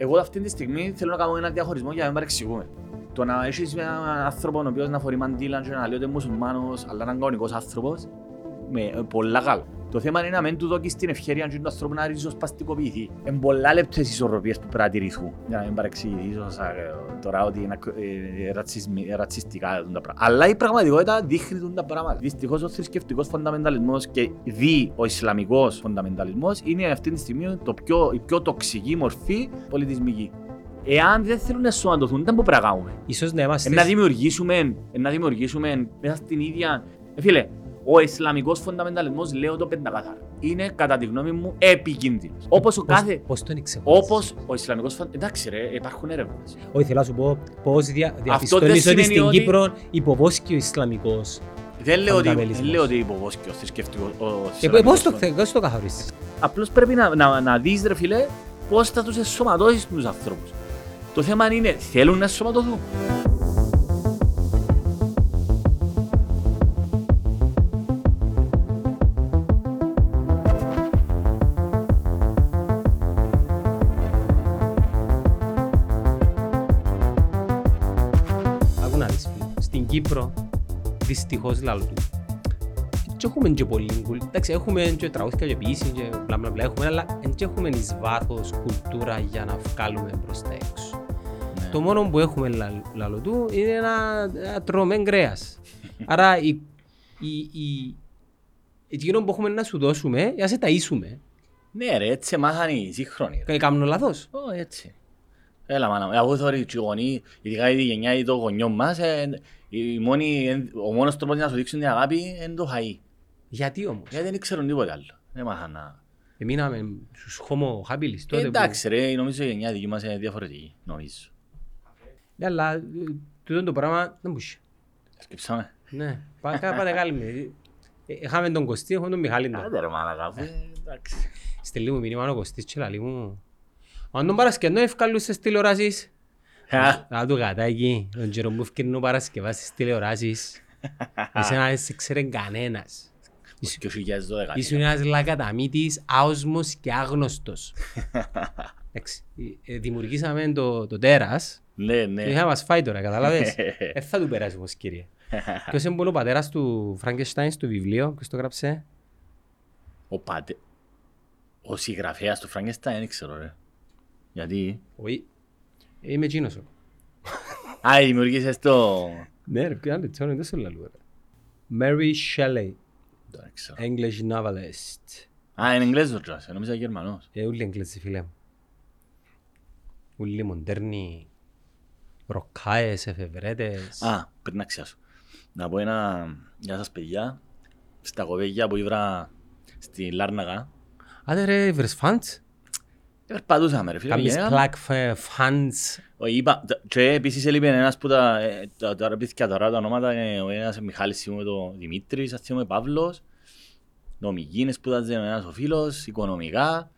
Εγώ αυτή τη στιγμή θέλω να κάνω ένα διαχωρισμό για να μην παρεξηγούμε. Το να έχεις έναν άνθρωπο ο οποίος να φορεί μαντήλα και να λέει ότι είναι μουσουλμάνος, αλλά να είναι κανονικός άνθρωπος, με ε, πολλά καλό. Το θέμα είναι να μην του δώσεις την ευκαιρία και του ανθρώπου να ριζοσπαστικοποιηθεί. Είναι πολλά λεπτές ισορροπίες που πρέπει να τηρηθούν. Για να μην παρεξηγηθεί ίσως, ε, τώρα ότι είναι ε, ρατσισμι- ε, ρατσιστικά τα πράγματα. Αλλά η πραγματικότητα δείχνει τα πράγματα. Δυστυχώς ο θρησκευτικός φονταμενταλισμός και δι ο ισλαμικός φονταμενταλισμός είναι αυτή τη στιγμή το πιο, η πιο τοξική μορφή πολιτισμική. Εάν δεν θέλουν να σωματωθούν, δεν μπορούμε να κάνουμε. Ίσως να είμαστε... Ε, να δημιουργήσουμε, ε, να δημιουργήσουμε μέσα στην ίδια... Ε, φίλε, ο Ισλαμικός φονταμενταλισμός, λέω το πεντακάθαρο, είναι κατά τη γνώμη μου επικίνδυνος. Όπως ο Πώς- κάθε... Πώς τον εξεχωρίζεις. Όπως ο Ισλαμικός φονταμενταλισμός... Εντάξει ρε, υπάρχουν έρευνες. Όχι, θέλω να σου πω πώς δια, δεν διαπιστώνεις ότι σημαίνει στην ότι- Κύπρο υποβόσκει ο Ισλαμικός. Δεν λέω ότι, Φονταμελισμός. δεν λέω ότι υποβόσκει ο θρησκευτικός... ο Ε, Ισλαμικός πώς το, φοντα- πώς το καθορίσεις. Απλώς πρέπει να, να, να δεις ρε φίλε πώς θα τους εσωματώσεις τους ανθρώπους. Το θέμα είναι, θέλουν να εσωματωθούν. Κύπρο, δυστυχώς λάλλω του. Και έχουμε και πολύ κουλ. Εντάξει, έχουμε και τραγούδια και ποιήσεις και μπλα μπλα μπλα έχουμε, αλλά δεν έχουμε εις βάθος κουλτούρα για να βγάλουμε προς τα έξω. Ναι. Το μόνο που έχουμε λα- λάλλω του είναι να, να τρώμε κρέας. Άρα η, η, η, εκείνο που έχουμε να σου δώσουμε, ας σε ταΐσουμε. Ναι ρε, έτσι μάθανε οι σύγχρονοι. ρε. Ε, Κάνουν λάθος. Ω, έτσι. Έλα μάνα, μου. εγώ θεωρώ ότι οι γονείς, ειδικά η γενιά ή το γονιό μας, ε, η μόνη, ο μόνος τρόπος να σου δείξουν την αγάπη είναι το χαΐ. Γιατί όμως; Γιατί δεν ξέρουν τίποτε άλλο. Δεν μάθαν να... Εμείναμε στους homo habilis Ε, τότε που... εντάξει ρε, νομίζω η γενιά δική μας είναι διαφορετική, νομίζω. Ναι, αλλά ε, τούτο το πράγμα δεν μπορούσε. Σκέψαμε. Ναι, πά- κα- πάτε καλή με. Ε, Είχαμε τον Κωστή, έχουμε τον Μιχάλη τώρα. Άντε ρε μάλακα, αφού, εντάξει. Στελεί μου μήνυμα ο Κωστής και λαλεί μου. Αν τον Παρασκευό ευκαλούν στις τηλεοράσεις. Να του κατάκι, τον καιρό που ευκαιρνούν ο Παρασκευάς στις τηλεοράσεις. Εσένα δεν σε ξέρει κανένας. Ήσου- 2012. Ήσουν ένας λακαταμίτης, άοσμος και άγνωστος. Εντάξει, ε, Δημιουργήσαμε το, το τέρας Ναι, και ναι. είχα μας φάει τώρα, καταλάβες; Δεν θα του περάσει όμως κύριε. Ποιος είναι που είναι ο πατέρας του Φραγκεστάιν στο βιβλίο, ποιος το γράψε; Ο πάτε. Ο συγγραφέας του Φραγκεστάιν, δεν ξέρω ρε. Γιατί; Όχι, είμαι εκείνος. ο. Α, δημιουργήσες το... Ναι ρε, ποιο είναι, τσόνι, δεν σου λέω. ρε. Mary Shelley, Δεν ξέρω. English novelist. Α, είναι Εγγλέζος τώρα, νόμιζα Γερμανός. Ε, ούλοι Εγγλέζοι φίλε μου. Ούλοι μοντέρνοι, ροκάες, εφευρέτες. Α, πριν να ξιάσω. Να πω ένα για σας παιδιά. Στα κοπέγια που ήβρα στη Λάρναγα. Άντε ρε, βρες φαντς. Περπατούσαμε ρε φίλε. Κάμεις πηγαίναμε. πλάκ φε- φαντς. Όχι, είπα, και επίσης έλειπε ένας που τα, ε, τα, τα ρεπίθηκια τώρα τα ονόματα, είναι ο ένας Μιχάλης θυμούμε το Δημήτρης, ας θυμούμε Παύλος, νομική είναι σπούδαζε ο ένας ο φίλος, οικονομικά,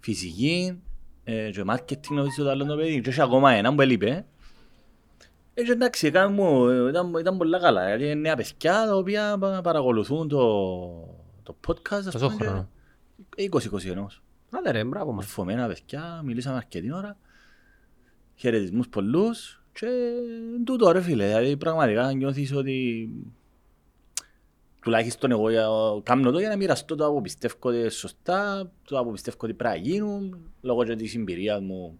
φυσική, ε, και μάρκετινγκ νομίζω το άλλο το παιδί, και έχει ακόμα έναν που έλειπε. Ε, και εντάξει, έκανε μου, ε, ήταν, ήταν πολλά καλά, γιατί είναι νέα παιδιά τα οποία πα- παρακολουθούν το, το podcast, ας Πόσο πούμε, και- χρόνο; 20-20 ενός. Άντε ρε, μπράβο μας. Μορφωμένα παιδιά, μιλήσαμε αρκετή ώρα. Χαιρετισμούς πολλούς και τούτο ρε φίλε, δηλαδή πραγματικά νιώθεις ότι τουλάχιστον εγώ για- κάνω το για να μοιραστώ το που πιστεύω ότι είναι σωστά, το που πιστεύω ότι πρέπει να γίνουν, λόγω και της εμπειρίας μου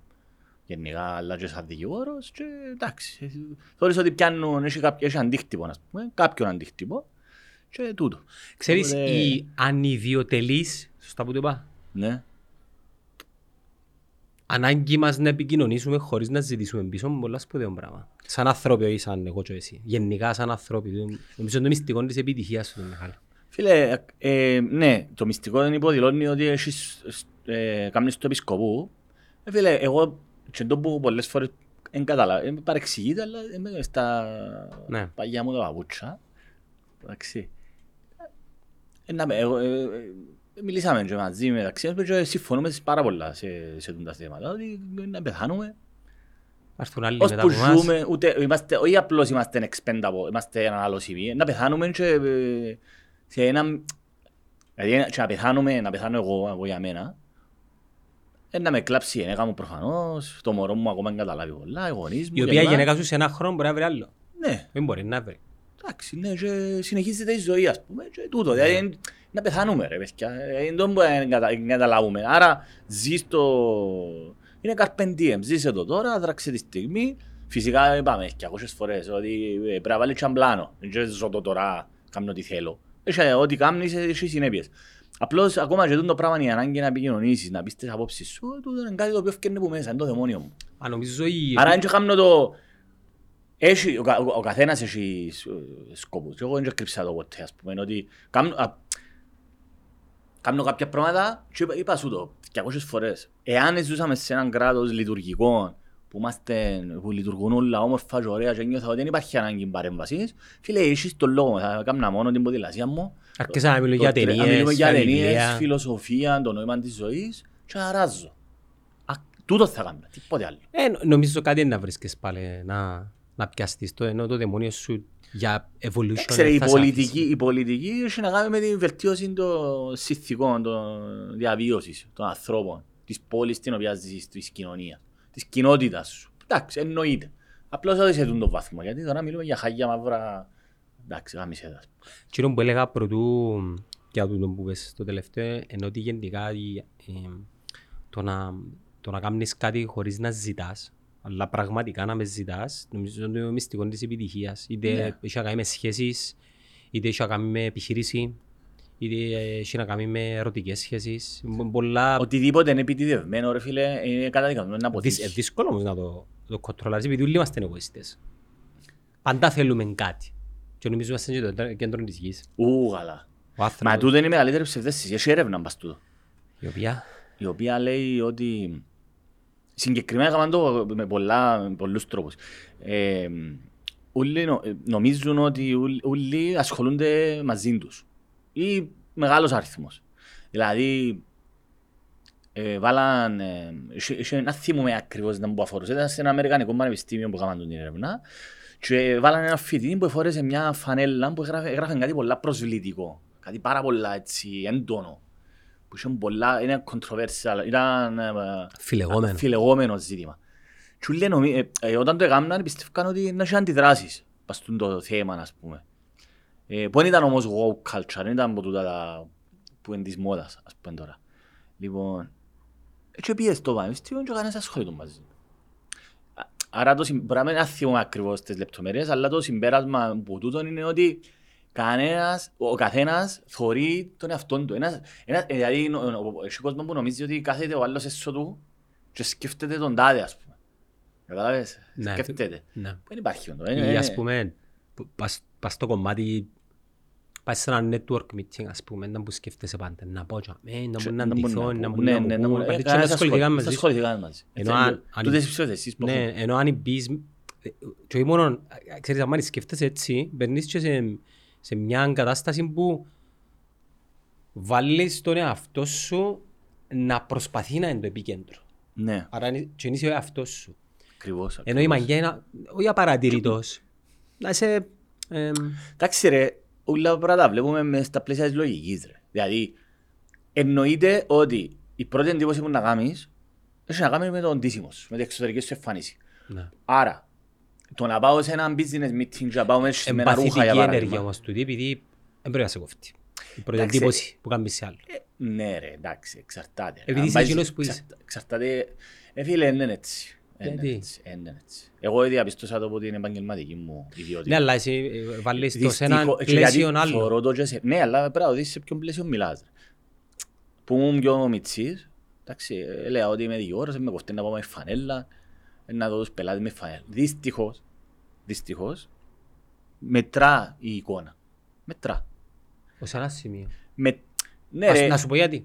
γενικά, αλλά και σαν δικηγόρος και εντάξει, θεωρείς ότι πιάνουν, έχει, κάποιο, έχει αντίκτυπο, ας πούμε, κάποιον αντίκτυπο και τούτο. Ξέρεις, Οπότε, οι ανιδιοτελείς, σωστά που το είπα, Ναι, ανάγκη μας να επικοινωνήσουμε χωρίς να ζητήσουμε πίσω είναι πολλά σπουδαίο πράγμα. Σαν άνθρωποι, όχι σαν εγώ και εσύ. Γενικά σαν άνθρωποι. Νομίζω είναι το μυστικό της επιτυχίας σου, Μιχάλη. Φίλε, ε, ναι, το μυστικό δεν υποδηλώνει ότι έχεις, ε, κάνεις το επισκοπού. Ε, φίλε, εγώ και το που πολλές φορές δεν καταλάβω, ε, παρεξηγείται, αλλά είμαι στα Ναι. παγιά μου τα παπούτσια. Εντάξει. Ε, να, με- εγώ, ε, ε, μιλήσαμε και μαζί μεταξύ μας και συμφωνούμε πάρα πολλά σε, σε τούτα θέματα. Ότι να πεθάνουμε, Θα έρθουν άλλοι ως μετά που από εμάς. ζούμε, ούτε, είμαστε, όχι απλώς είμαστε expendable, είμαστε ένα άλλο σημείο, να πεθάνουμε και ε, σε ένα, δηλαδή και να πεθάνουμε, να πεθάνω εγώ, εγώ για μένα, Ε, να με κλάψει η γυναίκα μου προφανώς, το μωρό μου ακόμα δεν καταλάβει πολλά, οι γονείς μου. Η οποία κλπ. γυναίκα σου σε ένα χρόνο μπορεί να βρει άλλο. Ναι, Δεν μπορεί να βρει. εντάξει, ναι, και συνεχίζεται η ζωή, ας πούμε, και τούτο. Δηλαδή, να πεθάνουμε, ρε παιδιά. Ε, Δεν μπορούμε να κατα- να καταλάβουμε. Άρα, ζεις το... Είναι καρπεντίεμ, ζήσε το τώρα, δράξε τη στιγμή. Φυσικά, είπαμε και ακούσες φορές ότι ε, πρέπει να βάλεις και έναν πλάνο. Δεν ζω το τώρα, κάνω ό,τι θέλω. Έχει, ε, ό,τι κάνεις, έχει συνέπειες. Απλώς, ακόμα και τούτο το πράγμα είναι η ανάγκη να επικοινωνήσεις, να πεις τις απόψεις σου, ε, τούτο είναι κάτι το οποίο φκένει που μέσα, είναι το δαιμόνιο μου. Α, νομίζω η... Άρα δεν κάνω το... Έχει, ο, κα- ο, ο καθένας έχει σ- σκοπούς. Και εγώ δεν κρύψα το ποτέ, ας πούμε, ότι κάνω, α, κάνω κάποια πράγματα και είπα, είπα σου το 200 φορές. Εάν ζούσαμε σε έναν κράτος λειτουργικό που, είμαστε, που λειτουργούν όλα όμορφα και ωραία και νιώθα ότι δεν υπάρχει ανάγκη παρέμβασης, φίλε, έχεις τον λόγο μου, θα έκανα μόνο την ποδηλασία μου. Άρχισα να μιλώ για Το τρε- να ταινίες, μιλούμε για για ταινίες, βιβλία. φιλοσοφία, το νόημα της ζωής και αράζω. Α, τούτο θα κάνω, τίποτε άλλο. Ε, νο- νομίζω κάτι είναι να βρίσκεις πάλι, να, να πιαστείς το, ενώ το δαιμόνιο σου για evolution. Ξέρε, η θα σε πολιτική, αφήσει. η πολιτική έχει να κάνει με τη βελτίωση των συνθηκών, των διαβίωσης των ανθρώπων, της πόλης στην οποία ζεις, της κοινωνίας, της κοινότητας σου. Εντάξει, εννοείται. Απλώς όχι σε αυτόν τον βαθμό, γιατί τώρα μιλούμε για χάγια μαύρα, εντάξει, γάμισε τα. Εκείνο που έλεγα πρωτού και από το που πες στο τελευταίο, ενώ ότι γενικά η- ε, το να, το να κάνεις κάτι χωρίς να ζητάς, αλλά πραγματικά να με ζητάς, νομίζω είναι το μυστικό της επιτυχίας. Είτε Ναι. έχει να κάνει με σχέσεις, είτε έχει να κάνει με επιχείρηση, είτε έχει να κάνει με ερωτικές σχέσεις. Μπο- Πολλά Οτιδήποτε είναι επιτιδευμένο, ρε φίλε, είναι καταδικασμένο να δυσ- αποτύχεις. ε, δύσκολο όμως να το, το κοντρολάρεις, επειδή όλοι είμαστε εγωιστές. Πάντα θέλουμε κάτι. Και νομίζω είμαστε και το κέντρο της γης. Ου, καλά. Ο Μα άνθρωπος, τούτο είναι η μεγαλύτερη ψευδέστηση. Έχει έρευνα πας τούτο. η οποία η οποία λέει ότι συγκεκριμένα έκαναν το με, πολλά, με πολλούς τρόπους. Ε, όλοι νο- ε, νομίζουν ότι ούλ- όλοι ασχολούνται μαζί τους ή μεγάλος αριθμός. Δηλαδή, ε, βάλαν, ε, είχε- είχε- να θυμούμε ακριβώς να μου που αφορούσε, ήταν σε ένα αμερικανικό πανεπιστήμιο που έκαναν την έρευνα και βάλαν ένα φοιτητή που φορέσε μια φανέλα που έγραφε, έγραφε κάτι πολλά προσβλητικό, κάτι πάρα πολλά έτσι έντονο που είχε πολλά, είναι controversial, ήταν ε, φιλεγόμενο. φιλεγόμενο ζήτημα. Και όλοι νομί, ε, ε, όταν το έκαναν πιστεύκαν ότι να είχε αντιδράσεις πας στον το θέμα, ας πούμε. Ε, που δεν ήταν όμως woke culture, δεν ήταν από τούτα τα που είναι της μόδας, ας πούμε τώρα. Λοιπόν, έτσι πήγες στο πανεπιστήμιο και κανένας ασχολείται μαζί. Α- Άρα το, συμ- μπορεί να μην θυμούμε ακριβώς τις λεπτομέρειες, αλλά το συμπέρασμα από τούτον είναι ότι κανένας, ο καθένας θωρεί τον εαυτόν του. Ένας, ένας, ε, δηλαδή, νο- νο- έχει κόσμο που νομίζει ότι κάθεται ο άλλος έσω του και σκέφτεται τον τάδε, ας πούμε. Καταλάβες, Ναι, σκέφτεται. Ναι. Δεν υπάρχει όντως. Ή ας πούμε, που- πας πας στο κομμάτι, πας σε ένα network meeting, ας πούμε, να που σκέφτεσαι πάντα, να πω και αμέ, να μπορεί να αντιθώ, να μπορεί να μου πούν, πάντα και να ασχοληθήκαν μαζί σου. ασχοληθήκαν μαζί. Ενώ αν- αν- Τούτες οι ψευδεσίες που Ναι, έχουν. ενώ αν μπεις, ε, και όχι μόνο, ε, ξέρεις, αν σκέφτεσαι έτσι, μπαίνεις και σε, σε μια κατάσταση που βάλεις τον εαυτό σου να προσπαθεί να είναι το επίκεντρο. Ναι, Άρα είναι- και είσαι ο εαυτός σου. ακριβώς. Ενώ η ακριβώς. μαγιά είναι όχι απαρατηρητός. Να είσαι... εμ, Εντάξει ρε, όλα πράγματα τα βλέπουμε μες στα πλαίσια της λογικής ρε. Δηλαδή, εννοείται ότι η πρώτη εντύπωση που να κάνεις έχει να κάνει με τον τίσιμο σου, με την εξωτερική σου εμφάνιση. ναι. Άρα, το να πάω σε ένα business meeting και να πάω μέσα με ένα ρούχα για Εμπαθητική ενέργεια παράδειγμα. όμως τούτη, επειδή δεν πρέπει να σε κοφτεί. Η πρώτη Εντάξει. εντύπωση που κάνεις σε άλλο. Ε, Ναι ρε, εντάξει, εξαρτάται. Επειδή Αν είσαι πάεις- εκείνος που είσαι. εξαρτα- Εξαρτάται, ε φίλε, δεν είναι έτσι. Δεν είναι Γιατί; έτσι, δεν είναι έτσι. Εγώ διαπιστώσα το από την επαγγελματική μου ιδιότητα. Ναι, αλλά εσύ ε, βάλεις το σε ένα Δυστυχώς- και πλαίσιο γιατί άλλο. θωρώ το και σε- Ναι, αλλά πρέπει να δεις σε ποιον πλαίσιο μιλάς. ρε. Που ήμουν πιο μητσής, εντάξει, ε, έλεγα ότι είμαι δικηγόρος, ε, με κοφτεί να πάω με φανέλα, ε, να δω τους πελάτες με φανέλα. Δυστυχώς, δυστυχώς, μετρά η εικόνα. Μετρά. Ως ένα σημείο. Με... Ναι Ας- ρε, Να σου πω γιατί.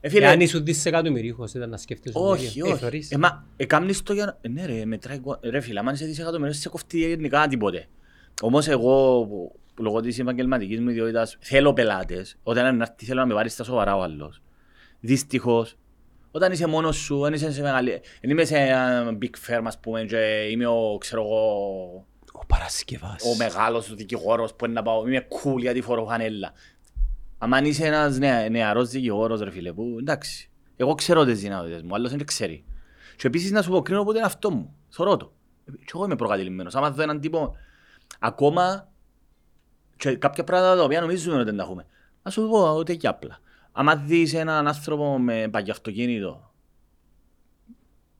ε, φίλε, Εάν ήσουν δισεκατομμυρίχος ήταν να σκέφτεσαι το όχι, ίδιο. Ε, όχι. θωρείς. Ε, μα, ε, κάμνεις το για να... Ε, ναι ρε, μετράει εικόνα. Ρε φίλε, άμα είσαι δισεκατομμύριος, σε κοφτεί γενικά τίποτε. Όμως εγώ, που- που λόγω της επαγγελματικής μου ιδιότητας, θέλω πελάτες. Όταν είναι να έρθει, θέλω να με πάρει στα σοβαρά ο άλλος. Δυστυχώς, όταν είσαι μόνος σου, δεν είσαι σε μεγάλη... Δεν είμαι σε ένα big firm, ας πούμε, και είμαι ο, ξέρω εγώ, Ο Παρασκευάς. ο μεγάλος δικηγόρος που είναι να πάω, είμαι cool γιατί φορώ φανέλα. Αν είσαι ένας νεα, νεαρός δικηγόρος, ρε φίλε, που εντάξει, Εγώ ξέρω τις δυνατότητες μου, άλλος δεν ξέρει. Και επίσης να σου πω κρίνω πότε είναι αυτό μου. Θωρώ το. Και εγώ είμαι προκατηλημένος. Άμα δω έναν τύπο, ακόμα και κάποια πράγματα τα οποία νομίζουμε ότι δεν τα έχουμε. Να σου πω ότι και απλά. Άμα δεις έναν άνθρωπο με παγιαυτοκίνητο,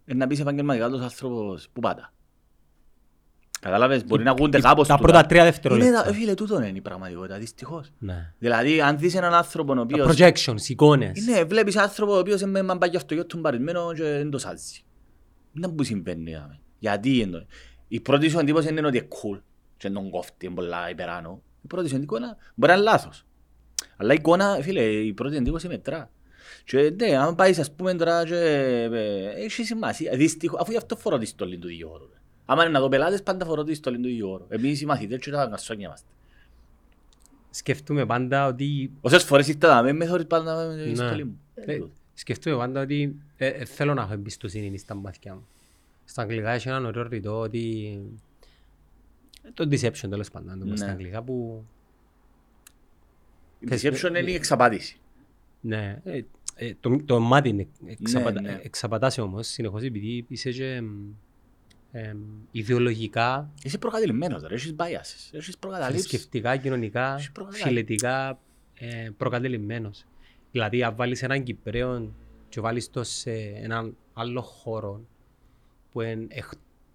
ε, να πεις επαγγελματικά τους άνθρωπος που πάτα. Κατάλαβες, μπορεί να ακούνται κάπως Τα τούτα. πρώτα τρία Είναι, δευτερόλεπτα. ε, Φίλε, τούτο είναι η πραγματικότητα, δυστυχώς. Ναι. Δηλαδή, αν δεις έναν άνθρωπο ο Τα οποίος... projections, εικόνες. Ναι, βλέπεις άνθρωπο ο οποίος είναι με έναν παγιαυτοκίνητο του παρισμένο και δεν το σάζει. Δεν που συμβαίνει. δηλαδή. Γιατί είναι το- Η πρώτη σου εντύπωση είναι ότι είναι cool και δεν τον κόφτει, είναι πολλά υπεράνω. Η πρώτη σου εντύπωση μπορεί να είναι λάθος. Αλλά η εικόνα, φίλε, η πρώτη εντύπωση μετρά. Και ναι, αν πάεις ας πούμε τώρα και ε, έχει σημασία. Δυστυχώς, αφού γι' αυτό φορώ τη στολή του ίδιου όρου. Άμα είναι να δω πελάτες, πάντα φορώ τη στολή του ίδιου όρου. Εμείς οι μαθητές και τα κασόνια είμαστε. Σκεφτούμε πάντα ότι Όσες φορές ήρθα να με με θωρείς πάντα με τη Ναι. στολή μου. Ε, Σκεφτούμε πάντα ότι ε, ε, θέλω να έχω εμπιστοσύνη στα μάτια μου. Στα αγγλικά έχει έναν ωραίο ρητό ότι το deception τέλος πάντων, να το πω Ναι. στα αγγλικά που Η deception είναι η εξαπάτηση. ναι, ε, ε, το, το μάτι είναι εξαπατα, Ναι, ναι. εξαπατάσαι όμως συνεχώς επειδή είσαι και εμ, εμ, ιδεολογικά, Είσαι προκατελημένος, ρε, έχεις biases, έχεις προκαταλήψεις. θρησκευτικά, κοινωνικά, Έχεις προκατα- φιλετικά ε, προκατελημένος. Δηλαδή αν βάλεις έναν Κυπρέο και βάλεις το σε έναν άλλο χώρο που είναι εκ,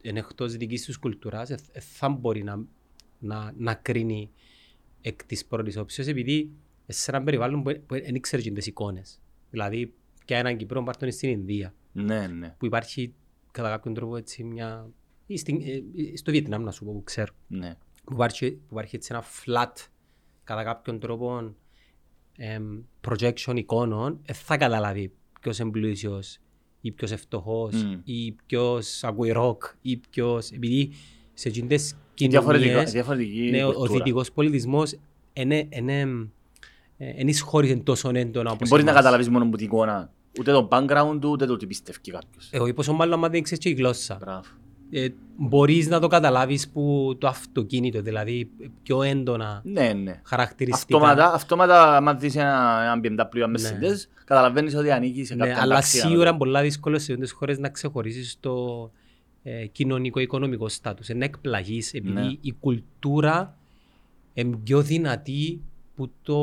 είναι εκτός δικής τους κουλτούρας, ε, ε, θα μπορεί να, να, να κρίνει εκ της πρώτης όψης επειδή σε έναν περιβάλλον που δεν ήξερε και τις εικόνες. Δηλαδή και έναν Κυπρέο πάρ' τον στην Ινδία Ναι, ναι, που υπάρχει κατά κάποιον τρόπο έτσι μια... ή στην- ε, ε, στο Βιετνάμ να σου πω που ξέρω ναι. που υπάρχει, που υπάρχει έτσι ένα flat κατά κάποιον τρόπο εμ, projection εικόνων, δεν θα καταλάβει ποιος είναι πλούσιος ή ποιος είναι φτωχός Μμ. ή ποιος ακούει ροκ ή ποιος... Επειδή σε εκείνες Διαφορετικά, κοινωνίες διαφορετική ναι, ο, ο κουλτούρα. δυτικός πολιτισμός είναι, είναι, ε, εν εισχώρησε τόσο έντονα Δεν όπως μπορείς να εμάς. καταλάβεις μόνο από την εικόνα, ούτε το background του, ούτε το τι πιστεύει κάποιος. Εγώ πόσο μάλλον άμα δεν ξέρεις και η γλώσσα. Μπράβο. Ε, μπορείς να το καταλάβεις που το αυτοκίνητο, δηλαδή πιο έντονα Ναι, ναι. χαρακτηριστικά. Αυτόματα, αυτόματα, άμα δεις ένα, ένα BMW, ένα Ναι. Mercedes, καταλαβαίνεις ότι ανήκει σε Ναι, κάποια αλλά τάξη, σίγουρα να είναι πολλά δύσκολο σε αυτές τις χώρες να ξεχωρίσεις το ε, κοινωνικό-οικονομικό στάτους. Να εκπλαγείς επειδή Ναι. η κουλτούρα είναι πιο δυνατή που, το,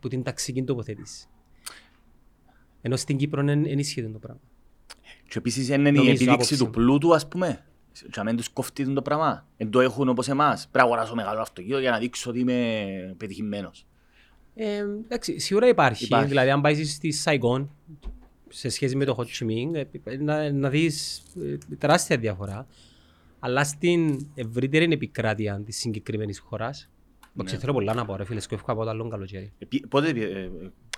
που την ταξική τοποθέτηση. Ενώ στην Κύπρο δεν ενισχύεται το πράγμα. Και επίσης είναι η Νομίζω, επίδειξη άποψη του μου. πλούτου, ας πούμε. Και αν δεν τους κοφτεί το πράγμα. Δεν το έχουν όπως εμάς. Πρέπει να αγοράσω μεγάλο αυτοκίνητο για να δείξω ότι είμαι πετυχημένος. Ε, εντάξει, σίγουρα υπάρχει. Υπάρχει. Δηλαδή, αν πάει στη Σαϊγκόν σε σχέση με το Ho Chi Minh, ε, να, να δεις ε, τεράστια διαφορά. Αλλά στην ευρύτερη επικράτεια της συγκεκριμένης χώρας, Ναι. ναι. θέλω πολλά να πάω ρε φίλε, σκέφτομαι από το άλλο καλοκαίρι. Επί- Πότε, ε, ε,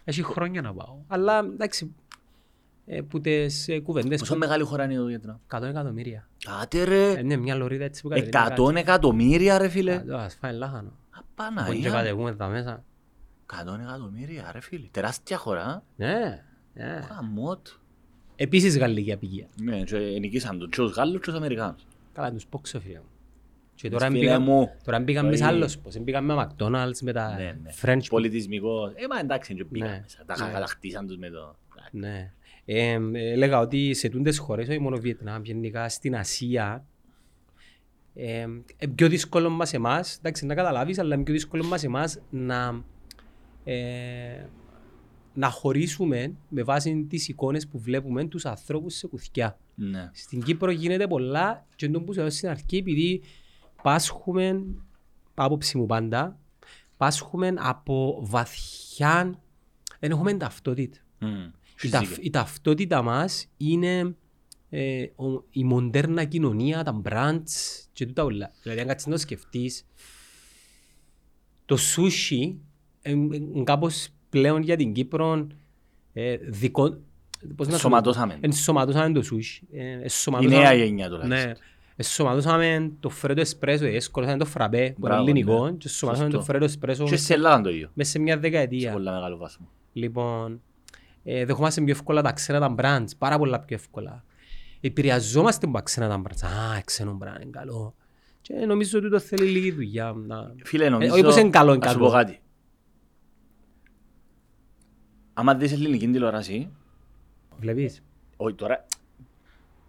Έχει χρόνια να πάω. Αλλά εντάξει, ε, που τις ε, κουβέντες πόσο που... μεγάλη χώρα είναι το Βιετνάμ. 100 εκατομμύρια. Κάτε Ε, ρε, ναι, μια λωρίδα έτσι που κατεβαίνει εκατόν εκατομμύρια ρε φίλε. κάτω. Ας φάει λάχανο. Μπορεί και Απαναγία. κατεβούμε τα μέσα. Εκατόν εκατομμύρια ρε φίλε. Τεράστια χώρα. Ναι, ναι. Καμότ. Επίσης γαλλική απικία. Ναι, και νικήσαν τους και τους Γάλλους και τους Αμερικάνους. Καλά, τους πόξω φίλε μου. Και τώρα Φίλε μπήκαμε μου. τώρα μπήκαμε Το σε ίδιο. άλλος πώς. Μπήκαμε με McDonald's, με τα Ναι, ναι. French που Πολιτισμικό. Ε, μα εντάξει, και πήγαν Ναι. μέσα. Τα Ναι. κατακτήσαν τους με το... Ναι. Ε, ε, έλεγα ότι σε τούντες χώρες, όχι μόνο Βιετνάμ, γενικά στην Ασία, ε, ε, πιο δύσκολο μας εμάς, εντάξει να καταλάβεις, αλλά είναι πιο δύσκολο μας εμάς να, ε, να χωρίσουμε με βάση τις εικόνες που βλέπουμε τους ανθρώπους σε κουθιά. Ναι. Στην Κύπρο γίνεται πολλά και το που σου έδωσα στην αρχή επειδή πάσχουμε, άποψη μου πάντα, πάσχουμε από βαθιά, δεν έχουμε ταυτότητα. Μμ. Η, ταφ, Φυσικά. η ταυτότητα μας είναι ε, ο- η μοντέρνα κοινωνία, τα brands και τούτα όλα. Δηλαδή αν κάτσεις να το σκεφτείς, το σούσι είναι κάπως πλέον για την Κύπρο ε, δικό... Πώς να το πω, Σωματώσαμε. Ενσωματώσαμε το σούσι. Ε, Η ενσωματώσαμε- νέα γενιά τουλάχιστον. Ναι. Ενσωματώσαμε το φρέτο εσπρέσο, έσκολωσαμε το φραπέ, που είναι Μπράβο, ελληνικό, ναι. και ενσωματώσαμε Σωστό. το φρέτο εσπρέσο Και σε Ελλάδα το ίδιο. μέσα σε μια Σε δεκαετία. πολλά μεγάλο βάσμα. Λοιπόν, ε, δεχόμαστε πιο εύκολα τα ξένα τα brands, πάρα πολλά πιο εύκολα. Επηρεαζόμαστε από τα ξένα τα brands. Α, ξένο brand είναι καλό. Και νομίζω ότι το θέλει λίγη δουλειά. Να... Φίλε, νομίζω... όχι πως είναι καλό, είναι να σου καλό. πω κάτι. Άμα δεις ελληνική τηλεόραση, Βλέπεις; Όχι, τώρα...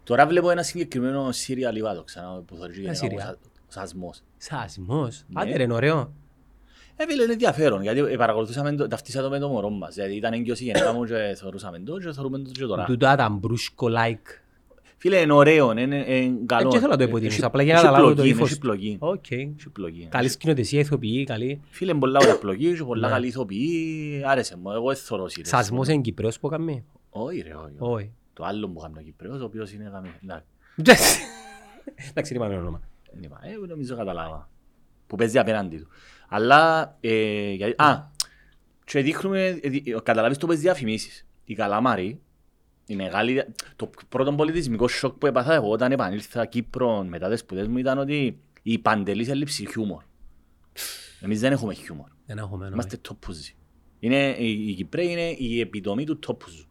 Τώρα βλέπω ένα συγκεκριμένο Σύρια Λιβάδο ξανά που θα Ποια Σύρια; ο Σασμός. Σασμός. Ναι. Άντε ρε, είναι ωραίο. Ε, φίλε, είναι ενδιαφέρον, γιατί ε, παρακολουθούσαμε, το- ταυτίσα το με το μωρό μας. Δηλαδή ήταν έγκυος η γεναίκα μου και θεωρούσαμε το και θεωρούμε το και τώρα. Τούτα τα Μπρούσκο -like. Φίλε, είναι ωραίο, είναι- είναι είναι καλό. Ε, και θέλω να το Ε, υποτιμήσω, έχει- απλά για να έχει καταλάβω το πλοκή, ύφος. Έχει πλοκή. Οκ. Έχει πλοκή. Καλή σκηνοθεσία, ηθοποιοί, καλοί. Φίλε, είναι πολλά ωραία πλοκή, έχει πολλά Ναι. καλοί ηθοποιοί, άρεσε μου, εγώ δεν θωρώ σειρές. Σασμός είναι Κυπραίος που έκαμε; Όχι ρε, όχι. Όχι. Το άλλο που κάνει ο Κυπραίος, ο οποίος είναι γαμί- εντάξει. Εντάξει, δεν είπαμε όνομα. Δεν είπα, ε, νομίζω καταλάβα. Που παίζει απέναντι του. Αλλά, ε, γιατί, α, και δείχνουμε, ε, δι- ε, καταλάβεις το παίζει διαφημίσεις. Η Καλαμάρη, η μεγάλη, το πρώτο πολιτισμικό σοκ που έπαθα εγώ όταν επανήλθα Κύπρο μετά τις σπουδές μου ήταν ότι η παντελής έλλειψη χιούμορ. Εμείς δεν έχουμε χιούμορ. Δεν έχουμε όνομα. Είμαστε τόπουζοι. Είναι, οι, οι Κυπρέοι είναι η επιτομή του τόπουζου.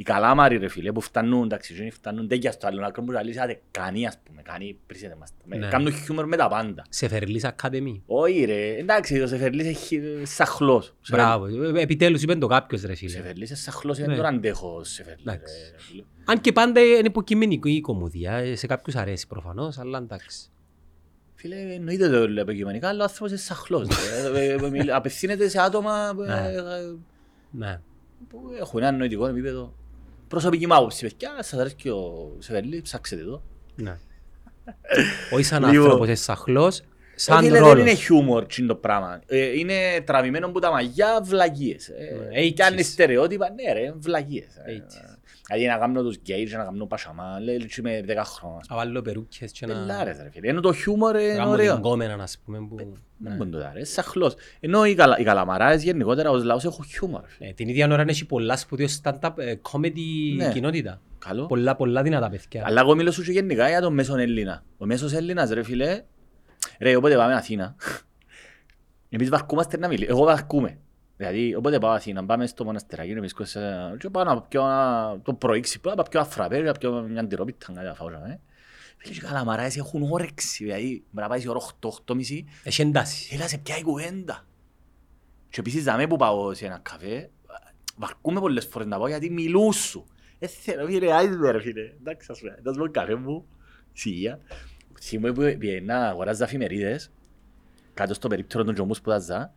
Οι καλάμαροι ρε φίλε που φτάνουν, εντάξει, δεν φτάνουν τέτοια στο άλλο άκρο που λαλείς, άντε, κάνει ας πούμε, κάνει, πρίστε μας. Ναι. Κάνουν χιούμορ με τα πάντα. Σε Φερλής Ακαδεμή. Όχι ρε, εντάξει, ο Σεφερλής έχει σαχλός. Μπράβο. Ε, Επιτέλους είπε το κάποιος ρε Ο φίλε. Σεφερλής είναι σαχλός, Ναι. δεν τον αντέχω ο Σεφερλής. Εντάξει. ρε, φίλε. Αν και πάντα είναι υποκειμενική η κομμωδία. ε, Σε κάποιους αρέσει προφανώς, αλλά εντάξει. Φίλε, εννοείται το λέω επικειμενικά, αλλά ο άνθρωπος είναι σαχλός. ρε. Ε, ε, ε, μιλ- Απευθύνεται σε άτομα ε, Ναι. ε, Ναι. που έχουν ένα νοητικό επίπεδο. Προσωπική μου άποψη, παιδιά, σας αρέσει και ο Σεφερλής, ψάξετε το. Ναι. Όχι σαν Λοιπόν. άνθρωπος, είσαι σαχλός, σαν Ε, φίλε, δεν ρόλος. είναι χιούμορ τσιν το πράγμα. Ε, είναι τραβημένο από τα μαγιά βλαγίες. Ε, Ναι, Κι αν είναι 80s. στερεότυπα, ναι ρε, βλαγίες. Ε, 80s. Δηλαδή να κάνω τους γκέιτς, να κάνω πασαμά, λέει έτσι με 10 χρόνια. Να βάλω περούκες και να... Πελάρες ρε φίλε, ενώ το χιούμορ να είναι κάνω την ωραίο. κόμενα, ας πούμε, που... Δεν Ναι. μπορεί να το δάρεις, σαχλός. Ενώ οι, καλα, οι καλαμαράες γενικότερα ως λαός έχουν χιούμορ. φίλε. Ε, Την ίδια ώρα έχει πολλά σπουδαίο stand-up ε, comedy Ναι. κοινότητα. Καλό. Πολλά, πολλά δυνατά παιδιά. Αλλά εγώ μιλώ σου και γενικά για τον μέσον Έλληνα. Ο μέσος Έλληνας ρε φίλε, ρε όποτε πάμε Αθήνα, εμείς βαρκούμαστε να μιλήσουμε. Εγώ βαρκούμε. Δηλαδή όποτε πάω Αθήνα, πάμε στο μοναστεράκι, να βρίσκομαι και πάω να πιω ένα- το πρωί ξυπνώ, να πιω ένα φραπέ, να πιω μια αντιρόπιτα, κάτι να φάω. ε. Φίλε και καλαμαράες έχουν όρεξη, δηλαδή μπορεί να πάει σε ώρα 8-8.30, Έχει εντάσεις. έλα σε πιάει κουβέντα. Και επίσης δαμέ που πάω σε ένα καφέ, βαρκούμε πολλές φορές να πάω γιατί μιλούν σου. Ε, θέλω, φίλε, άιζε ρε φίλε. Εντάξει, ας πούμε, δώσ' μου καφέ μου, σιγεία. Θυμούμαι που πήγαινα να αγοράζα εφημερίδες, κάτω στο περίπτερο των τζομούς που δάζα.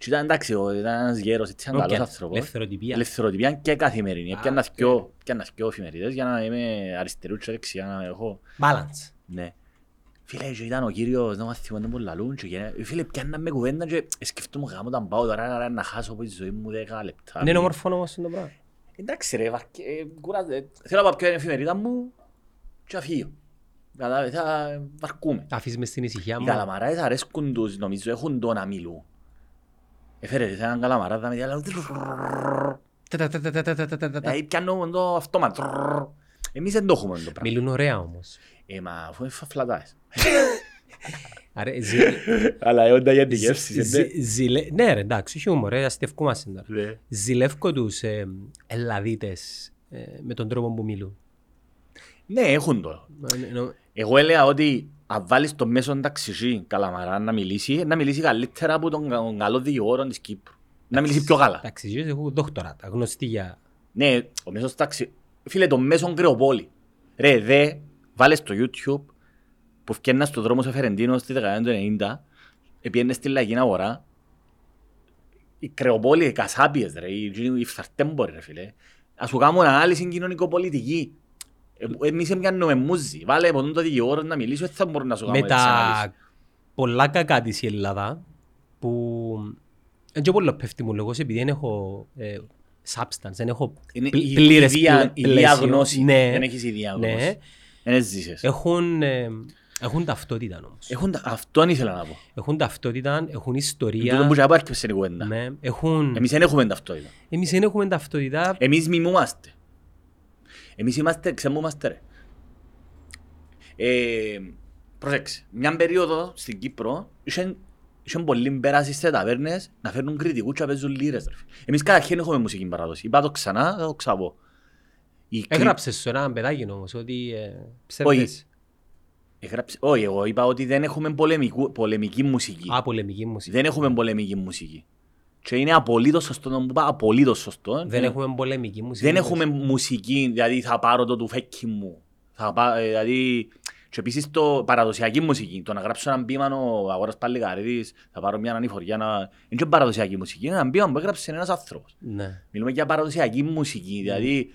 Και ήταν εντάξει, ο- ήταν ένας γέρος, έτσι, έναν Όποια, καλός άνθρωπος. ελευθεροτυπία. Ελευθεροτυπία και καθημερινή. Α, Έπιανα οκ. δυο- έπιανα δυο εφημερίδες για να είμαι αριστερού και δεξιά να έχω Balance. ναι. Φίλε, και ήταν ο κύριος, να μάθει μόνο πολλά λούν και γένε- φίλε, πιάνναν με κουβέντα και σκεφτόμουν γάμο όταν πάω τώρα να- να χάσω από τη ζωή μου 10 λεπτά. Είναι όμορφο όμως το πράγμα. Εντάξει ρε, βαρκε- ε, κουράζε. Θέλω να πάω πιο την εφημερίδα μου και να φύγω. Κατάλαβες, θα βαρκούμε. Αφήσεις μες στην ησυχία Οι μου. καλαμαράες αρέσκουν τους, νομίζω έχουν το να μιλούν. Έφερε σε έναν καλαμαράδα με διάλογο. Δηλαδή πιάνω το αυτόματο. Εμείς δεν το έχουμε το πράγμα. Μιλούν ωραία όμως. Ε, μα αφού είναι φλατάες. Άρα, ζη... Αλλά όντα για τη γεύση. Ζηλε... Ναι ρε, εντάξει, χιούμορ, ε, αστευκούμαστε τώρα. Ναι. Ζηλεύκω τους ε, ελλαδίτες ε, με τον τρόπο που μιλούν. Ναι, έχουν το. Εγώ έλεγα ότι αν βάλεις το μέσο ταξιζή καλαμαρά να μιλήσει, να μιλήσει καλύτερα από τον κα- τον καλό δικηγόρο της Κύπρου. Να μιλήσει πιο καλά. Εντάξει, ζεις, έχω δόκτορατα, γνωστή για... Ναι, ο μέσος ταξι... Φίλε, το μέσο κρεοπόλη. Ρε, δε, βάλες στο YouTube που φτιάνα στο δρόμο σε Φερεντίνο στη δεκαετία του 90, επιένε στη λαϊκή αγορά, η κρεοπόλη, οι κασάπιες, ρε, οι, οι φθαρτέμποροι, ρε φίλε. Ας σου κάνουν ανάλυση κοινωνικοπολιτική. Ε, Εμείς έμπιανουμε μούζι. Βάλε από τον το δικηγόρο να μιλήσει, δεν θα μπορούν να σου με κάνουν έτσι ανάλυση. τα πολλά κακά της η Ελλάδα που δεν και πολύ πέφτει μου λόγος επειδή δεν έχω ε, substance, δεν έχω Είναι πλ- η πλήρες ιδία- πλαίσιο. η διάγνωση. Ναι, Δεν έχεις ιδέα ναι. γνώση. Δεν έζησες. Έχουν, ε, έχουν ταυτότητα όμως. Έχουν τα- Αυτόν ήθελα να πω. Έχουν ταυτότητα, έχουν Τούτο που ιστορία. και απάρχισε στην κουβέντα. Ναι, έχουν... Εμείς δεν έχουμε ταυτότητα. Εμείς δεν έχουμε ταυτότητα. Εμείς μιμούμαστε. Εμείς είμαστε, ξεμούμαστε ρε. Ε, προσέξτε, μια περίοδο στην Κύπρο είχε, είχε πολύ πέρασει σε ταβέρνες να φέρνουν κριτικούς και να παίζουν λίρες. Ρε. Εμείς καταρχήν έχουμε μουσική παράδοση. Είπα το ξανά, θα το ξαπώ. Η κρι- Έγραψες σου ένα παιδάκι όμως ότι ε, Όχι. ψεύδες. Έγραψε- Όχι, εγώ είπα ότι δεν έχουμε πολεμικού, πολεμική μουσική. Α, πολεμική μουσική. Δεν έχουμε πολεμική μουσική. Και είναι απολύτως σωστό, να μου είπα απολύτως σωστό. Δεν Ε, έχουμε πολεμική μουσική. δεν έχουμε μουσική, δηλαδή θα πάρω το του φέκι μου. Θα πά, ε, δηλαδή, και επίσης το παραδοσιακή μουσική, το να γράψω έναν ποίημα ο Αγόρας Παλιγαρίδης, θα πάρω μια ανηφοριά να... Είναι και παραδοσιακή μουσική, είναι έναν ποίημα που έγραψε ένας άνθρωπος. Ναι. Μιλούμε για παραδοσιακή μουσική, δηλαδή...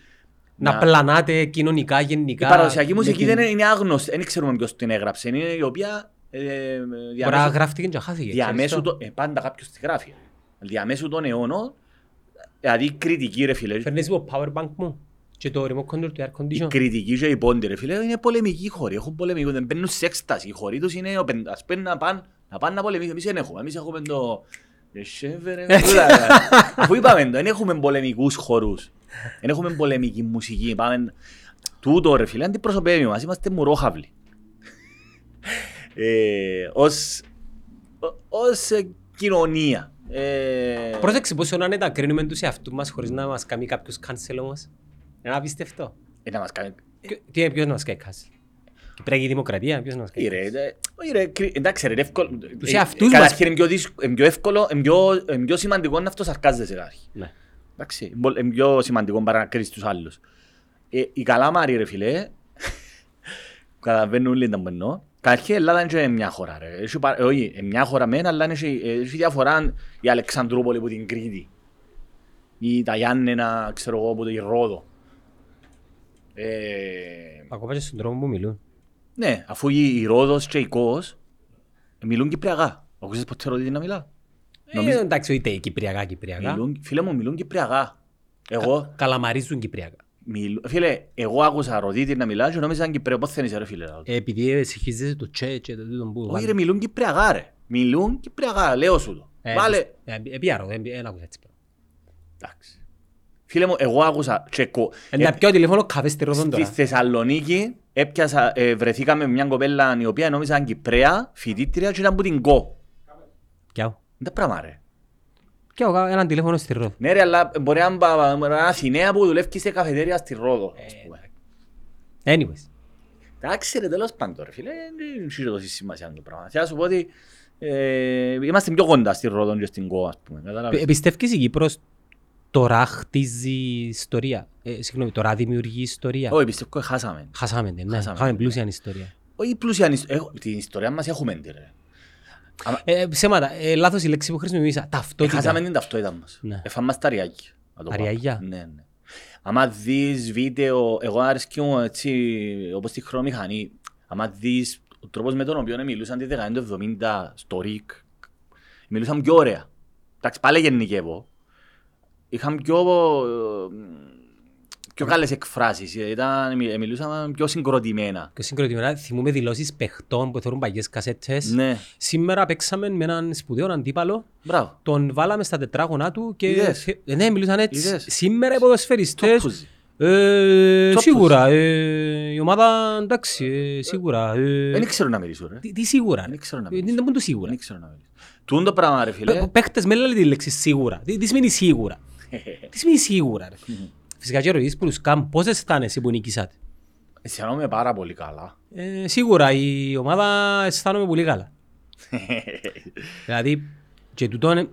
Να πλανάτε κοινωνικά, Η γενικά. παραδοσιακή με μουσική την- δεν είναι, είναι άγνωστη, δεν ξέρουμε ποιος την έγραψε, είναι η οποία ε, Μπορεί να διαμέσου, γράφτηκε και χάθηκε. διαμέσου ξέρεις το, ε, πάντα κάποιος τη γράφει. Διαμέσου των αιώνων, δηλαδή κριτική ρε φίλε, το. Φέρνεις το power bank μου και το remote control του air η condition. κριτική και οι πόντι ρε φίλε είναι πολεμικοί χώροι, έχουν πολεμικούς, δεν μπαίνουν σε έκσταση, οι χώροι τους είναι, ο πεν- ας πούμε να πάνε να πάνε να πολεμήσουν, εμείς δεν έχουμε, εμείς έχουμε το... Ε, σέφερε, τούτα, Αφού είπαμε το, δεν έχουμε πολεμικούς χορούς, δεν έχουμε πολεμική μουσική, πάμε... Τούτο ρε φίλε, αντιπροσωπεύει μας, είμαστε μουρόχαυλοι. Ε, ως, ω- ως ε, κοινωνία. Ε, Πρόσεξε πόσο να είναι τα κρίνουμε τους εαυτούς μας χωρίς να μας κάνει κάποιος cancel όμως. Είναι απίστευτο. ε, να μας κάνει... Ποιο- Τι είναι, ποιος να μας κάνει cancel; Κυπριακή δημοκρατία, ποιος να μας κάνει Ε, ρε, ε, όχι, ρε, κρι- εντάξει ρε, είναι εύκολο. Τους Ε, εαυτούς ε, μας. Καταρχήν είναι πιο δύσκ- είναι πιο εύκολο, είναι πιο- είναι πιο σημαντικό να αυτοσαρκάζεσαι καταρχήν. Ναι. Εντάξει, είναι πολύ- είναι πιο σημαντικό παρά να κρίνεις τους άλλους. Ε, οι καλάμαροι ρε φίλε, καταλαβαίνουν όλοι τα που εννοώ. Καταρχήν η Ελλάδα είναι και μια χώρα ρε. Έχει πα- ε, Όχι, είναι μια χώρα μεν, αλλά έχει ε, έχει διαφορά η Αλεξανδρούπολη που την Κρήτη. Ή τα Γιάννενα, ξέρω εγώ, που την Ρόδο. Ε, Ακόμα και στον τρόπο που μιλούν. ναι, αφού η, η Ρόδος και η Κός μιλούν κυπριακά. Ακούσες ποτέ ρωτήτη να μιλά. Νομίζω- Ε, εντάξει, είτε κυπριακά, κυπριακά. Μιλούν, φίλε μου, μιλούν κυπριακά. Εγώ, Καλαμαρίζουν κυπριακά. Μιλ, φίλε, εγώ άκουσα ρωτήτη να μιλά και νόμιζα ήταν κυπριακό. Πώς θέλεις ρε φίλε. Ε, Επειδή συγχύζεσαι το τσε και το τούτο που... Όχι ρε, μιλούν κυπριακά ρε. Μιλούν κυπριακά, λέω σου το. Ε, Βάλε. ε, ε, πιάρω, δεν δεν άκουσα έτσι. Εντάξει. Φίλε μου, εγώ άκουσα και κο... Ε, Να πιω τηλέφωνο καφέ στη Ρόδον Στη τώρα. Θεσσαλονίκη έπιασα, ε, βρεθήκαμε με μια κοπέλα η οποία νόμιζα ήταν Κυπρέα, φοιτήτρια και ήταν από την ΚΟ. Πιάω. Είναι τα πράγμα ρε. Πιάω έναν τηλέφωνο στη Ρόδον. Ναι ρε, αλλά μπορεί να είναι ένα Αθηναία που δουλεύει σε καφετέρια στη Ρόδο. ας Ε, πούμε. Anyways. Εντάξει ρε, τέλος πάντων ρε φίλε, δεν έχει τόση σημασία το πράγμα. Θέλω να σου πω ότι ε, είμαστε πιο κοντά στη Ρόδο και στην ΚΟ, ας πούμε. κατάλαβες. Ε, Πιστεύεις η Κύπρος τώρα χτίζει ιστορία; Ε, συγγνώμη, τώρα δημιουργεί ιστορία; Όχι, πιστεύω ότι χάσαμε. Χάσαμε την, ναι. Χάσαμε. Χάμε πλούσια ιστορία. Όχι πλούσια, νησ- έχω- την ιστορία μας έχουμε τη ρε. Ε, ψέματα, ε, λάθος η λέξη που χρησιμοποίησα. Ε, Ταυτότητα. Χάσαμε την ταυτότητα μας. Ναι. Εφάμε μας τα ριάκια. να το πω. Αριάγια. Ναι, ναι. Άμα δεις βίντεο, εγώ αρέσκει μου έτσι, όπως τη χρονομηχανή, άμα δεις ο τρόπος με τον οποίο μιλούσαν τη δεκαετία του 70 στο ΡΙΚ, μιλούσαν πιο ωραία. Εντάξει, πάλι γενικεύω. Είχαν πιο, ε, πιο καλές εκφράσεις, ήταν, μι- μιλούσαν πιο συγκροτημένα. Και συγκροτημένα θυμούμε δηλώσεις παιχτών που θέλουν παγιές κασέτες. Ναι, Σήμερα παίξαμε με έναν σπουδαίο αντίπαλο. μπράβο. Τον βάλαμε στα τετράγωνα του και... Είδες. Ε, Ναι, μιλούσαν έτσι. Είδες. Σήμερα οι ποδοσφαιριστές... Τσόπουζι. Ε, Τσόπους. σίγουρα. Ε, η ομάδα, εντάξει, ε, σίγουρα. Ε, Δεν ξέρω να μιλήσω ρε. τι, τι σίγουρα. Δεν ξέρω να Ε, μιλήσω. Δεν είναι το σίγουρα. Δεν ξέρω να μιλήσω. Τούν το πράγμα ρε φίλε. Παι- Παίχτες με λένε τη λέξη σίγουρα. Τι, τι σημαίνει σίγουρα; τι σημαίνει σίγουρα. Ρε; Φυσικά και ρωτήσεις που τους κάνουν πώς αισθάνεσαι που νικήσατε; Αισθανόμαι πάρα πολύ καλά. Ε, σίγουρα η ομάδα αισθάνομαι πολύ καλά. δηλαδή, και τούτον,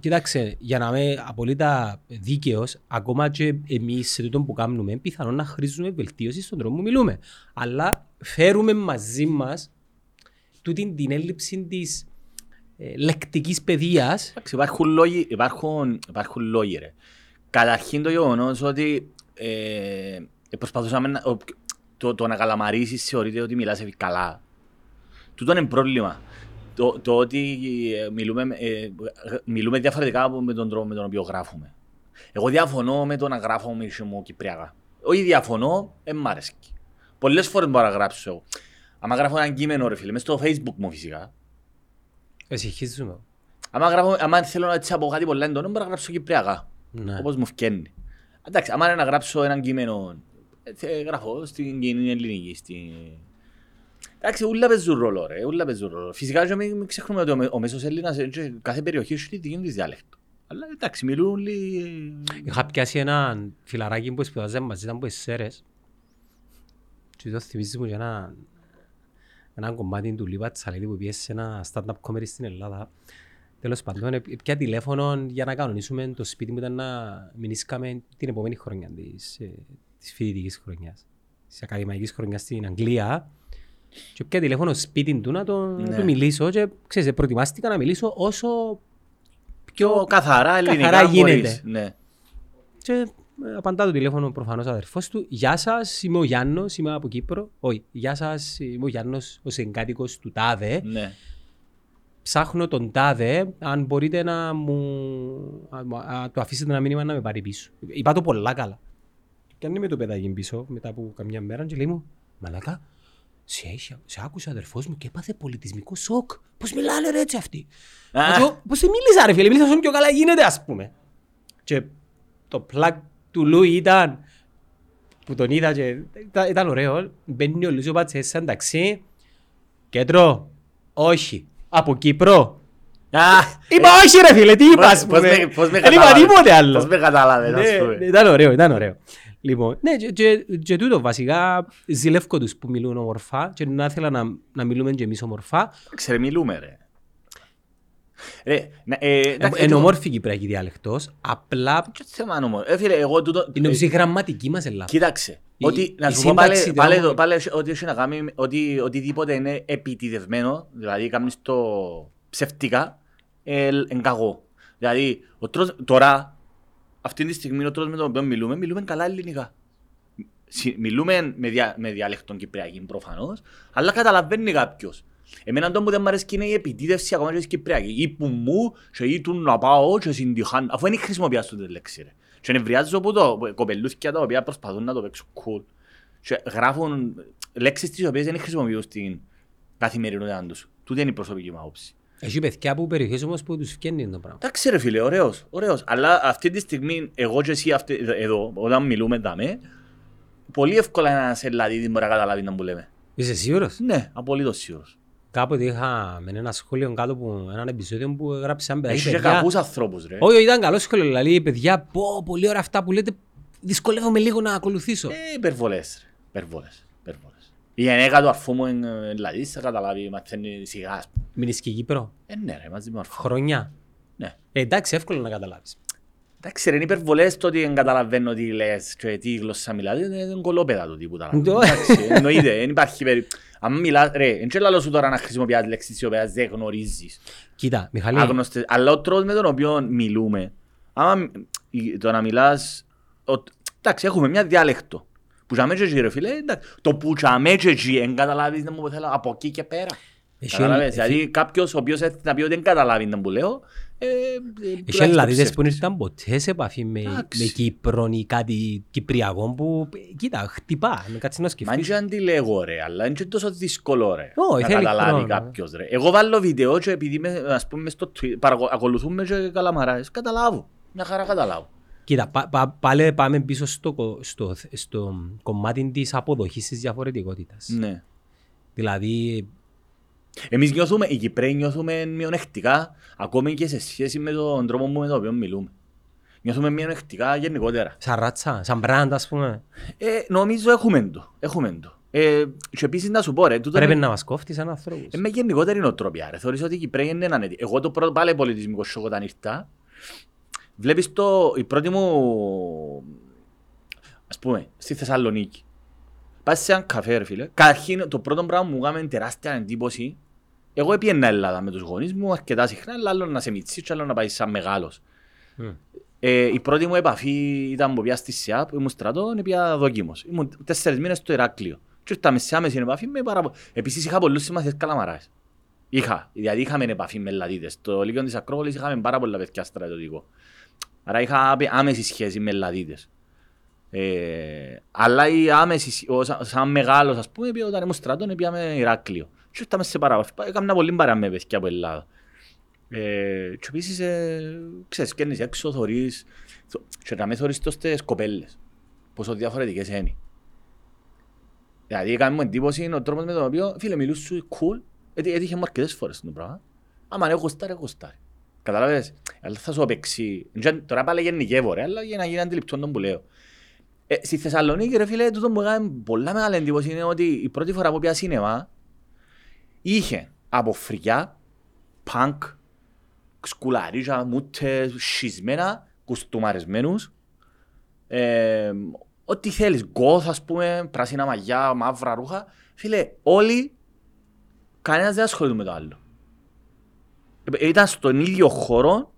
κοιτάξτε, για να είμαι απολύτω δίκαιος, ακόμα και εμείς σε τούτον που κάνουμε, πιθανόν να χρήζουμε βελτίωση στον τρόπο που μιλούμε. Αλλά φέρουμε μαζί μας τούτη την έλλειψη της ε, λεκτικής παιδείας Εντάξει, υπάρχουν λόγοι, υπάρχουν, υπάρχουν λόγοι ρε. Καταρχήν το γεγονός ότι ε, προσπαθούσαμε να, ο- το, το να καλαμαρίσεις θεωρείται ότι μιλάς καλά. Τούτο είναι πρόβλημα. Το, το ότι ε, μιλούμε, με- ε, μιλούμε διαφορετικά από με τον τρόπο με τον οποίο γράφουμε. Εγώ διαφωνώ με το να γράφω με μου κυπριακά. Όχι διαφωνώ, δεν μ' αρέσει. Πολλές φορές μπορώ να γράψω εγώ. Άμα γράφω ένα κείμενο ρε φίλε, μες στο facebook μου φυσικά, εσυχίζουμε. Άμα, γράφω, άμα θέλω να έτσι από κάτι πολλά έντονο, μπορώ να γράψω κυπριακά. Ναι. Όπως μου φκένει. Εντάξει, άμα είναι να γράψω ένα κείμενο, ε, γράφω στην κοινή ελληνική. Στη... Εντάξει, ούλα παίζουν ρόλο ρε, ούλα παίζουν ρόλο. Φυσικά και μην, μην ξεχνούμε ότι ο, με- ο μέσος Έλληνας, ε, και κάθε περιοχή έχει τη δική της διάλεκτο. Αλλά εντάξει, μιλούν όλοι... Είχα πιάσει ένα φιλαράκι που σπουδάζε μαζί, ήταν από τις Σέρες. Και το θυμίζει μου για ένα, ένα κομμάτι του Λίβα Τσαλίδη που πιέσε σε ένα stand-up comedy στην Ελλάδα. Τέλος πάντων, ε, πια τηλέφωνο για να κανονίσουμε το σπίτι μου ήταν να μηνύσκαμε την επόμενη χρονιά της, ε, της φοιτητικής χρονιάς. Της ακαδημαϊκής χρονιάς στην Αγγλία. Και πια τηλέφωνο σπίτι του να το, Ναι. να του μιλήσω και ξέρεις, προετοιμάστηκα να μιλήσω όσο Πιο καθαρά ελληνικά καθαρά μπορείς. γίνεται. Ναι. Και ε, απαντά το τηλέφωνο προφανώς αδερφός του. Γεια σας, είμαι ο Γιάννος, είμαι από Κύπρο. Όχι, γεια σας, είμαι ο Γιάννος, ο συγκάτοικος του ΤΑΔΕ. Ναι. Ψάχνω τον ΤΑΔΕ, αν μπορείτε να μου α, μου- α, το αφήσετε ένα μήνυμα να με πάρει πίσω. Είπα το πολλά καλά. Και αν είμαι το παιδάκι πίσω μετά από καμιά μέρα και λέει μου, μαλάκα, σε, έχει- σε άκουσε ο αδερφός μου και έπαθε πολιτισμικό σοκ. Πώς μιλάνε ρε έτσι αυτοί. Α. Και εγώ, Πώς δεν μίλησα ρε φίλε, μίλησα όσο πιο καλά γίνεται ας πούμε. Και το πλάκ του Λούι ήταν που τον είδα και ήταν, ήταν ωραίο. Μπαίνει ο Λούζο Πατσές σαν ταξί. Κέντρο, όχι. Από Κύπρο. Α, Είπα όχι ρε φίλε, τι είπα ας πώς πούμε. με- πώς με Δεν είπα κατάλαβες. τίποτε άλλο. Πώς με κατάλαβες, ας Ναι, πούμε. ναι, Ήταν ωραίο, ήταν ωραίο. Λοιπόν, ναι, και, και, και τούτο βασικά ζηλεύκω τους που μιλούν ομορφά και να ήθελα να, να μιλούμε και εμείς ομορφά. Ξέρε, μιλούμε ρε. Ρε, να- ε, εντάξει, Είναι το- ομόρφη η κυπριακή διαλεκτός, απλά ποιο θέμα είναι όμως. Ε, φίλε, εγώ τούτο... είναι ε, η γραμματική μας Ελλάδα. Κοίταξε. Η- Ότι, να η σου πω πάλι, σύνταξη πάλι, του- εδώ- πάλι έχει- ότι έχει να κάνει με- ότι οτιδήποτε είναι επιτιδευμένο, δηλαδή κάνεις το ψευτικά, ε, εν κακό. Δηλαδή, ο τρόπος, τώρα, αυτή τη στιγμή ο τρόπος με τον οποίο μιλούμε, μιλούμε καλά ελληνικά. Συ- Μιλούμε με, δια, με διάλεκτον Κυπριακή προφανώς, αλλά καταλαβαίνει κάποιος. Εμένα το που δεν μου αρέσει είναι η επιτίδευση ακόμα και της Κυπριακή. Ή που μου και ή του να πάω και συντυχάν, αφού δεν χρησιμοποιάς τούτη τη λέξη ρε. Και νευριάζω από το κοπελούθια τα οποία προσπαθούν να το παίξουν cool. Και γράφουν λέξεις τις οποίες δεν χρησιμοποιούν στην καθημερινότητα τους. Τούτη είναι η προσωπική μου άποψη. Έχει παιδιά από περιοχές όμως που τους φκένει το πράγμα. Εντάξει ρε φίλε, ωραίος, ωραίος. Αλλά αυτή τη στιγμή, εγώ και εσύ αυτή, εδώ, όταν μιλούμε δάμε, πολύ εύκολα ένας Ελλαδίδης μπορεί να καταλάβει να που λέμε. Είσαι σίγουρος; Ναι, απολύτως σίγουρος. Κάποτε είχα με ένα σχόλιο κάτω από έναν επεισόδιο που έγραψε σαν Έχεις και παιδιά. κακούς ανθρώπους ρε. Όχι, ήταν καλό σχόλιο. Δηλαδή, παιδιά, πω, πολύ ωραία αυτά που λέτε. Δυσκολεύομαι λίγο να ακολουθήσω. Ε, υπερβολές ρε, υπερβολές, υπερβολές. Η γενέκα του αρφού μου είναι Ελλαδής, θα καταλάβει, μαθαίνει σιγά. ας πούμε. Μείνεις και Κύπρο. Ε, ναι ρε, μαζί με αρφού. Χρόνια. Ναι. Ε, εντάξει, εύκολο να καταλάβεις. Εντάξει ρε, είναι υπερβολές το ότι δεν καταλαβαίνω τι λες και τι γλώσσα μιλάς, είναι είναι κολόπεδα το τύπου τα Το- Εντάξει, εννοείται, δεν υπάρχει περί... Αν μιλάς, ρε, δεν ξέρω λαλό σου τώρα να χρησιμοποιάς λέξεις τις οποίες δεν γνωρίζεις. Κοίτα, Μιχαλή, Άγνωστες, αλλά ο τρόπος με τον οποίο μιλούμε, άμα η- το να μιλάς, ο- εντάξει, έχουμε μια διάλεκτο. Που τσάμε και εκεί, ρε φίλε, εντάξει, το που τσάμε και εκεί, εν καταλάβεις να μου θέλω από εκεί και πέρα. Έχει Καταλάβες, ελ- δηλαδή κάποιος ο οποίος έρθει να πει ότι δεν καταλάβει να που λέω, ε, ε, έχει τουλάχιστον Ελλαδίτες που ψεύτης. ήρθαν ποτέ σε επαφή με, Εντάξει. με Κύπρο ή κάτι Κυπριακό που, ε, κοίτα, χτυπά. Με κάτσεις να Μα σκεφτείς. είναι αντιλέγω ρε, αλλά είναι και τόσο δύσκολο ρε. Όχι, να θέλει καταλάβει χρόνο. κάποιος ρε. Εγώ βάλω βίντεο και επειδή με, ας πούμε μες στο Twitter, παρακολου- ακολουθούμε και καλαμαράες, καταλάβω. Μια χαρά καταλάβω. Κοίτα, πα, πα, πάλι πάμε πίσω στο, κο- στο, στο κομμάτι της αποδοχής της διαφορετικότητας. Ναι. Δηλαδή, Εμείς νιώθουμε, οι Κυπρέοι νιώθουμε μειονεκτικά, ακόμη και σε σχέση με τον τρόπο με τον οποίο μιλούμε. Νιώθουμε μειονεκτικά γενικότερα. σαν ράτσα, σαν μπραντ, ας πούμε. Ε, νομίζω έχουμε το. Έχουμε το. Ε, και επίσης να σου πω ρε, τούτο Πρέπει είναι- να μας κόφτεις σαν ανθρώπους. Ε, με γενικότερη νοοτροπία. Ρε. Θεωρείς ότι οι Κυπρέοι είναι έναν έτη. Εγώ το πρώτο πάλι πολιτισμικό σοκ όταν ήρθα, βλέπεις το, η πρώτη μου, ας πούμε, στη Θεσσαλονίκη. Πας σε έναν καφέ ρε φίλε. Καταρχήν το πρώτο πράγμα που μου έκανε τεράστια εντύπωση, εγώ έπιανα Ελλάδα με τους γονείς μου αρκετά συχνά, αλλά άλλο να σε μητσίς και άλλο να πάεις σαν μεγάλος. Μμ. Ε, η πρώτη μου επαφή ήταν που πια στη ΣΕΑΠ, ήμουν στρατό, πια δοκίμος. Ήμουν τέσσερις μήνες στο Ηράκλειο. Και ήρθαμε σε άμεση επαφή με πάρα πο- Επίσης είχα πολλούς συμμαθητές καλαμαράες. Είχα, δηλαδή είχαμε επαφή με Ελλαδίτες. Στο Λύκειο της Ακρόπολης είχαμε πάρα πολλά παιδιά στρατιωτικό. Άρα είχα άπε- άμεση σχέση με Ελλαδίτες. Ε, αλλά η άμεση, σ- ο- σαν, σαν μεγάλος ας πούμε, πήγα όταν ήμουν στρατό, πήγαμε Ηράκλειο. Και ήρθαμε σε παράβαση. Έκανα πολύ παρά με παιδιά από Ελλάδα. Ε, και επίσης, ε, ξέρεις, κέρνεις έξω, θωρείς, θω- και να με θωρείς το στις κοπέλες. Πόσο διαφορετικές είναι. Δηλαδή, έκανε μου εντύπωση ο τρόπος με τον οποίο, φίλε, μιλούς σου cool, έτυχε έτυχε μου αρκετές φορές το πράγμα. Άμα είναι γοστάρει, γοστάρει. Καταλάβες, αλλά θα σου παίξει, Τζαν- τώρα πάλι γενικεύω ρε, αλλά για να γίνει αντιληπτό τον που λέω. Ε, στη Θεσσαλονίκη, ρε φίλε, τούτο μου έκανε πολλά μεγάλη εντύπωση είναι ότι η πρώτη φορά που πια σίνεμα είχε από φρικιά, punk, σκουλαρίζα, μούτες, σχισμένα, κουστούμαρισμένους. Ε, ό,τι θέλεις, γκόθ ας πούμε, πράσινα μαγιά, μαύρα ρούχα. Φίλε, όλοι, κανένας δεν ασχολείται με το άλλο. Ε, Ήταν στον ίδιο χώρο,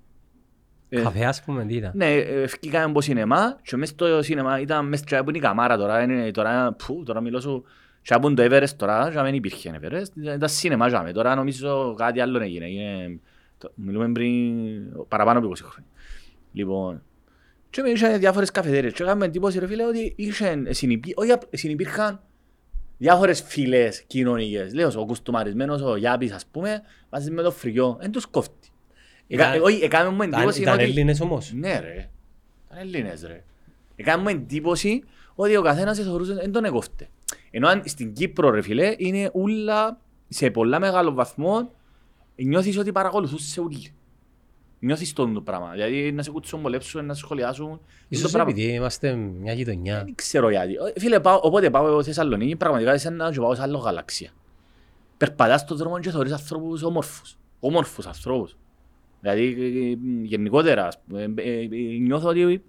ε, Καφέ ας πούμε, τι ήταν. ναι, ε, ευκήκαμε από σινεμά και μέσα στο σινεμά ήταν μέσα στο που είναι η καμάρα τώρα, είναι, τώρα, πού, τώρα μιλώ σου, και από το Everest τώρα, και δεν υπήρχε Everest, ήταν σινεμά και τώρα νομίζω κάτι άλλο έγινε, έγινε το- μιλούμε πριν παραπάνω από 20 χρόνια. Λοιπόν, και με είχαν διάφορες καφετέρειες και έκαμε εντύπωση ρε φίλε ότι είχαν, συνυπή, όχι, απ- συνυπήρχαν διάφορες φυλές κοινωνικές. Λέω, ο κουστομαρισμένος, ο Γιάπης ας πούμε, μαζί με το φρυγιό, δεν τους κόφτει. Εκα- Ήταν- Όχι, έκαμε μου Ήταν- εντύπωση Ήταν ότι... Έλληνες όμως. Ναι ρε, ήταν Έλληνες ρε. Έκαμε μου εντύπωση ότι ο καθένας θεωρούσε δεν τον έκοφτε. Ενώ αν στην Κύπρο ρε φίλε είναι ούλα σε πολλά μεγάλο βαθμό νιώθεις ότι παρακολουθούς σε ούλοι. Νιώθεις το πράγμα. Δηλαδή να σε κουτσομπολέψουν, να σε σχολιάσουν. είναι το Ίσως πράγμα. επειδή είμαστε μια γειτονιά. Δεν ξέρω γιατί. Ε, Φίλε, πάω, οπότε πάω εγώ Θεσσαλονίκη, πραγματικά σαν να και πάω σε άλλο γαλαξία. Περπατάς στον δρόμο και θεωρείς ανθρώπους όμορφους. Όμορφους ανθρώπους. Δηλαδή, ε, ε, γενικότερα, ας πούμε, ε, ε, νιώθω ότι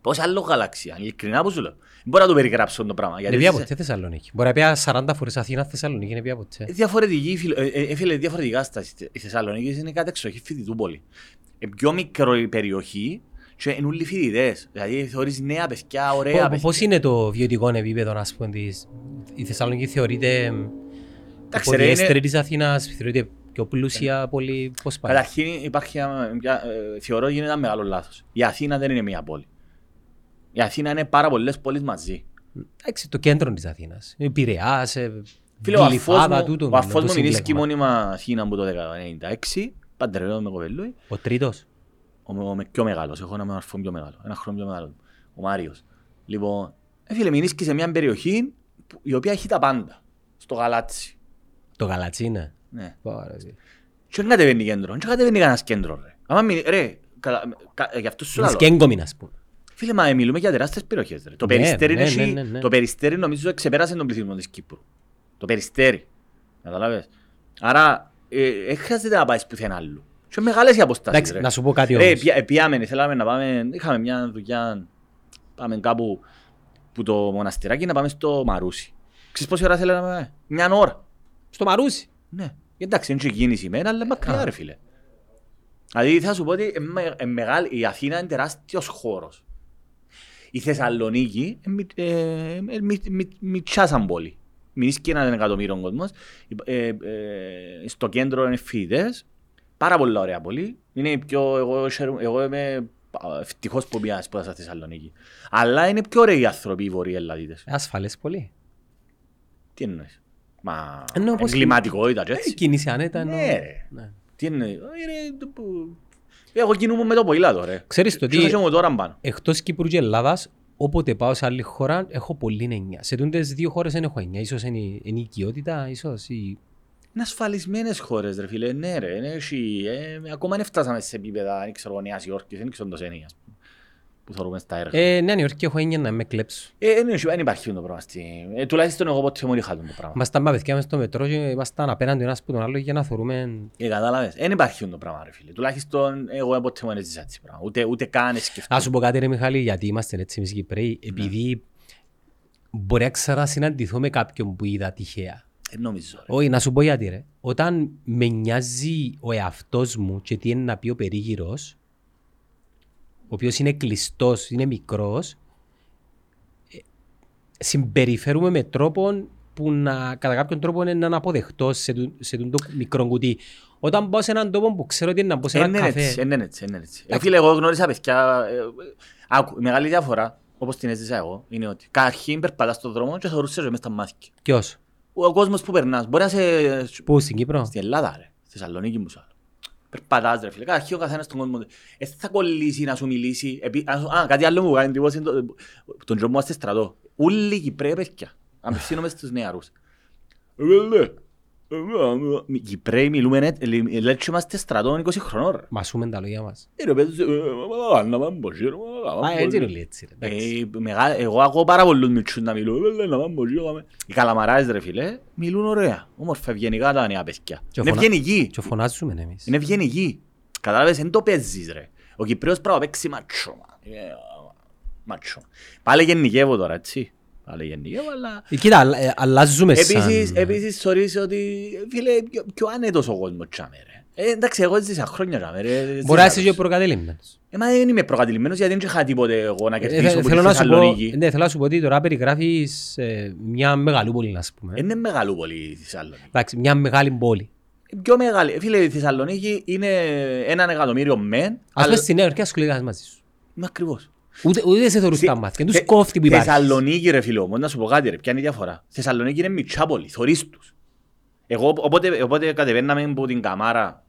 πάω σε άλλο γαλαξία. Ειλικρινά που σου λέω. Δεν μπορώ να το περιγράψω το πράγμα. Δεν Γιατί πια σε- ποτέ Θεσσαλονίκη. Μπορεί να πει 40 φορές Αθήνα, Θεσσαλονίκη, δεν πια ποτέ. Διαφορετική, φίλε, ε, ε, φίλε, διαφορετικά στάση. Η Θεσσαλονίκη είναι κάτι εξοχή φοιτητού πόλη. Ε, πιο μικρό η περιοχή και είναι όλοι φοιτητές. Δηλαδή θεωρείς νέα παιδιά, ωραία Πο- παιδιά. Πώς είναι το βιωτικό επίπεδο, ας πούμε, της... Η Θεσσαλονίκη θεωρείται Εντάξει, ρε, είναι- πολυέστερη της Αθήνας, θεωρείται πιο πλούσια πόλη, πώς πάει. Καταρχήν υπάρχει, ε, μια- ε, θεωρώ γίνεται ένα μεγάλο λάθος. Η Αθήνα δεν είναι μια πόλη. Η Αθήνα είναι πάρα πολλές πόλεις μαζί. Εντάξει, το κέντρο της Αθήνας. Η Πειραιάς, ε, Φίλε, ο αφός Γλυφάδα, μου, τούτο, ο μιλώ, αφός το μου μηνύσκει σύμπλεγμα. μόνιμα Αθήνα από το 1996, παντρευμένο με κοπελούι, Ο τρίτος; ο, ο, με πιο μεγάλος, έχω ένα αρφό πιο μεγάλο, ένα χρόνο πιο μεγάλο, ο Μάριος. Λοιπόν, ε, φίλε, μηνύσκει σε μια περιοχή που- η οποία έχει τα πάντα, στο γαλάτσι. Το γαλατσί είναι. Ναι. Πάρα, ρε. Και δεν κατεβαίνει κέντρο, δεν κατεβαίνει κανένας κέντρος, ρε. Άμα μη, ρε, καλά, κα, γι' αυτό σου Είναι λέω. σκέγκομιν, ας πούμε. Φίλε, μα ε, μιλούμε για τεράστιες περιοχές. Ρε. Το, Ναι, περιστέρι ναι, έχει- ναι, ναι, ναι. το περιστέρι νομίζω ξεπέρασε τον πληθυσμό της Κύπρου. Το περιστέρι. Καταλάβες. Άρα, ε, δεν χρειάζεται να πάεις πουθενά άλλου. Και μεγάλες οι αποστάσεις. Εντάξει, ρε. να σου πω κάτι Ρε, όμως. πια- ε, πιάμε, θέλαμε να πάμε, είχαμε μια δουλειά, πάμε κάπου που το μοναστηράκι να πάμε στο Μαρούσι. Ξέρεις πόση ώρα θέλαμε να πάμε; Μια ώρα. Στο Μαρούσι; Ναι. Εντάξει, είναι και κίνηση μένα, αλλά μακριά Α. ρε φίλε. Δηλαδή θα σου πω ότι είναι με- είναι μεγάλη, η Αθήνα είναι τεράστιος χώρος. Η Θεσσαλονίκη είναι μι- ε, ε, μι- μι- μητσιά σαν πόλη. Μιλείς και έναν εκατομμύριο κόσμος. Ε, ε, στο κέντρο είναι φοιτητές. Πάρα πολλά ωραία πόλη. Είναι η πιο, εγώ, χαίρομαι- εγώ είμαι α, ευτυχώς που πήγα σπούδασα στη Θεσσαλονίκη. Αλλά είναι πιο ωραίοι οι άνθρωποι οι βορειοελλαδίτες. Ε, Ασφαλές πολύ. Τι εννοείς; Μα Εννοώ πως- εγκληματικότητα και Ε, έτσι. Κίνηση άνετα. εννοώ. Ναι, ρε. Ναι. Τι είναι, είναι το που- Εγώ κινούμαι με το ποηλάτο ρε. Ξέρεις το Τι τι, είχε μου τώρα πάνω. εκτός Κύπρου και Ελλάδας, όποτε πάω σε άλλη χώρα, έχω πολύ εννιά. Σε τούντες δύο χώρες δεν έχω εννιά. Ίσως είναι η- είναι η οικειότητα, ίσως η... Είναι ασφαλισμένες χώρες ρε φίλε, ναι ρε. Είναι, έχει, ε, ακόμα δεν φτάσαμε σε επίπεδα, δεν ξέρω, Νέας Υόρκης, δεν ξέρω το σένει, ας πούμε, που θεωρούμε στα έργα. Ε, Νέα Νιόρκη έχω έννοια να με κλέψω. Ε, δεν έχει- δεν υπάρχει το πράγμα. στη- ε, Τουλάχιστον εγώ ποτέ μου είχα το πράγμα. Ήμασταν με παιδιά μες στο μετρό και ήμασταν απέναντι ο ένας που τον άλλο για να θεωρούμε... Ε, κατάλαβες. Δεν υπάρχει το πράγμα ρε φίλε. Τουλάχιστον εγώ ποτέ μου δεν έζησα έτσι πράγμα. Ούτε, ούτε καν σκεφτώ. Να σου πω κάτι ρε Μιχάλη, γιατί είμαστε έτσι εμείς οι Κυπρέοι, επειδή μπορεί να ξανασυναντηθώ με κάποιον που είδα τυχαία. Ε, νομίζω ρε. Όχι, να σου πω γιατί ρε. Όταν με νοιάζει ο εαυτός μου και τι είναι να πει ο περίγυρος, ο οποίος είναι κλειστός, είναι μικρός, ε, συμπεριφέρουμε με τρόπο που να, κατά κάποιον τρόπο είναι να είναι αποδεχτός σε, τούν- σε τούν το μικρό κουτί. Όταν πάω σε έναν τόπο που ξέρω ότι είναι να μπω σε Ε, έναν ναι, καφέ, έτσι, ε, ναι, έτσι, ε, ναι, έτσι. Ε, φίλε, εγώ γνώρισα παιδιά, ε, ε, άκου, η μεγάλη διαφορά, όπως την έζησα εγώ, είναι ότι καταρχήν περπατάς στον δρόμο και θεωρούσες μες στα μάτια. ποιος, Ο κόσμος που περνάς, μπορεί να σε... πού στην Κύπρο, Στην Ελλάδα ρε, στη Θεσσαλονίκη μου σου άλλο. Περπατάς ρε φίλε, καταρχήν ο καθένας τον κόσμο, ε, θα κολλήσει να σου μιλήσει. Επί... Α, σου- α, κάτι άλλο μου κάνει εντύπωση, είναι το- τον τζο μου είμαστε στρατό. Όλοι οι Κυπρέοι παιδιά, απευθύνομαι στους νεαρούς. Ε, λέ, ε, ε, ε, οι Κυπρέοι μιλούμε, έτσι, λέ- λένε και είμαστε στρατό 20 χρονών ρε. μασούμε τα λόγια μας. Ε, ρε, παιδί, ε, μα, να πάμε μπροστά, ρε, μα, να πάμε Α, έτσι μπροστά. είναι όλοι έτσι ρε. εντάξει. Ε, μεγάλα- Εγώ ακούω πάρα πολλούς μητσούς να μιλούν. «Ε, λέ, να πάμε μπροστά, πάμε». Οι καλαμαράες ρε φίλε, μιλούν ωραία. Όμορφα, ευγενικά τα νέα παιδιά. Και ο Είναι φωνα- ευγενικοί. Και φωνάζουμε εμείς. Είναι ευγενικοί. Κατάλαβες, δεν το παίζεις ρε. Ο Κυπρέος πρέπει να παίξει μάτσο. μα. Ε, Μάτσο. Πάλι γενικεύω τώρα, έτσι. Πάλι γενικεύω, αλλά... Ε, Κοίτα, αλλα- ε, αλλάζουμε σαν... Επίσης, επίσης θεωρείς ότι, φίλε, πιο- πιο άνετος ο κόσμος τσάμε, ρε. Ε, εντάξει, εγώ ζήσα χρόνια τσάμε, ρε. Μπορεί ζήσα να είσαι τους. και προκατελημένος. Ε, μα δεν είμαι προκατηλημένος γιατί δεν είχα τίποτε εγώ να Ε, κερδίσω θε- που Θέλω τη να σου πω, Θεσσαλονίκη. ναι, θέλω να σου πω ότι τώρα περιγράφεις ε, μια μεγαλούπολη, ας πούμε. Είναι μεγαλούπολη η Θεσσαλονίκη. Εντάξει, μια μεγάλη πόλη. Πιο μεγάλη. Φίλε, η Θεσσαλονίκη είναι έναν εκατομμύριο μεν, Ας αλλά... πούμε στη Νέα Υόρκη ασχολήθηκες μαζί σου. Είμαι ακριβώς. Ούτε, ούτε σε θεωρούς Θε- τα μάτια. Και Θε- τους κόφτει που υπάρχεις. Θεσσαλονίκη ρε φίλο μου, να σου πω κάτι ρε, ποια είναι η διαφορά. Θεσσαλονίκη είναι μητσά πόλη, θωρείς τους. Εγώ όποτε, όποτε κατεβαίναμε από την Καμάρα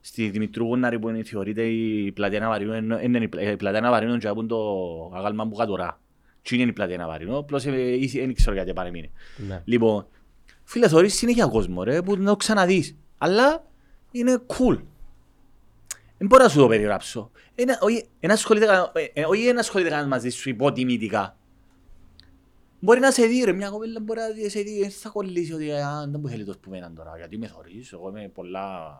στη Δημητρού Γούναρη που είναι, θεωρείται η πλατεία Ναβαρίνου, εν- εν- είναι η πλα- η πλατεία Ναβαρίνου και από το αγάλμα που κατορά. Τι είναι η πλατεία Ναβαρίνου, απλώς ε, ε, δεν ξέρω γιατί παρεμείνει. Ναι. Λοιπόν, φίλε θωρείς συνέχεια κόσμο ρε, που να το ξαναδείς. Αλλά είναι cool. Δεν μπορώ να σου το περιγράψω. Ένα- όχι- ένα ασχολείται κα- ε, ε, Όχι ένα ασχολείται κανένας μαζί σου υποτιμητικά. Μπορεί να σε δει ρε, μια κοπέλα μπορεί να δει- σε δει, δεν θα κολλήσει ότι «Α, δεν μου θέλει το σπουδαίνα τώρα, γιατί με θωρείς, εγώ είμαι πολλά...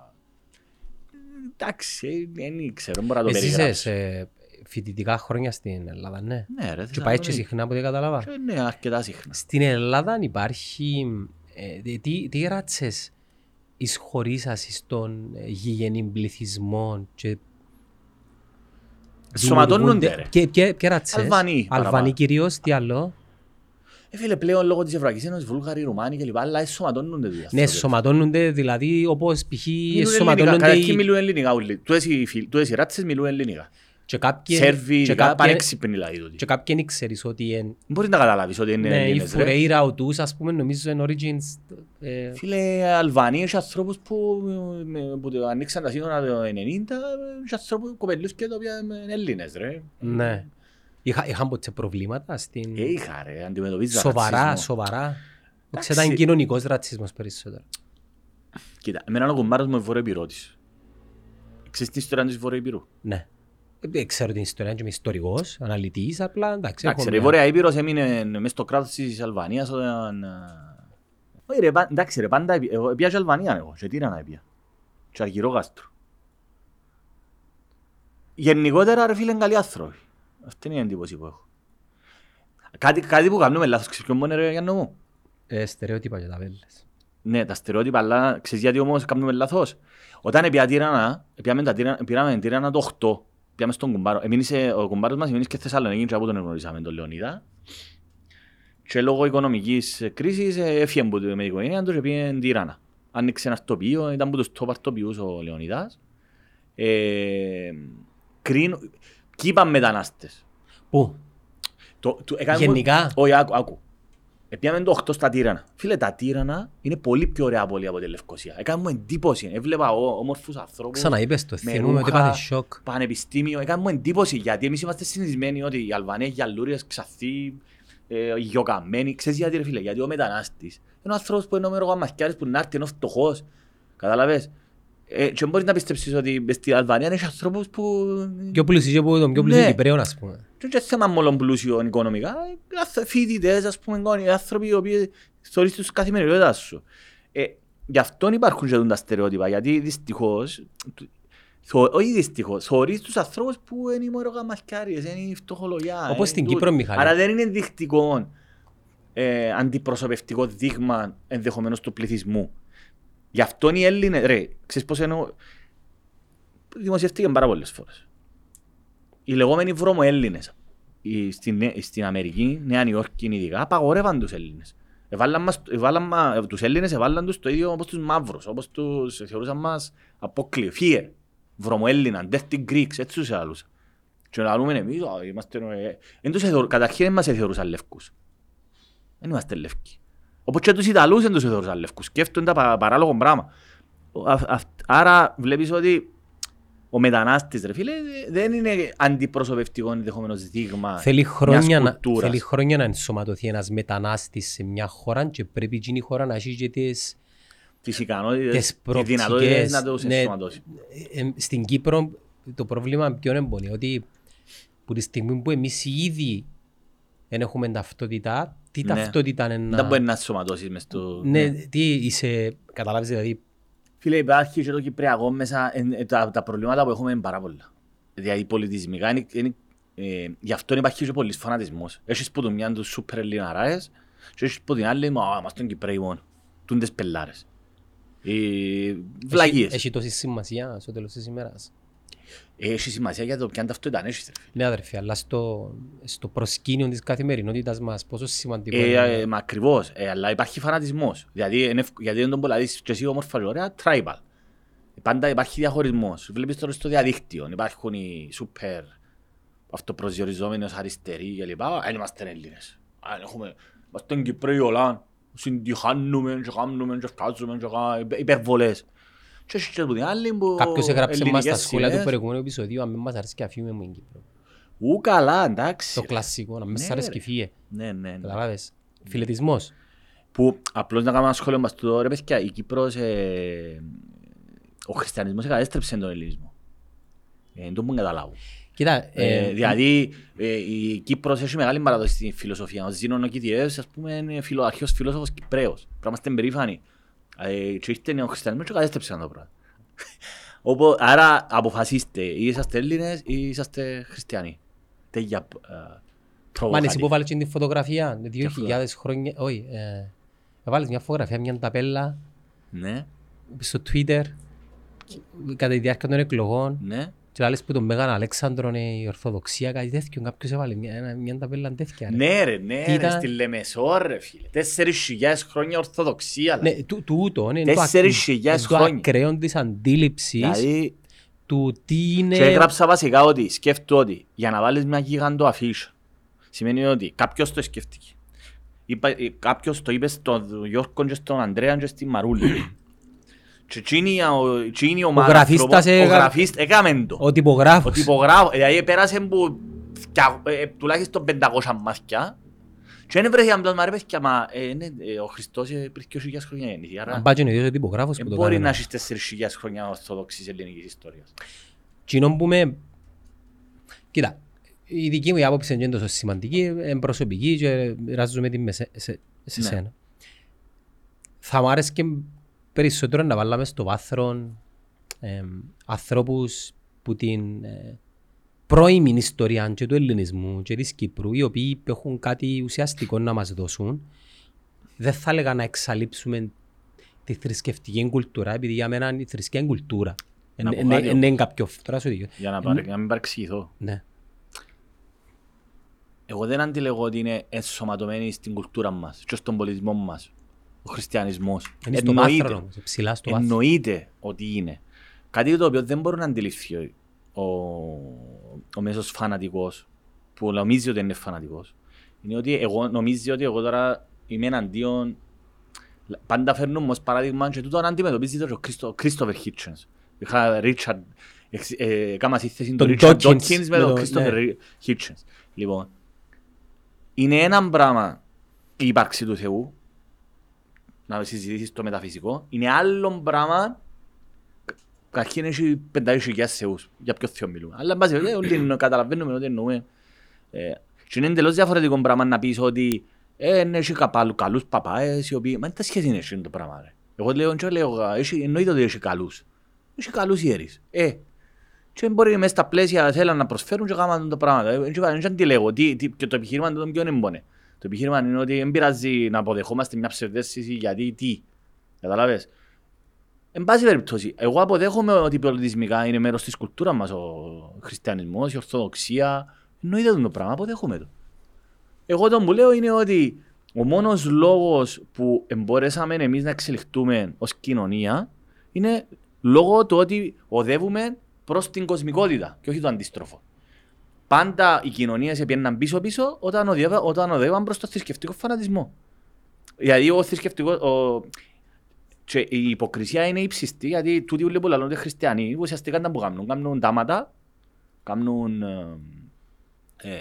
Εντάξει, ε, δεν ξέρω, μπορώ να το Εσύ είσαι περιγράψω. σε φοιτητικά χρόνια στην Ελλάδα, ναι. Ναι ρε, Και πάει και Θεσσαλονίκη. συχνά από ό,τι κατάλαβα. Και Ναι, αρκετά συχνά. Στην Ελλάδα υπάρχει... ε, τι- τι, τι ράτσες εισχωρήσασες στον ε, γηγενή πληθυσμό και Σωματώνονται δημιουργούνται- ρε. Και, και, και ράτσες. Αλβανοί, Αλβανοί παραπάνω. κυρίως, τι άλλο. Ε, φίλε, πλέον λόγω της Ευρωπαϊκής Ένωσης, Βούλγαροι, Ρουμάνοι κλπ. Αλλά εσωματώνονται τους Ναι, ανθρώπους. σωματώνονται δηλαδή όπως π.χ. Μιλούν ελληνικά. σωματώνονται Καταρχήν οι- μιλούν ελληνικά όλοι. Τούτες οι φίλοι- τούτες οι ράτσες μιλούν ελληνικά. Και κάποιοι... Σέρβοι, και ειδικά, κάποιοι- πανέξυπνοι δηλαδή τούτοι. Και κάποιοι δεν ξέρεις ότι εν- Μπορείς να καταλάβεις ότι είναι ναι, η Έλληνες, ρε. Φουρέιρα, ο Τους, ας πούμε, νομίζω είναι origins... ε, Φίλε, Αλβανοί έχει ανθρώπους που, με- που το ανοίξαν τα σύνορα το 90 και ανθρώπους κοπελούς και τα οποία είναι Έλληνες ρε. Ναι. Είχα, είχαν ποτέ προβλήματα στην... Ε, είχα ρε, αντιμετωπίζα Σοβαρά, ρατσισμό. σοβαρά. Εντάξει. Ξέρω, ήταν κοινωνικός ρατσισμός περισσότερο. Κοίτα, εμένα ο κουμπάρος μου είναι Βορειοπυρώτης. Ξέρεις την ιστορία της Βορειοπυρού. Ναι. Ε, Ξέρω την ιστορία, και είμαι ιστορικός, αναλυτής, απλά εντάξει. έχω Εντάξει, ρε, η μια- Βόρεια Ήπειρος έμεινε μες στο κράτος της Αλβανίας όταν... ε, Όχι ρε, πα- εντάξει ρε, πάντα επί- εγώ έπια και Αλβανία εγώ, και Τύρανα έπια. Και Αργυρόγαστρο. Γενικότερα ρε φίλε είναι καλοί άνθρωποι. Αυτή είναι η εντύπωση που έχω. Κάτι, κάτι που κάνουμε λάθος, ξέρεις ποιο μόνο ρε Γιάννο μου; Ε, στερεότυπα και τα βέλες. Ναι, τα στερεότυπα, αλλά ξέρεις γιατί όμως κάνουμε λάθος; Όταν έπια Τύρανα, έπιαμε τα Τύρανα, πήραμε την Τύρανα το 8. Πήγαμε στον κουμπάρο. Εμείνησε, ο κουμπάρος μας εμείνησε και στη Θεσσαλονίκη και από τον γνωρίσαμε τον Λεωνίδα. Και λόγω οικονομικής κρίσης ε, έφυγε από το- με την οικογένεια τους και πήγε στην Τύρανα. Άνοιξε ένα αρτοπείο, ήταν από τους top αρτοπιούς ο Λεωνίδας. Ε, κρίνω, κι είπαν μετανάστες. Πού; Το, το, έκαμε- Γενικά; Όχι, άκου, άκου. Επιάμε το 8 στα Τύρανα. Φίλε, τα Τύρανα είναι πολύ πιο ωραία πόλη από τη Λευκοσία. Έκανε μου εντύπωση. Έβλεπα ο- όμορφους ανθρώπους. Ξαναείπες το, με θυμούμαι ότι ρούχα, έπαθε σοκ. Πανεπιστήμιο. Έκανε μου εντύπωση γιατί εμείς είμαστε συνηθισμένοι ότι οι Αλβανοί έχουν γιαλούριες, ξαθοί, ε, γιοκαμένοι. Ξέρεις γιατί ρε φίλε, γιατί ο μετανάστης είναι ο άνθρωπος που είναι ο μερογαμαθιάρης που να έρθει είναι ο φτωχός. Καταλαβες. Ε, και μπορείς να πιστέψεις ότι μες στην Αλβανία είναι ανθρώπους που Πιο πλούσιοι και από τον πιο πλούσιο Ναι. Κυπρέο, ας πούμε. και είναι θέμα μόνο πλούσιο οικονομικά, ε, αθ- φοιτητές, ας πούμε, οι άνθρωποι οι οποίοι θεωρείς τους καθημερινότητας σου. Ε, γι' αυτό υπάρχουν και τα στερεότυπα, γιατί δυστυχώς, του- θω- όχι δυστυχώς, θεωρείς τους ανθρώπους που είναι οι μωρογαμαθιάριες, είναι οι φτωχολογιά. Όπως είναι στην τούτο. Κύπρο, Μιχάλη. Άρα δεν είναι δεικτικό ε, αντιπροσωπευτικό δείγμα ενδεχομένως του πληθυσμού. Γι' αυτό οι Έλληνες, ρε, ξέρεις πώς εννοώ, δημοσιεύτηκε πάρα πολλές φορές. Οι λεγόμενοι βρωμοέλληνες οι- στην, Νέ- στην Αμερική, Νέα Νιόρκη ειδικά, απαγορεύαν τους Έλληνες. Εβάλαν μας, εβάλαν μα, τους Έλληνες εβάλαν τους το ίδιο όπως τους μαύρους, όπως τους θεωρούσαν μας απόκλειο, fear, βρωμοέλληνα, dirty Greeks, έτσι τους άλλους. Και να λέμε εμείς, «Α, είμαστε, ε, εν τους εθεω- καταρχήν δεν μας θεωρούσαν λευκούς. Δεν είμαστε λευκοί. Όπως και τους Ιταλούς δεν τους θεωρούσαν λευκούς. Σκέφτονται τα πα- παράλογο πράγμα. Ο- α- αυ- Άρα βλέπεις ότι ο μετανάστης, ρε φίλε, δεν είναι αντιπροσωπευτικό ενδεχομένως δείγμα Θέλει χρόνια, μιας να, κουλτούρας. θέλει χρόνια να ενσωματωθεί ένας μετανάστης σε μια χώρα και πρέπει εκείνη η χώρα να έχει και τις, τις ικανότητες, τις τις προοπτικές. δυνατότητες να τους ναι, ενσωματώσει. ε, ε, στην Κύπρο το πρόβλημα ποιο είναι πονή, ότι που τη στιγμή που εμείς ήδη δεν έχουμε ταυτότητα, τι Ναι. ταυτότητα είναι Δεν να... μπορεί να ενσωματώσεις μες στο... Ναι, τι είσαι, καταλάβεις δηλαδή, Φίλε, υπάρχει και το Κυπριακό μέσα, ε, ε, τα, τα προβλήματα που έχουμε είναι πάρα πολλά. Δηλαδή πολιτισμικά είναι, είναι ε, γι' αυτό υπάρχει και πολλής φανατισμός. Έχεις που το μιαν τους σούπερ ελληναράες και έχεις που την άλλη, μα είμαστε τον Κυπρέοι μόνο. Τούντες πελάρες. Οι βλαγίες. Έχει τόση σημασία στο τέλος της ημέρας. Έχεις σημασία για το ποιαν ταυτότητα έχεις. ρε φίλε. Ναι αδερφέ, αλλά στο, στο προσκήνιο της καθημερινότητας μας πόσο σημαντικό Ε, είναι. ε, μα ακριβώς, ε, αλλά υπάρχει φανατισμός. Δηλαδή, είναι, ευκ- γιατί δεν τον πολλά δεις και εσύ όμορφα και ωραία, tribal. Πάντα υπάρχει διαχωρισμός. Βλέπεις τώρα στο διαδίκτυο, υπάρχουν οι σούπερ αυτοπροσδιοριζόμενοι αριστεροί κλπ. Δεν είμαστε Έλληνες. Αν έχουμε, είμαστε Κυπρέοι όλα, συντυχάνουμε και κάνουμε και φτάζουμε και κάνουμε υπερβολές. Και έχεις και από την άλλη που Κάποιος έγραψε μας στα ελληνικές σχόλια του σημαίες. προηγούμενου επεισοδίου αν μην μας αρέσει και αφήνουμε μου την Κύπρο. Ου, καλά, εντάξει. Το κλασικό, να μην Ναι, σ' αρέσει ρε. και φύγε. Ναι, ναι, ναι. Καταλάβες. Φιλετισμός. Που απλώς να κάνω ένα σχόλιο μας το ρε παιδιά, η Κύπρος, ε, ο χριστιανισμός κατέστρεψε τον ελληνισμό. Ε, δεν το μπορούν να καταλάβουν. Κοίτα, Ε, ε, δηλαδή ε, η Κύπρος έχει μεγάλη παράδοση στην φιλοσοφία. Ο Ζήνων ο Κιτιεύς, ας πούμε, είναι φιλο, αρχαίος φιλόσοφος Κυπρέος. Πρέπει να είμαστε περήφανοι. Ε, και ήρθε ο χριστιανισμός και κατέστρεψε το πράγμα. Οπό, άρα αποφασίστε, ή είσαστε Έλληνες ή είσαστε χριστιανοί. Τέγια ε, Μαν προβοκάτη. εσύ που βάλεις την φωτογραφία, δύο αυτό. χιλιάδες χρόνια, όχι, ε, βάλεις μια φωτογραφία, μια ταπέλα Ναι, στο Twitter κατά τη διάρκεια των εκλογών ναι. Και άλλες που τον Μέγαν Αλέξανδρο είναι η Ορθοδοξία, κάτι τέτοιο, κάποιος έβαλε μια, ένα- μια ταπέλα τέτοια. ρε. Ναι ρε, ναι Τι ρε, ήταν; στη Λεμεσό ρε φίλε. Τέσσερις χιλιάδες χρόνια Ορθοδοξία. Ναι, δηλαδή. του- τούτο είναι το, Τέσσερις ακ- χιλιάδες το χρόνια. ακραίο της αντίληψης Δηλαδή, του τι είναι... και έγραψα βασικά ότι σκέφτομαι ότι για να βάλεις μια γίγαντο αφίσα σημαίνει ότι κάποιος το σκέφτηκε. Είπα, ε, κάποιος το είπε στον Γιώργο και στον Ανδρέα και στην Μαρούλη. Και εκείνη ο- εκείνη η ομάδας γραφίστας ανθρώπων- ο έγα- γραφίστ έκαμε το. Ο τυπογράφος. Ο τυπογράφος, δηλαδή πέρασε που φτια- ε, τουλάχιστον 500 μάθηκια και δεν βρέθηκε απλώς μα ρε παιδιά, μα ε, ναι, ε, ο Χριστός ε, πριν 2.000 χρόνια γεννήθη, άρα Αν πάει και ο ίδιος ο τυπογράφος δεν που το μπορεί κάνει. να έχεις 4.000 χρόνια ορθοδόξης ελληνικής ιστορίας. Κοινό που με... Κοίτα, η δική μου η άποψη είναι τόσο σημαντική, είναι προσωπική και μοιράζομαι την με σε, σε, σε Ναι. σένα. Θα μου άρεσε και περισσότερο να βάλαμε στο βάθρο ε, ανθρώπους που την ε, πρώιμη ιστορία και του ελληνισμού και της Κύπρου, οι οποίοι έχουν κάτι ουσιαστικό να μας δώσουν. Δεν θα έλεγα να εξαλείψουμε τη θρησκευτική κουλτούρα, επειδή για μένα η θρησκεία είναι κουλτούρα. Να πω Είναι- κάτι Είναι είναι κάποιο... Τώρα σου διηγώ. Για να, παρε- να μην παρεξηγηθώ. Ναι. Εγώ δεν αντιλεγώ ότι είναι ενσωματωμένη στην κουλτούρα μας και στον πολιτισμό μας. Ο χριστιανισμός. Είναι στο Εννοείται. βάθρο όμως, ψηλά στο βάθρο. Εννοείται ότι είναι. Κάτι το οποίο δεν μπορεί να αντιληφθεί ο, ο, ο μέσος φανατικός που νομίζει ότι είναι φανατικός είναι ότι εγώ νομίζει ότι εγώ τώρα είμαι εναντίον πάντα φέρνουμε ως παράδειγμα και τούτο αν αντιμετωπίζει το ο Christo- Christopher Hitchens είχα Richard εξ- ε, κάμα σύνθεση Τον του Richard Dawkins Dawkins με με τον το- Christopher ναι. Hitchens λοιπόν είναι ένα πράγμα η ύπαρξη του Θεού να συζητήσεις το μεταφυσικό είναι άλλο πράγμα Καταρχήν έχει 500.000 θεούς, για ποιο θεό μιλούμε. Αλλά εν πάση περιπτώσει, όλοι εννο- καταλαβαίνουμε ότι εννοούμε. Ε, Και είναι εντελώς διαφορετικό πράγμα να πεις ότι ε, ναι, έχει καπάλου, καλούς παπάες οι οποίοι... Μα τι σχέση είναι αυτό το πράγμα ρε; Εγώ λέω, και λέω, έχει, εννοείται ότι έχει καλούς. Έχει καλούς ιερείς. Ε, και μπορεί μέσα στα πλαίσια θέλουν να προσφέρουν και κάνουν το πράγμα. Ε, και Δεν αντιλέγω. Τι, τι, και το επιχείρημα το ποιο είναι μπονε. Το επιχείρημα είναι ότι δεν πειράζει να αποδεχόμαστε μια ψευδέστηση γιατί τι. Καταλάβες; Εν πάση περιπτώσει, εγώ αποδέχομαι ότι πολιτισμικά είναι μέρος της κουλτούρας μας ο χριστιανισμός, η ορθοδοξία. Εννοείται το πράγμα, αποδέχομαι το. Εγώ το που λέω είναι ότι ο μόνος λόγος που μπορέσαμε εμείς να εξελιχτούμε ως κοινωνία είναι λόγω του ότι οδεύουμε προς την κοσμικότητα και όχι το αντίστροφο. Πάντα οι κοινωνίες πήγαιναν πίσω-πίσω όταν, οδεύα, όταν οδεύαν προς το θρησκευτικό φανατισμό. Δηλαδή ο θρησκευτικός, ο... Και η υποκρισία είναι ύψιστη γιατί τούτοι όλοι που λαλούνται χριστιανοί ουσιαστικά ήταν που κάνουν. Κάνουν τάματα, κάνουν... ε, ε,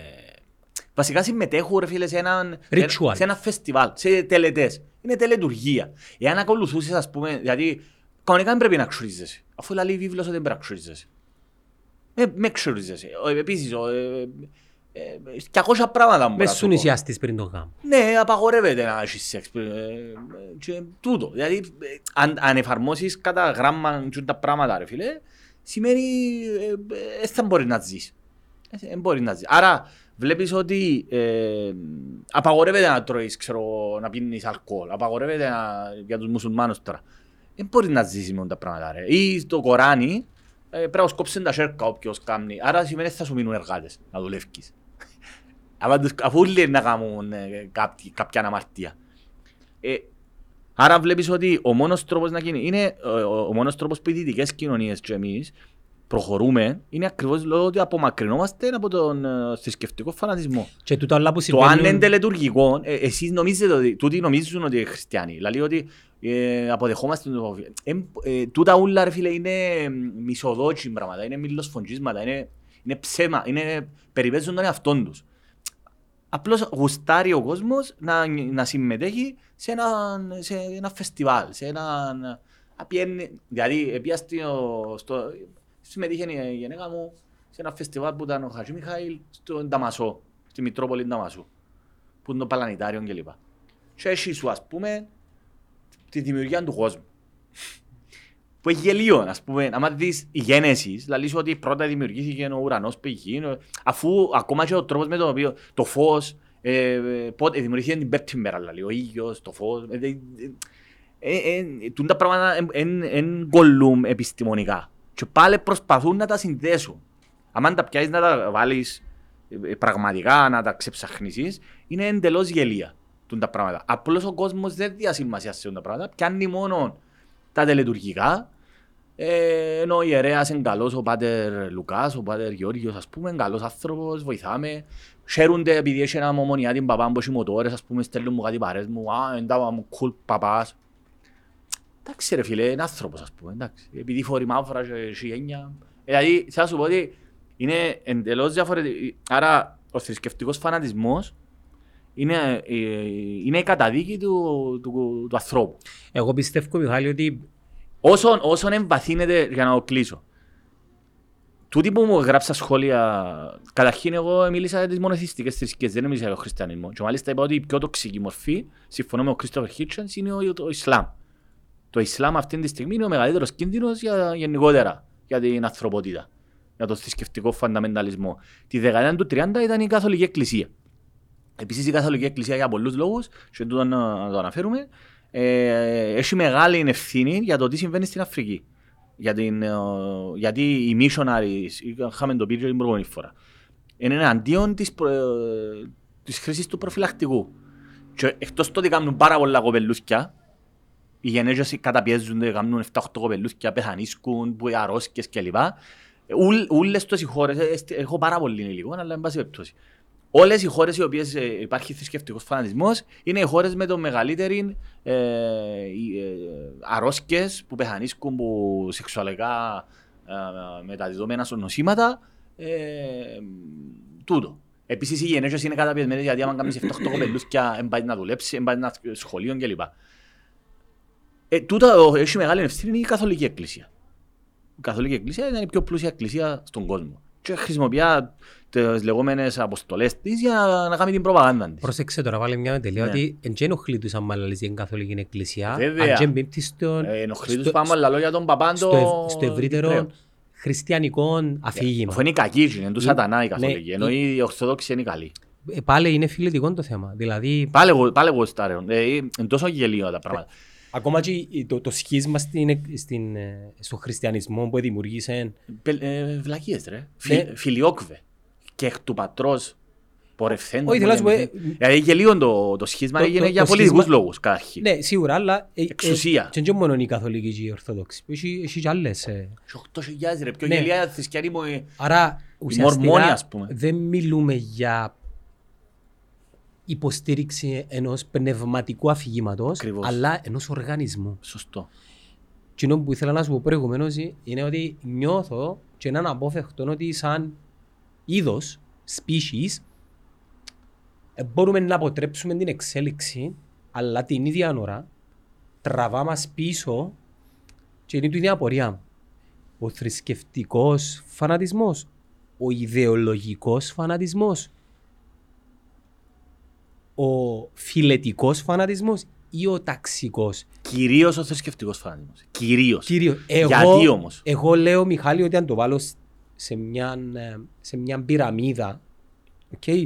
βασικά συμμετέχουν ρε φίλε σε ένα, Ritual. σε ένα φεστιβάλ, σε τελετές. Είναι τελετουργία. Εάν ακολουθήσεις ας πούμε, γιατί κανονικά δεν πρέπει να ξουρίζεσαι. Αφού λέει η βίβλος ότι δεν πρέπει να ξουρίζεσαι. Ε, με ξουρίζεσαι. Ε, Επίσης, ο, ε, ε, 200 πράγματα μπορεί Μες να σου σου πω. νησιάστης πριν το γάμο. Ναι, απαγορεύεται να έχεις σεξ. ε, ε, και τούτο. Δηλαδή, ε, αν, αν εφαρμόσεις κατά γράμμα τσουν τα πράγματα, ρε φίλε, σημαίνει δεν θα μπορείς να ζεις. Δεν μπορείς να ζεις. Άρα, βλέπεις ότι ε, απαγορεύεται να τρώεις, ξέρω, να πίνεις αλκοόλ. Απαγορεύεται να, για τους μουσουλμάνους τώρα. Δεν μπορείς να ζήσει με όλα τα πράγματα. Ρε. Ή στο Κοράνι, ε, πρέπει να σκόψει τα σέρκα όποιος κάνει. Άρα σημαίνει θα σου μείνουν εργάτες να δουλεύεις. Αλλά τους- αφού όλοι να κάνουν ε, κάποιοι- κάποια αναμαρτία. Ε, άρα βλέπεις ότι ο μόνος τρόπος να γίνει, είναι ε, ο, ο μόνος τρόπος που οι δυτικές κοινωνίες και εμείς προχωρούμε είναι ακριβώς λόγω ότι απομακρυνόμαστε από τον ε, θρησκευτικό φανατισμό. Και τούτα όλα που Το αν είναι συμβαίνουν... τελετουργικό, ε, εσείς νομίζετε ότι, τούτοι νομίζουν ότι είναι χριστιανοί. Δηλαδή ότι ε, αποδεχόμαστε το ε, ε, Τούτα ούλα ρε φίλε είναι ε, μισοδότσι πράγματα, είναι μιλοσφοντζίσματα, είναι, είναι ψέμα, είναι, περιπέζουν τον εαυτόν τους. Απλώς γουστάρει ο κόσμος να, να συμμετέχει σε ένα, σε ένα φεστιβάλ, σε ένα... να πιένει- Δηλαδή, επία στο, στο, συμμετείχε η γενέκα μου σε ένα φεστιβάλ που ήταν ο Χατζη Μιχαήλ στο Νταμασό, στη Μητρόπολη Νταμασού, που είναι το Παλανιτάριο κλπ. Και έχει σου, ας πούμε, τη δημιουργία του κόσμου. Που έχει γελίο, ας πούμε, άμα δεις η γένεσης, δηλαδή ότι πρώτα δημιουργήθηκε ο ουρανός που έχει γίνει, αφού ακόμα και ο τρόπος με τον οποίο το φως, ε, ε, πότε, δημιουργήθηκε την πέπτη μέρα, δηλαδή, ο ήλιος, το φως, ε, ε, ε, ε, ε, τούν τα πράγματα δεν κολλούν επιστημονικά. Και πάλι προσπαθούν να τα συνδέσουν. Αν τα πιάσεις να τα βάλεις ε, πραγματικά, να τα ξεψαχνίσεις, είναι εντελώς γελία τούν τα πράγματα. Απλώς ο κόσμος δεν διασημασία σε τούν τα πράγματα, πιάνει μόνο τα τελετουργικά, ε, ενώ ο ιερέας είναι καλός, ο πάτερ Λουκάς, ο πάτερ Γεώργιος, ας πούμε, είναι καλός άνθρωπος, βοηθάμε. Χαίρονται επειδή έχει ένα μομονιάτη παπά που έχει μοτόρες, ας πούμε, στέλνουν μου κάτι παρές μου, α, εντάβα μου, κουλ παπάς. Εντάξει ρε φίλε, είναι άνθρωπος ας πούμε, εντάξει. Επειδή φορεί μαύρα και έχει γένια. Ε, Δηλαδή, θα σου πω ότι είναι εντελώς διαφορετικό. Άρα, ο θρησκευτικός φανατισμός είναι, ε, είναι η καταδίκη του, του, του ανθρώπου. Εγώ πιστεύω, Μιχάλη, ότι Όσον, όσον εμβαθύνεται, για να το κλείσω. Τούτοι που μου γράψα σχόλια, καταρχήν εγώ μίλησα για τις μονοθυστικές θρησκείες, δεν μίλησα για τον χριστιανισμό. Και μάλιστα είπα ότι η πιο τοξική μορφή, συμφωνώ με τον Christopher Hitchens, είναι ο, το Ισλάμ. Το Ισλάμ αυτή τη στιγμή είναι ο μεγαλύτερος κίνδυνος για, γενικότερα για την ανθρωπότητα, για τον θρησκευτικό φανταμενταλισμό. Τη δεκαετία του 30 ήταν η Καθολική Εκκλησία. Επίσης η Καθολική Εκκλησία για πολλούς λόγους, και τούτο να, να το αναφέρουμε, ε, έχει μεγάλη ευθύνη για το τι συμβαίνει στην Αφρική. Για την, ε, γιατί οι missionaries, είχαμε το πει και την προηγούμενη φορά, είναι εναντίον της, προ, ε, της χρήσης του προφυλακτικού. Και εκτός το ότι κάνουν πάρα πολλά κοπελούθια, οι γενέγες καταπιέζονται, κάνουν 7-8 κοπελούθια, πεθανίσκουν, που αρρώσκες κλπ. Ούλ- Ούλες τόσες οι χώρες, ε, εστι- έχω πάρα πολύ υλικό, αλλά εν πάση περιπτώσει. Όλες οι χώρες οι οποίες ε, υπάρχει θρησκευτικός φανατισμός είναι οι χώρες με το μεγαλύτερη ε, οι, ε, αρρώσκες που πεθανίσκουν που σεξουαλικά ε, μεταδιδόμενα στο νοσήματα. Ε, τούτο. Επίσης οι γενέσεις είναι καταπιεσμένες γιατί άμα κάνεις 7-8 κοπελούθια δεν πάει να δουλέψεις, δεν πάει να σχολείο κλπ. Ε, τούτο έχει μεγάλη ευθύνη η Καθολική Εκκλησία. Η Καθολική Εκκλησία ήταν η πιο πλούσια εκκλησία στον κόσμο. Και χρησιμοποιεί τις λεγόμενες αποστολές της για να κάνει την προπαγάνδα της. πρόσεξε τώρα βάλε μια τελεία Ναι. ότι δεν ενοχλεί τους αν μάλλαλες την Καθολική Εκκλησία, Βέβαια. αν και εμπίπτει στον- Ε, ενοχλεί τους στο- πάμε αλλά λόγια των παπάν στο, το... ευ- στο ευρύτερο Κυπρέο. χριστιανικό αφήγημα. Αφού είναι η κακή, είναι του σατανά η Καθολική, Ναι, ενώ η Ορθόδοξη είναι η καλή. Ε, Πάλι είναι φιλετικό το θέμα. Δηλαδή, Πάλι εγώ, πάλι εγώ στάρεω. Ε, είναι τόσο γελίο τα πράγματα. Ακόμα και η- το, το σχίσμα στην, εκ- στην, ε, στο χριστιανισμό που δημιουργήσε Πε- ε, Βλακίες ρε. Ναι. Φι- Φιλιόκβε. Και εκ του πατρός πορευθέντων. Όχι, θέλω να σου πω, ε, Δηλαδή γελίο το, το σχίσμα το- έγινε το- για το πολιτικούς σχίσμα- λόγους καταρχήν. Ναι, σίγουρα, αλλά. ε, ε, Εξουσία. Και δεν μόνο η Καθολική και η Ορθόδοξη. Έχει, έχει και άλλες. ε. Και 8.000 ρε. Πιο Ναι. γελία θρησκιανή μου. ε, Άρα, Μορμόνοι, ουσιαστικά ας πούμε. δεν μιλούμε για υποστήριξη ενός πνευματικού αφηγήματος, Ακριβώς. αλλά ενός οργανισμού. Σωστό. Και αυτό που ήθελα να σου πω προηγουμένως είναι ότι νιώθω και έναν απόφευκτο ότι σαν είδος, species, ε, μπορούμε να αποτρέψουμε την εξέλιξη, αλλά την ίδια ώρα τραβά μας πίσω και είναι η ίδια απορία μου. Ο θρησκευτικός φανατισμός, ο ιδεολογικός φανατισμός ο φιλετικός φανατισμός ή ο ταξικός; Κυρίως ο θρησκευτικός φανατισμός. Κυρίως. Κύριο, εγώ, Γιατί όμως; Εγώ λέω, Μιχάλη, ότι αν το βάλω σ- σε μια, ε, σε μια πυραμίδα, okay,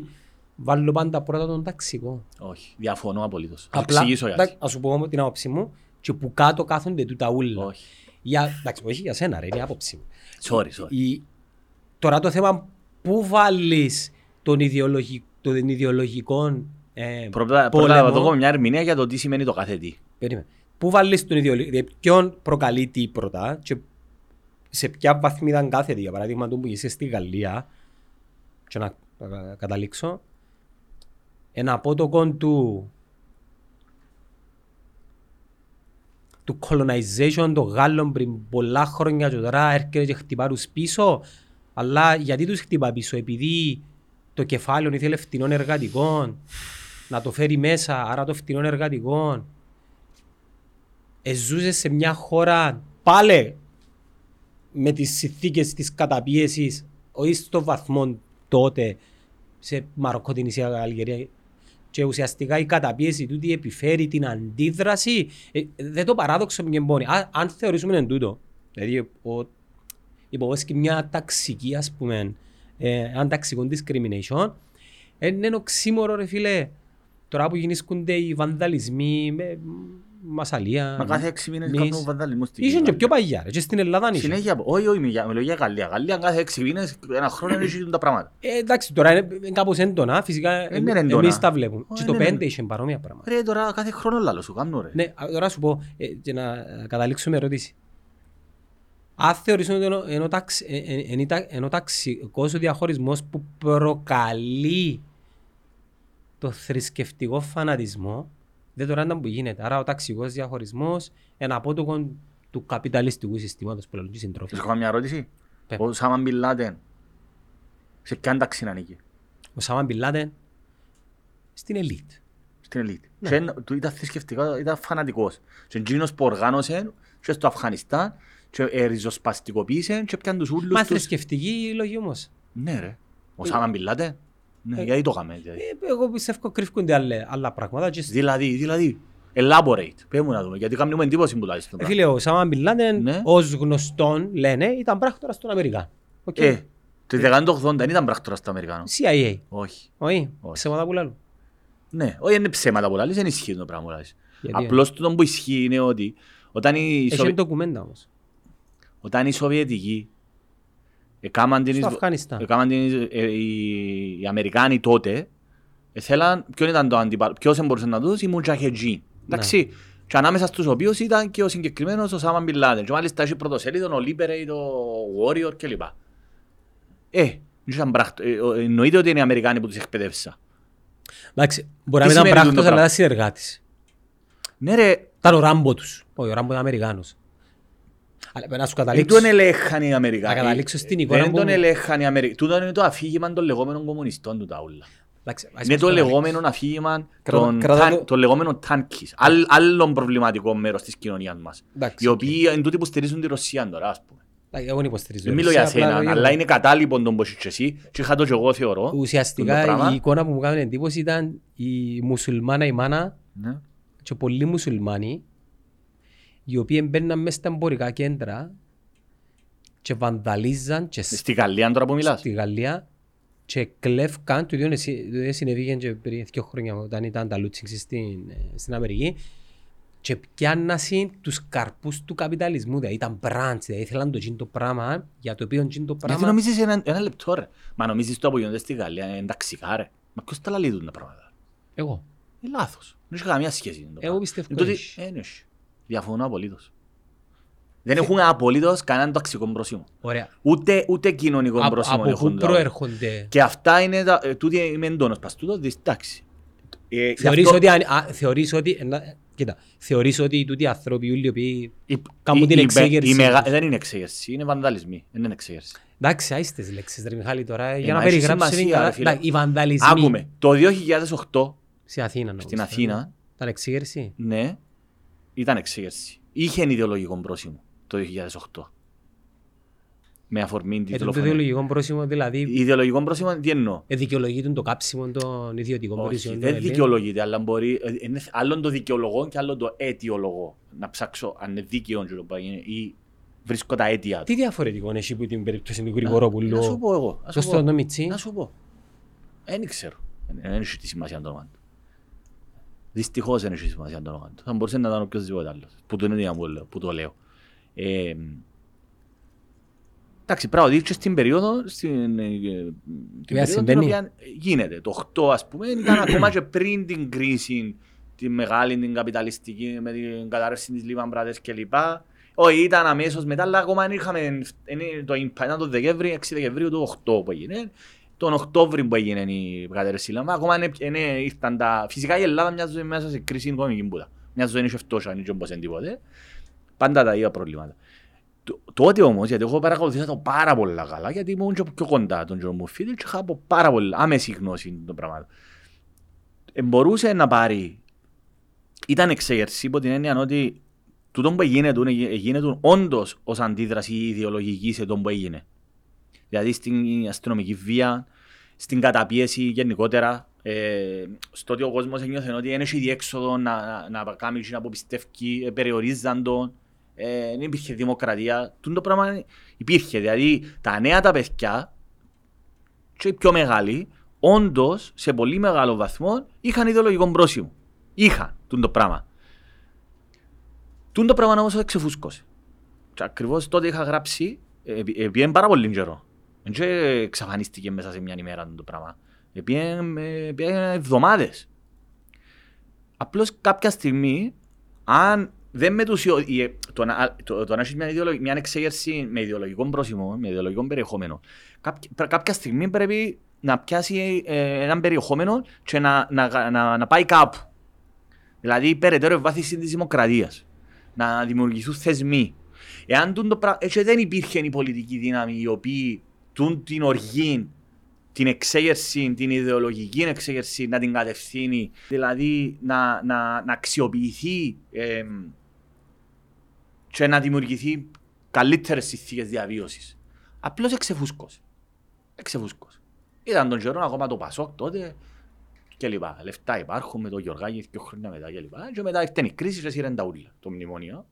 βάλω πάντα πρώτα τον ταξικό. Όχι. Διαφωνώ απολύτως. Θα Απλά, εξηγήσω γιατί. εντάξει, ας σου πω την άποψη μου, και που κάτω κάθονται τούτα ούλα. Όχι. Για, εντάξει, όχι για σένα ρε, είναι η άποψη μου. Sorry, sorry. Η, τώρα το θέμα, πού βάλεις τον, ιδεολογι, τον ιδεολογικό ε, Πρώτα, πρώτα θα δω μια ερμηνεία για το τι σημαίνει το κάθε τι. Περίμενε. Πού βάλεις τον ιδεολογικό, δηλαδή ποιον προκαλεί τι πρώτα και σε ποια βαθμίδα κάθεται, για παράδειγμα, το που είσαι στη Γαλλία, και να ε, καταλήξω, ένα απότοκο του του colonization των Γάλλων πριν πολλά χρόνια και τώρα έρχεται και χτυπά τους πίσω αλλά γιατί τους χτυπά πίσω επειδή το κεφάλαιο ήθελε φτηνών εργατικών να το φέρει μέσα άρα το φτηνών εργατικών εζούσες σε μια χώρα πάλι με τις συνθήκες της καταπίεσης όχι στο βαθμό τότε σε Μαροκό, την Ισία, Αλγερία και ουσιαστικά η καταπίεση τούτη επιφέρει την αντίδραση. Ε, δεν το παράδοξο με εμπόνι. Αν, αν θεωρήσουμε εν τούτο, δηλαδή ο, υποβόσκει και μια ταξική, ας πούμε, ε, ένα ταξικό discrimination, ε, είναι οξύμορο ρε φίλε. Τώρα που γεννήσκονται οι βανδαλισμοί με μασαλία. Μα κάθε έξι μήνες μυς. κάνουν βανδαλισμό στην Ήσουν και Γαλλία. πιο παγιά ρε, και στην Ελλάδα αν είχε. Συνέχεια, όχι, όχι, μιλιά- μιλώ για Γαλλία. Γαλλία κάθε έξι μήνες, ένα χρόνο είναι τα πράγματα. Ε, εντάξει, τώρα είναι είναι κάπως έντονα, φυσικά είναι εμ- έντονα. εμείς τα βλέπουμε. Όχι, Και το είναι- πέντε είχε παρόμοια πράγματα. Ρε, τώρα κάθε χρόνο λάλο σου κάνω ρε. Ναι, α, τώρα σου πω, ε, και να ε, καταλήξω με ερώτηση. Αν θεωρήσουμε ότι ενώ- ενώ ταξ- ε, ε, εν ήταν- ενώ ταξικός ο διαχωρισμός που προκαλεί το θρησκευτικό φανατισμό, δεν τώρα ήταν που γίνεται. Άρα ο ταξικός διαχωρισμός είναι απότοκο του καπιταλιστικού συστήματος που λένε οι συντρόφοι. Σας έχω μια ερώτηση; Πε. Ο Σάμα Μπιν Λάντεν, σε ποια τάξη ανήκει, Ο Σάμαν Μπιν Λάντεν στην ελίτ. στην ελίτ. Ναι. Και εν- του ήταν θρησκευτικά, ήταν φανατικός. Και εκείνος που οργάνωσε και στο Αφγανιστάν και ε, ριζοσπαστικοποίησε και πιάνε τους ούλους Μα τους. θρησκευτική λόγη όμως. Ναι ρε. Οσάμα Μπιν Λάντεν. Ναι, Ε, γιατί το έκαμε. δηλαδή. Ε, Εγώ πιστεύω κρύφκονται άλλα, άλλα πράγματα. και στη- Δηλαδή, δηλαδή, elaborate. Πες μου να δούμε, γιατί κάνουμε εντύπωση που τουλάχιστον. Ε, Φίλε, ο Οσάμα Μπιν Λάντεν, Ναι. ως γνωστόν, λένε, ήταν πράκτορας των Αμερικάνων. Οκ. Ε, το 1980 δεν ήταν πράκτορας στο Αμερικάνο. CIA. Όχι. Όχι, Όχι. ψέματα που λαλούν. Ναι, όχι είναι ψέματα που λαλείς, δεν ισχύει το πράγμα που λαλείς. Γιατί, Απλώς το που ισχύει είναι ότι όταν οι, Έχει Σοβι... ντοκουμέντα όμως. όταν οι Σοβιετικοί έκαναν την, Στο εισβο- Αφγανιστάν. έκαναν την, εισ- ε, οι... οι Αμερικάνοι τότε ε, θέλαν, ποιον ήταν το αντιπα... ποιος μπορούσε να τους, οι Μουτζαχετζοί. Εντάξει, και ανάμεσα στους οποίους ήταν και ο συγκεκριμένος ο Σάμαν Μπιν Λάντεν. Και μάλιστα έχει πρωτοσέλιδο, ο Liberate, ο Warrior κλπ. Ε, δεν ήταν πράκτο- ε, ο- εννοείται ότι είναι οι Αμερικάνοι που τους εκπαιδεύσα. Εντάξει, μπορεί να Τι μην ήταν σημαίνει τούτο πράκτος, αλλά πράγμα; ήταν συνεργάτης. Ναι ρε, Ήταν ο Ράμπο τους. Όχι, ο Ράμπο ήταν Αμερικάνος. Αλλά πρέπει να σου δεν καταλήξω. τον ελέγχαν οι Αμερικάνοι. Να καταλήξω στην εικόνα Δεν που- τον ελέγχαν οι Αμερικάνοι. Τούτο είναι το αφήγημα των λεγόμενων κομμουνιστών του τα όλα. Εντάξει, ας Είναι μας το καταλήξω. λεγόμενο αφήγημα Κράτα- των κράτα ταν- το- των λεγόμενων τάνκις. Άλλ- Άλλον προβληματικό μέρος της κοινωνίας μας. Εντάξει, Οι οκ. οποίοι είναι τούτοι που στηρίζουν τη Ρωσία τώρα, ας πούμε. Εντάξει, Εγώ δεν υποστηρίζω. Δεν μιλώ για Ρωσία, απλά σένα, λέω- αλλά είναι κατάλοιπον τον που έχεις και εσύ και είχα το και εγώ θεωρώ. τούτο Ουσιαστικά πράγμα. η εικόνα που μου κάνει εντύπωση ήταν η μουσουλμάνα η μάνα Ναι. και πολλοί μουσουλμάνοι οι οποίοι μπαίναν μέσα στα εμπορικά κέντρα και βανδαλίζαν και Στη Γαλλία τώρα που μιλάς. στη Γαλλία και κλέφκαν, το ίδιο είναι συ- το ίδιο συνέβηκε και πριν δύο χρόνια όταν ήταν τα λούτσινγκς στην, ε, στην Αμερική και πιάννασαν τους καρπούς του καπιταλισμού, δηλαδή ήταν μπραντς, δηλαδή ήθελαν το τζιν το πράγμα για το οποίο τζιν το Γιατί πράγμα νομίζεις ένα, ένα λεπτό ρε. Μα νομίζεις το που γίνονται στη Γαλλία είναι ταξικά ρε. Μα ποιος τα λαλεί τα πράγματα; εγώ, Είναι λάθος. Δεν έχει καμία σχέση. με το εγώ πράγμα. πιστεύω Είναι το ότι- έχει. Ε, ναι, έχει. Διαφωνώ απολύτως. Δεν έχουν απολύτως κανέναν ταξικό πρόσημο. Ωραία. Ούτε, ούτε κοινωνικό Από, πρόσημο από πού έχουν τα- προέρχονται; Και αυτά είναι, τα, ε, τούτη είμαι εντόνος πας τούτο, δεις, εντάξει. Ε, γι' Θεωρείς αυτό- ότι, αν- α, θεωρείς ότι, ε, να- κοίτα, θεωρείς ότι τούτοι οι άνθρωποι όλοι οι οποίοι η- κάνουν η- την η- εξέγερση η μεγα- τους. Δεν είναι εξέγερση, είναι βανδαλισμοί, δεν είναι εξέγερση. Εντάξει, άιστες λέξεις ρε Μιχάλη τώρα, για Ε, να μα έχει περιγράψεις σημασία, είναι καλά. ρε φίλε. Εντάξει, Οι βανδαλισμοί Άκουμε, το 2008 σε Αθήνα νομίζω, στην Αθήνα, Ήταν εξήγερση. ναι, ήταν εξέγερση. Είχε ιδεολογικό πρόσημο το 2008. με αφορμή τη Ε, το δολοφονία. ιδεολογικό πρόσημο δηλαδή Ιδεολογικό πρόσημο τι εννοώ; ε, δικαιολογείται το κάψιμο των ιδιωτικών Όχι, υπηρεσιών. δεν των Ελλήνων. δικαιολογείται, αλλά μπορεί. ε, Είναι άλλο το δικαιολογό και άλλο το αιτιολογό. Να ψάξω αν είναι δίκαιο και το που έγινε ή βρίσκω τα αίτια του. Τι διαφορετικό είναι εσύ που την περίπτωση του Να σου Γρηγορόπουλου. πω εγώ. να σου Ποιος πω. το το Μιτσί. Να σου πω. Δεν ξέρω. Δεν έχει τη σημασία το όνομα του. Δυστυχώς δεν έχει σημασία το όνομα του. Θα μπορούσε να ήταν οποιοδήποτε άλλος. Που το είναι για που λέω- που το λέω. Ε, Εντάξει, πράγματι και στην περίοδο, στην, ε, την περίοδο την συμβαίνει. οποία γίνεται. Το 8 ας πούμε ήταν ακόμα και πριν την κρίση τη μεγάλη, την καπιταλιστική, με την κατάρρευση της Lehman Brothers κλπ. Όχι, ήταν αμέσως μετά, αλλά ακόμα δεν είχαμε, είναι το impact, ήταν το Δεκέμβρη, 6 Δεκεμβρίου του 8 που έγινε. Τον Οκτώβρη που έγινε η κατάρρευση Lehman, ακόμα είναι, είναι, ήρθαν τα... Φυσικά η Ελλάδα μοιάζει μέσα σε κρίση οικονομική μπούτα. Μια ζωή είναι φτώχεια, δεν είναι όπως είναι τίποτε. Πάντα τα ίδια προβλήματα. Το- Τότε όμως, γιατί εγώ παρακολουθήσα το πάρα πολλά καλά, γιατί ήμουν και πιο κοντά τον Τζον Μουφίδη και είχα από πάρα πολύ άμεση γνώση των πραγμάτων. Ε, μπορούσε να πάρει, ήταν εξέγερση υπό την έννοια ότι τούτο που έγινε, του, έγινε όντως ως αντίδραση ιδεολογική σε το που έγινε. Δηλαδή στην αστυνομική βία, στην καταπίεση γενικότερα, ε, στο ότι ο κόσμος ένιωθε ότι δεν έχει διέξοδο να, να, να κάνει και να αποπιστεύει, ε, περιορίζαν τον, ε, δεν υπήρχε δημοκρατία. Τούτο το πράγμα υπήρχε. Δηλαδή τα νέα τα παιδιά και οι πιο μεγάλοι, όντως σε πολύ μεγάλο βαθμό είχαν ιδεολογικό πρόσημο. Είχαν τούτο το πράγμα. Τούτο το πράγμα όμως εξεφούσκωσε. Και ακριβώς τότε είχα γράψει, ε, ε, πήγαινε πάρα πολύ καιρό. Δεν εξαφανίστηκε μέσα σε μια ημέρα τούτο το πράγμα. Ε, Πήγαινε ε, πήγαινε εβδομάδες. Απλώς κάποια στιγμή, αν δεν μετουσιω... η- ε, το, να, το, το να έχεις μια, ιδεολογ, μια εξέγερση με ιδεολογικό πρόσημο, με ιδεολογικό περιεχόμενο, κάποια, πρέ- κάποια στιγμή πρέπει να πιάσει ε, έναν περιεχόμενο και να, να, να, να πάει κάπου. Δηλαδή, περαιτέρω ευβάθυνση της δημοκρατίας. Να δημιουργηθούν θεσμοί. Εάν τούν το πράγμα. Έτσι δεν υπήρχε η πολιτική δύναμη η οποία τούν την οργή, την εξέγερση, την ιδεολογική εξέγερση να την κατευθύνει, δηλαδή να, να, να αξιοποιηθεί εμ, και να δημιουργηθεί καλύτερες συνθήκες διαβίωσης. Απλώς εξεφούσκωσε. Εξεφούσκωσε. Ήταν τον καιρό ακόμα το Πασόκ τότε και λοιπά. Λεφτά υπάρχουν με το Γιωργάκη δύο χρόνια μετά και λοιπά. Και μετά ήρθε η κρίση και σύρεν τα ούλα, το μνημόνιο.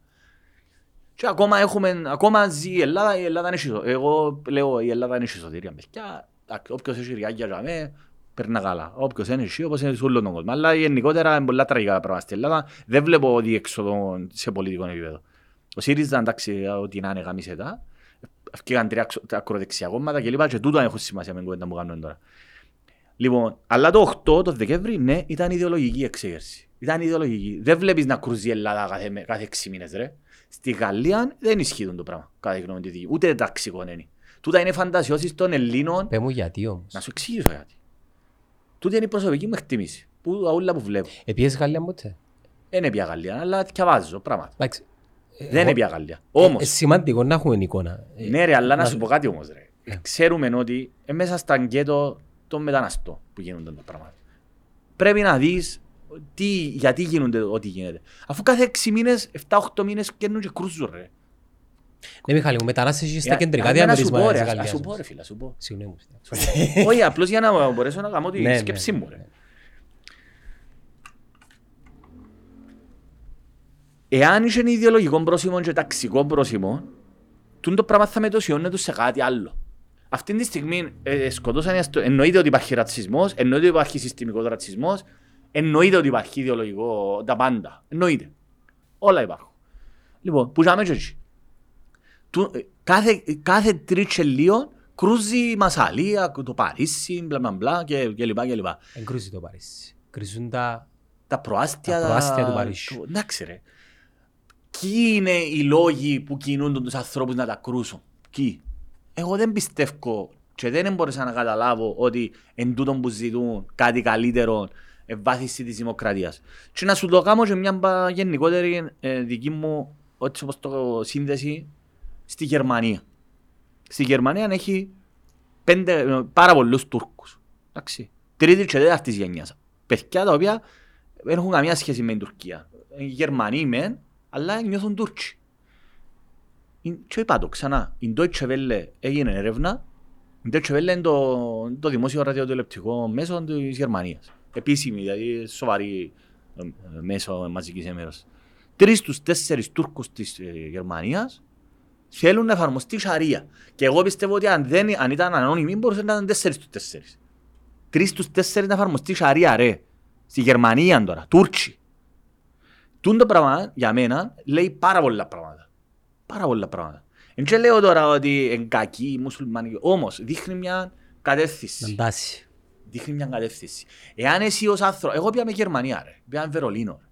Και ακόμα έχουμε, ακόμα ζει η Ελλάδα, η Ελλάδα είναι εσωτερία. Εγώ λέω η Ελλάδα είναι εσωτερία. Παιδιά, εντάξει, όποιος έχει ριάκια για μέ, περνά καλά. Όποιος είναι εσύ, όπως είναι σε όλο τον κόσμο. Αλλά γενικότερα είναι πολλά τραγικά πράγματα στην Ελλάδα. Δεν βλέπω διέξοδο σε πολιτικό επίπεδο. Ο ΣΥΡΙΖΑ, εντάξει, ό,τι να είναι γαμίσε τα. Ευκήγαν τρία αξο- τα ακροδεξιά κόμματα και λοιπά και τούτα έχουν σημασία με την κουβέντα που κάνουμε τώρα. Λοιπόν, αλλά το 8, το Δεκέμβρη, ναι, ήταν ιδεολογική εξέγερση. Ήταν ιδεολογική. Δεν βλέπεις να κρούζει η Ελλάδα κάθε, με- κάθε 6 μήνες, ρε. Στη Γαλλία δεν ισχύει το πράγμα, κατά τη γνώμη τη δική. Ούτε ταξικό είναι. Τούτα είναι φαντασιώσεις των Ελλήνων. Πες μου γιατί όμως. Να σου εξηγήσω γιατί. Τούτη είναι η προσωπική μου εκτίμηση. Που όλα που βλέπω. Επίες Γαλλία ποτέ. Δεν είναι πια Γαλλία, αλλά διαβάζω πράγματα. Εντάξει. Δεν είναι πια Γαλλία. Όμως, Ε, σημαντικό να έχουμε εικόνα. Ε, Ναι ρε, αλλά να να- σου πω κάτι όμως ρε. Ξέρουμε ότι ε, μέσα στα γκέτο των μεταναστών που γίνονται τα πράγματα. Πρέπει να δεις τι, γιατί γίνονται ό,τι γίνεται. Αφού κάθε 6 μήνες, 7-8 μήνες καίνουν και κρούζουν ρε. Ναι, Μιχάλη μου, μετανάστες και στα Ε, κεντρικά αλλά να σου διαμερίσματα πω, της ρε, ας- Γαλλίας. ας σου πω όμως. ρε φίλε, ας σου πω. Συγγνώμη. Όχι, απλώς για να μπορέσω να κάνω τη Ναι, ναι, σκέψη μου ναι. ρε. Εάν είσαι ιδεολογικό πρόσημο και ταξικό πρόσημο, τούν το πράγμα θα μετωσιώνεται σε κάτι άλλο. Αυτή τη στιγμή ε, σκοτώσαν, οι αστο- εννοείται ότι υπάρχει ρατσισμός, εννοείται ότι υπάρχει συστημικός ρατσισμός, εννοείται ότι υπάρχει ιδεολογικό, τα πάντα. Εννοείται. Όλα υπάρχουν. Λοιπόν, που ζάμε και έτσι. Του- ε, Κάθε, κάθε τρίτσε λίγο κρούζει η Μασαλία, το Παρίσι, μπλα μπλα μπλα και, και λοιπά και λοιπά. Εν κρούζει το Παρίσι. Κρούζουν τα... Τα προάστια, Τα προάστια του Παρίσιου. το- Εντάξει ρε. Ποιοι είναι οι λόγοι που κινούν τους ανθρώπους να τα κρούσουν; Ποιοι; Εγώ δεν πιστεύω και δεν μπορούσα να καταλάβω ότι εν τούτον που ζητούν κάτι καλύτερο ευβάθυνση της δημοκρατίας. Και να σου το κάνω και μια μπα- γενικότερη ε, δική μου έτσι όπως το σύνδεση στη Γερμανία. Στη Γερμανία έχει πέντε, ε, πάρα πολλούς Τούρκους. Εντάξει. Τρίτη και τέταρτης γενιάς. Παιδιά τα οποία δεν έχουν καμία σχέση με την Τουρκία. Είναι Γερμανοί μεν, αλλά νιώθουν Τούρκοι. Η- Και είπα το ξανά, η Deutsche Welle έγινε έρευνα, η Deutsche Welle είναι το, το δημόσιο ραδιοτηλεπτικό μέσο της Γερμανίας. Επίσημη, δηλαδή σοβαρή ε, ε, μέσο μαζικής ενημέρωσης. Τρεις στους τέσσερις Τούρκους της ε, Γερμανίας θέλουν να εφαρμοστεί η Σαρία. Και εγώ πιστεύω ότι αν, δεν, αν ήταν ανώνυμοι μπορούσε να ήταν τέσσερις στους τέσσερις. Τρεις στους τέσσερις να εφαρμοστεί η Σαρία ρε. Στη Γερμανία τώρα, Τούρκοι. Τούν το πράγμα για μένα λέει πάρα πολλά πράγματα. Πάρα πολλά πράγματα. Εν και λέω τώρα ότι είναι κακοί οι μουσουλμάνοι, όμως δείχνει μια κατεύθυνση. Να τάση. Δείχνει μια κατεύθυνση. Εάν εσύ ως άνθρωπο, εγώ πήγαμε Γερμανία ρε, πήγαμε Βερολίνο. Ρε.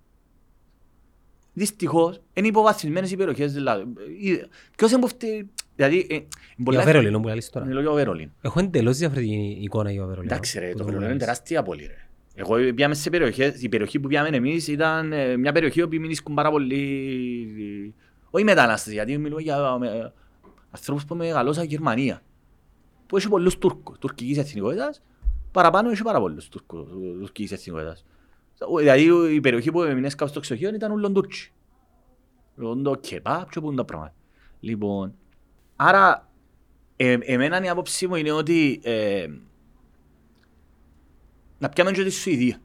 Δυστυχώς, είναι υποβαθμισμένες οι περιοχές δηλαδή. Ε, Ποιος είναι που φταίει, δηλαδή... ε, πολλά- Για Βερολίνο που λες τώρα. Μιλώ για το Βερολίνο. Έχω εντελώς διαφορετική εικόνα για το Βερολίνο. Εντάξει ρε, που το το Βερολίνο είναι γνωρίζεις. τεράστια πόλη ρε. Εγώ πήγαμε σε περιοχές, η περιοχή που πήγαμε εμείς ήταν ε, μια περιοχή όπου μείνισκουν πάρα πολλοί, όχι μετανάστες, γιατί μιλούμε για ε, ανθρώπους που μεγαλώσαν Γερμανία, που έχει πολλούς Τούρκους, τουρκικής εθνικότητας, παραπάνω έχει πάρα πολλούς Τούρκους, τουρκικής εθνικότητας. Δηλαδή η περιοχή που έμεινες κάπου στο ξεχείο ήταν ούλον Τούρκοι. Ούλον το κεπάπ και πούν τα πράγματα. Λοιπόν, άρα ε, εμένα η άποψή μου είναι ότι ε, να πιάμε και τη Σουηδία.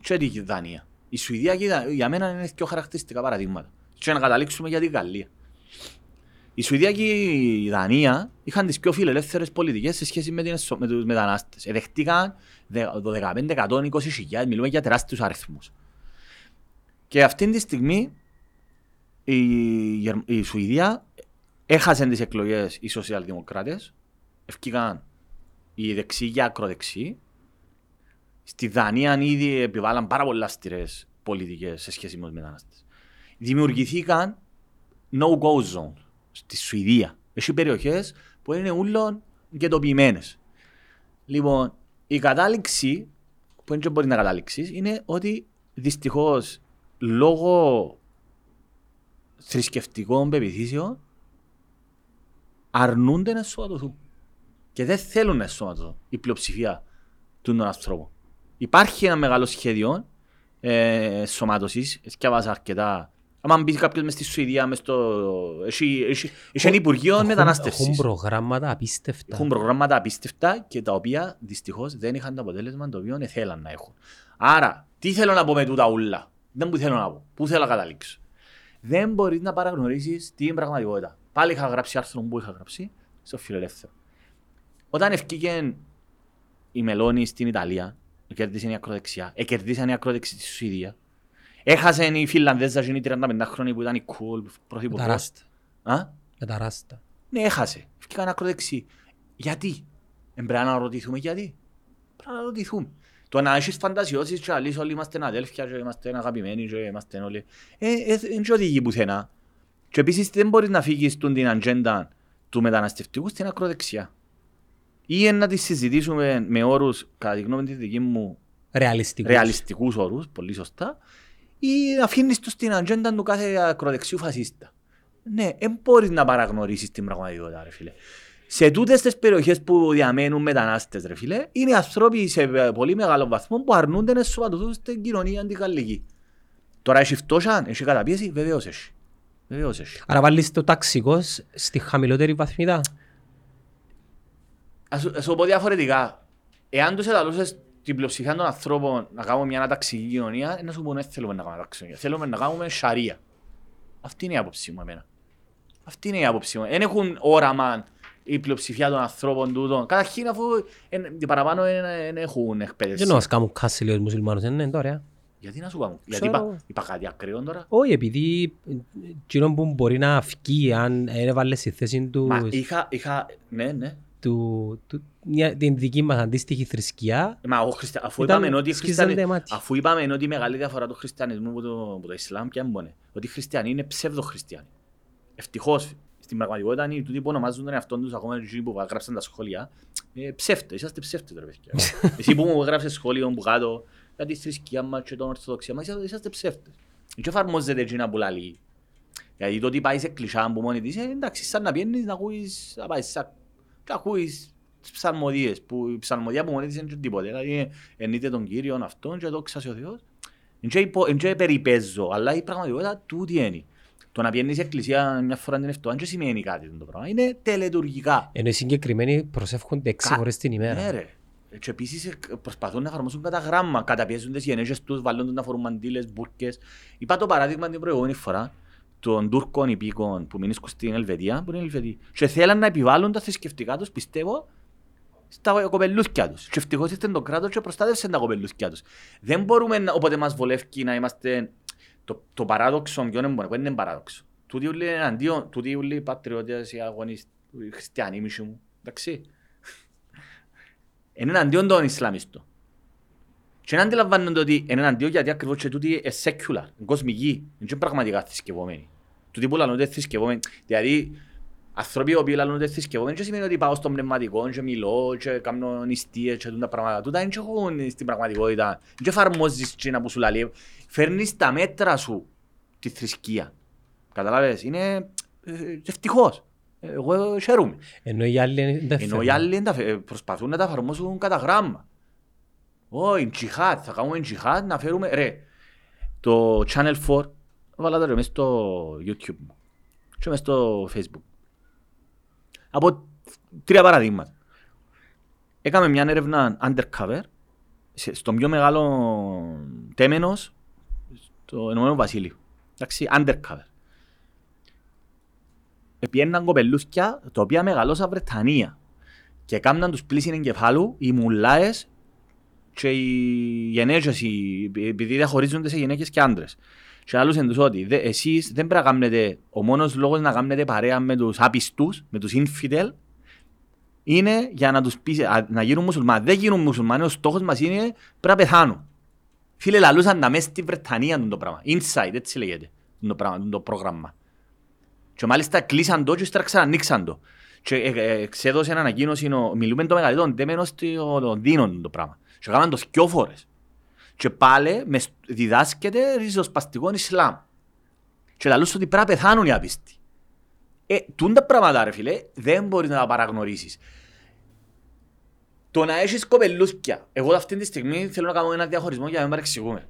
Και τη Δανία. Η Σουηδία και η Δανία, για μένα είναι πιο χαρακτηριστικά παραδείγματα. Και να καταλήξουμε για την Γαλλία. Η Σουηδία και η Δανία είχαν τις πιο φιλελεύθερες πολιτικές σε σχέση με, την, εσω- με τους μετανάστες. Εδεχτήκαν δε- το 15-120 χιλιάδες, μιλούμε για τεράστιους αριθμούς. Και αυτή τη στιγμή η, Γερ- η Σουηδία έχασε τις εκλογές οι σοσιαλδημοκράτες, ευκήκαν οι δεξιοί και οι ακροδεξιοί. Στη Δανία ήδη επιβάλλαν πάρα πολλά αυστηρές πολιτικές σε σχέση με τους μετανάστες. Δημιουργηθήκαν no-go zone στη Σουηδία. Έχει περιοχές που είναι ούλων γετοποιημένες. Λοιπόν, η κατάληξη που δεν μπορεί να καταλήξει είναι ότι δυστυχώς λόγω θρησκευτικών πεπιθήσεων αρνούνται να ενσωματωθούν. Και δεν θέλουν να ενσωματωθούν η πλειοψηφία των ανθρώπων. Υπάρχει ένα μεγάλο σχέδιο ε, ενσωμάτωσης, σκιάβασα αρκετά. Αν μπει κάποιος μες στη Σουηδία, μες στο... Έχει, έχει, έχει ένα Υπουργείο Έχουν- Μετανάστευσης. Έχουν προγράμματα απίστευτα. Έχουν προγράμματα απίστευτα και τα οποία δυστυχώς δεν είχαν το αποτέλεσμα το οποίο θέλαν να έχουν. Άρα, τι θέλω να πω με τούτα ούλα; Δεν που θέλω να πω. Πού θέλω να καταλήξω; Δεν μπορείς να παραγνωρίσεις την πραγματικότητα. Πάλι είχα γράψει άρθρο που είχα γράψει στο φιλελεύθερο. Όταν ευκήκε η Μελώνη στην Ιταλία, κέρδισε η ακροδεξιά, εκερδίσαν η ακροδεξιά στη Σουηδία. Έχασε η Φιλανδέζα, γίνει 35 χρόνια που ήταν η cool Με τα πρωθυπουργός. ράστα. Α; Με τα ράστα. Ναι, έχασε. Ευκήκαν ακροδεξί. Γιατί; Δεν πρέπει να ρωτηθούμε γιατί. Πρέπει να ρωτηθούμε. Το να έχεις φαντασιώσεις και αλείς όλοι είμαστε αδέλφια και είμαστε αγαπημένοι και είμαστε όλοι... Ε, ε, δεν και οδηγεί πουθενά. Και επίσης δεν μπορείς να φύγεις τούν την ατζέντα του μεταναστευτικού στην ακροδεξιά. Ή να τη συζητήσουμε με όρους, κατά τη γνώμη της δική μου, Ρεαλιστικούς. ρεαλιστικούς όρους, πολύ σωστά, ή αφήνεις το στην ατζέντα του κάθε ακροδεξιού φασίστα. Ναι, δεν μπορείς να παραγνωρίσεις την πραγματικότητα, ρε φίλε. Σε τούτες τις περιοχές που διαμένουν μετανάστες, ρε φίλε, είναι άνθρωποι σε πολύ μεγάλο βαθμό που αρνούνται να σωματωθούν στην κοινωνία την γαλλική. Τώρα έχει φτώχεια, έχει καταπίεση, βεβαίως έχει. Βεβαίως έχει. Άρα βάλεις το ταξικός στη χαμηλότερη βαθμίδα; Ας σου- ας σου πω διαφορετικά. Εάν τους εδαλούσες την πλειοψηφία των ανθρώπων να κάνουμε μια αναταξική κοινωνία, να σου πω δεν θέλουμε να κάνουμε αναταξική κοινωνία. Θέλουμε να κάνουμε σαρία. Αυτή είναι η άποψή μου εμένα. Αυτή είναι η άποψή μου. Δεν έχουν όραμα η πλειοψηφία των ανθρώπων τούτων. Καταρχήν αφού εν- οι παραπάνω δεν έχουν εκπαίδευση. Δεν νόμας κάνουν κάση λίγο τους μουσουλμάνους, δεν είναι τώρα. Γιατί να σου κάνω. Γιατί Ξέρω. είπα, είπα κάτι ακραίο τώρα; Όχι, επειδή εκείνο που μπορεί να φκεί αν έβαλες στη θέση του, Μα είχα, είχα, ναι, ναι. Του, του μια, την δική μας αντίστοιχη θρησκεία, Μα ο χριστια... αφού, Ήταν είπαμε ότι σκίζονται χριστιανι... μάτια. αφού είπαμε ότι η μεγάλη διαφορά του χριστιανισμού από το, από το Ισλάμ ποια είναι; Ότι οι χριστιανοί είναι ψευδοχριστιανοί. Ευτυχώς στην πραγματικότητα είναι τούτοι που ονομάζουν τον εαυτόν τους ακόμα και που γράψαν τα σχόλια ε, ψεύτες, είσαστε ψεύτες ρε παιδιά. Εσύ που μου έγραψες σχόλιο που κάτω για τη θρησκεία μας και τον ορθοδοξία μας είσαστε- είσαστε ψεύτες. Και εφαρμόζεται εκείνα που λαλεί. Γιατί το ότι πάει σε κλεισά που μόνη της, ε, εντάξει, σαν να πιένεις να ακούεις, να πάεις σαν, και ακούεις τις ψαλμοδίες, που η ψαλμοδία που μόνη της είναι και τίποτε, δηλαδή εννοείται τον Κύριον αυτόν και δόξα σε ο Θεός. Εν και υπο- εν και περιπέζω, αλλά η πραγματικότητα τούτη είναι. Το να πιένεις εκκλησία μια φορά την εβδομάδα δεν σημαίνει κάτι το πράγμα. Είναι τελετουργικά. Ενώ οι συγκεκριμένοι προσεύχονται έξι Κα- φορές την Ναι ημέρα. ρε. Και επίσης ε, προσπαθούν να εφαρμόσουν κατά γράμμα, καταπιέζουν τις γενέσεις τους, βάλουν τους να φορούν μαντήλες, μπούρκες. Είπα το παράδειγμα την προηγούμενη φορά των Τούρκων υπήκων που μείνουν στην Ελβετία, που είναι Ελβετοί. Και θέλαν να επιβάλλουν τα θρησκευτικά τους, πιστεύω, στα κοπελούθια τους. Και ευτυχώς ήρθε το κράτος και προστάτευσε τα κοπελούθια τους. Δεν μπορούμε, να- όποτε μας βολεύει να είμαστε... Το, το παράδοξο, ποιο είναι, μπορεί, είναι παράδοξο. Τούτοι όλοι είναι εναντίον, τούτοι όλοι οι πατριώτες, οι αγωνιστές, οι χριστιανοί μισοί μου. Εντάξει. Είναι εναντίον των Ισλαμιστών. Και να αντιλαμβάνονται ότι είναι εναντίον γιατί ακριβώς και τούτοι είναι secular, είναι κοσμικοί, δεν είναι πραγματικά θρησκευόμενοι. Τούτοι που λαλούν ότι είναι θρησκευόμενοι, δηλαδή άνθρωποι οι οποίοι λαλούν ότι είναι θρησκευόμενοι δεν σημαίνει ότι πάω στον πνευματικό και μιλώ και κάνω νηστείες και τούτα πράγματα. Τούτα δεν έχουν στην πραγματικότητα, δεν εφαρμόζεις εκείνα που σου λέει. Φέρνεις τα μέτρα σου τη θρησκεία. Καταλάβες, είναι ε, ευτυχώς. Εγώ χαίρομαι. Ενώ οι άλλοι δεν τα Ενώ οι φέρνουν. άλλοι δεν τα φε- προσπαθούν να τα εφαρμόσουν κατά γράμμα. Ω, η τζιχάτ, θα κάνουμε τζιχάτ να φέρουμε... Ρε, το Channel 4, βάλα το ρε μες στο YouTube μου και μες στο Facebook. Από τρία παραδείγματα. Έκαμε μια έρευνα undercover σε- στο πιο μεγάλο τέμενος στο Ενωμένο Βασίλειο. Εντάξει, undercover. Επιέναν κοπελούθια τα οποία μεγαλώσαν Βρετανία και κάμναν τους πλήσιν εγκεφάλου οι μουλάες και οι γενέτσες, οι- επειδή διαχωρίζονται σε γυναίκες και άντρες. Και άλλους τους ότι δε, εσείς δεν πρέπει να κάνετε, ο μόνος λόγος να κάνετε παρέα με τους άπιστους, με τους infidel, είναι για να τους πεις, α, να γίνουν μουσουλμάνοι. Δεν γίνουν μουσουλμάνοι, ο στόχος μας είναι πρέπει να πεθάνουν. Φίλε, λαλούσαν τα μέσα στη Βρετανία το πράγμα. Inside, έτσι λέγεται το πράγμα, το πρόγραμμα. Και μάλιστα κλείσαν το και ύστερα ξανανοίξαν το. Και ε, ε, εξέδωσε ένα ανακοίνωση, ο- μιλούμε το μεγαλύτερο τέμενο στο Λονδίνο το πράγμα. Και έκαναν το δυο φορές. Και πάλι με σ- διδάσκεται ριζοσπαστικό Ισλάμ. Και λαλούς ότι πρέπει να πεθάνουν οι άπιστοι. Ε, τούν τα πράγματα ρε φίλε, δεν μπορείς να τα παραγνωρίσεις. Το να έχεις κοπελούθκια. Εγώ αυτή τη στιγμή θέλω να κάνω ένα διαχωρισμό για να μην παρεξηγούμε.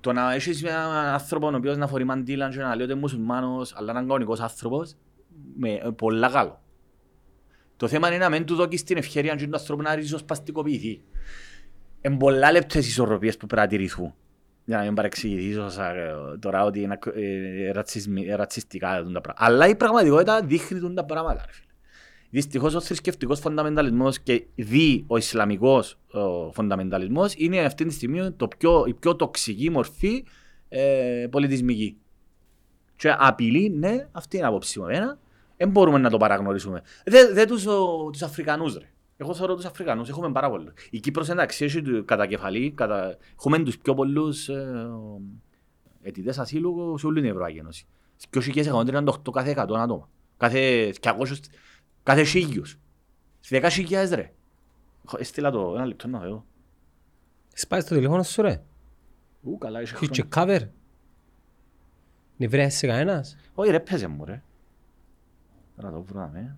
Το να έχεις έναν άνθρωπο ο οποίος να φορεί μαντήλα και να λέει ότι είναι μουσουλμάνος, αλλά είναι κανονικός άνθρωπος, με, ε, πολλά καλό. Το θέμα είναι να μην του δώκεις την ευκαιρία και του ανθρώπου να ριζοσπαστικοποιηθεί. Είναι πολλά λεπτές ισορροπίες που πρέπει να τηρηθούν. Για να μην παρεξηγηθήσω σα- ε, τώρα ότι είναι ε, ρατσισμι- ε, ρατσιστικά τα πράγματα. Αλλά η πραγματικότητα δείχνει τούν τα πράγματα. Ρε φίλε. Δυστυχώς ο θρησκευτικός φονταμενταλισμός και δι ο ισλαμικός ο φονταμενταλισμός είναι αυτή τη στιγμή το πιο, η πιο τοξική μορφή ε, πολιτισμική. Και απειλεί, ναι, αυτή είναι η άποψη μου. εμένα. Δεν μπορούμε να το παραγνωρίσουμε. Δεν δε τους, ο, τους Αφρικανούς, ρε. Εγώ θεωρώ τους Αφρικανούς, έχουμε πάρα πολλούς. Η Κύπρος εντάξει, έχει του- κατά κεφαλή, κατά... έχουμε τους πιο πολλούς ε, αιτητές ασύλου σε όλη την Ευρωπαϊκή Ένωση. Και όσοι και σε 138 κάθε 100 άτομα. Κάθε 200, κάθε χίλιους. Σε 10.000 ρε. Έχω- Έστειλα το ένα λεπτό να δω. Σπάεις το τηλέφωνο σου ρε. Ου, καλά, είσαι Έχει και χρόνο. cover. Νευρέασε κανένας. Όχι ρε, παίζε μου ρε. Τώρα το βράμε.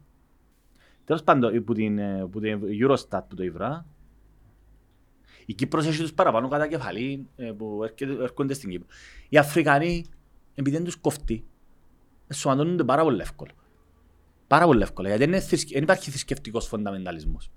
Τέλος πάντων, που την, ε, που την Eurostat που το ήβρα, η Κύπρος έχει τους παραπάνω κατά κεφαλή ε, που έρχεται- έρχονται στην Κύπρο. Οι Αφρικανοί, επειδή δεν τους κοφτεί, ενσωματώνονται πάρα πολύ εύκολα. Πάρα πολύ εύκολα, γιατί δεν, είναι θρησκε- δεν υπάρχει θρησκευτικός φονταμενταλισμός.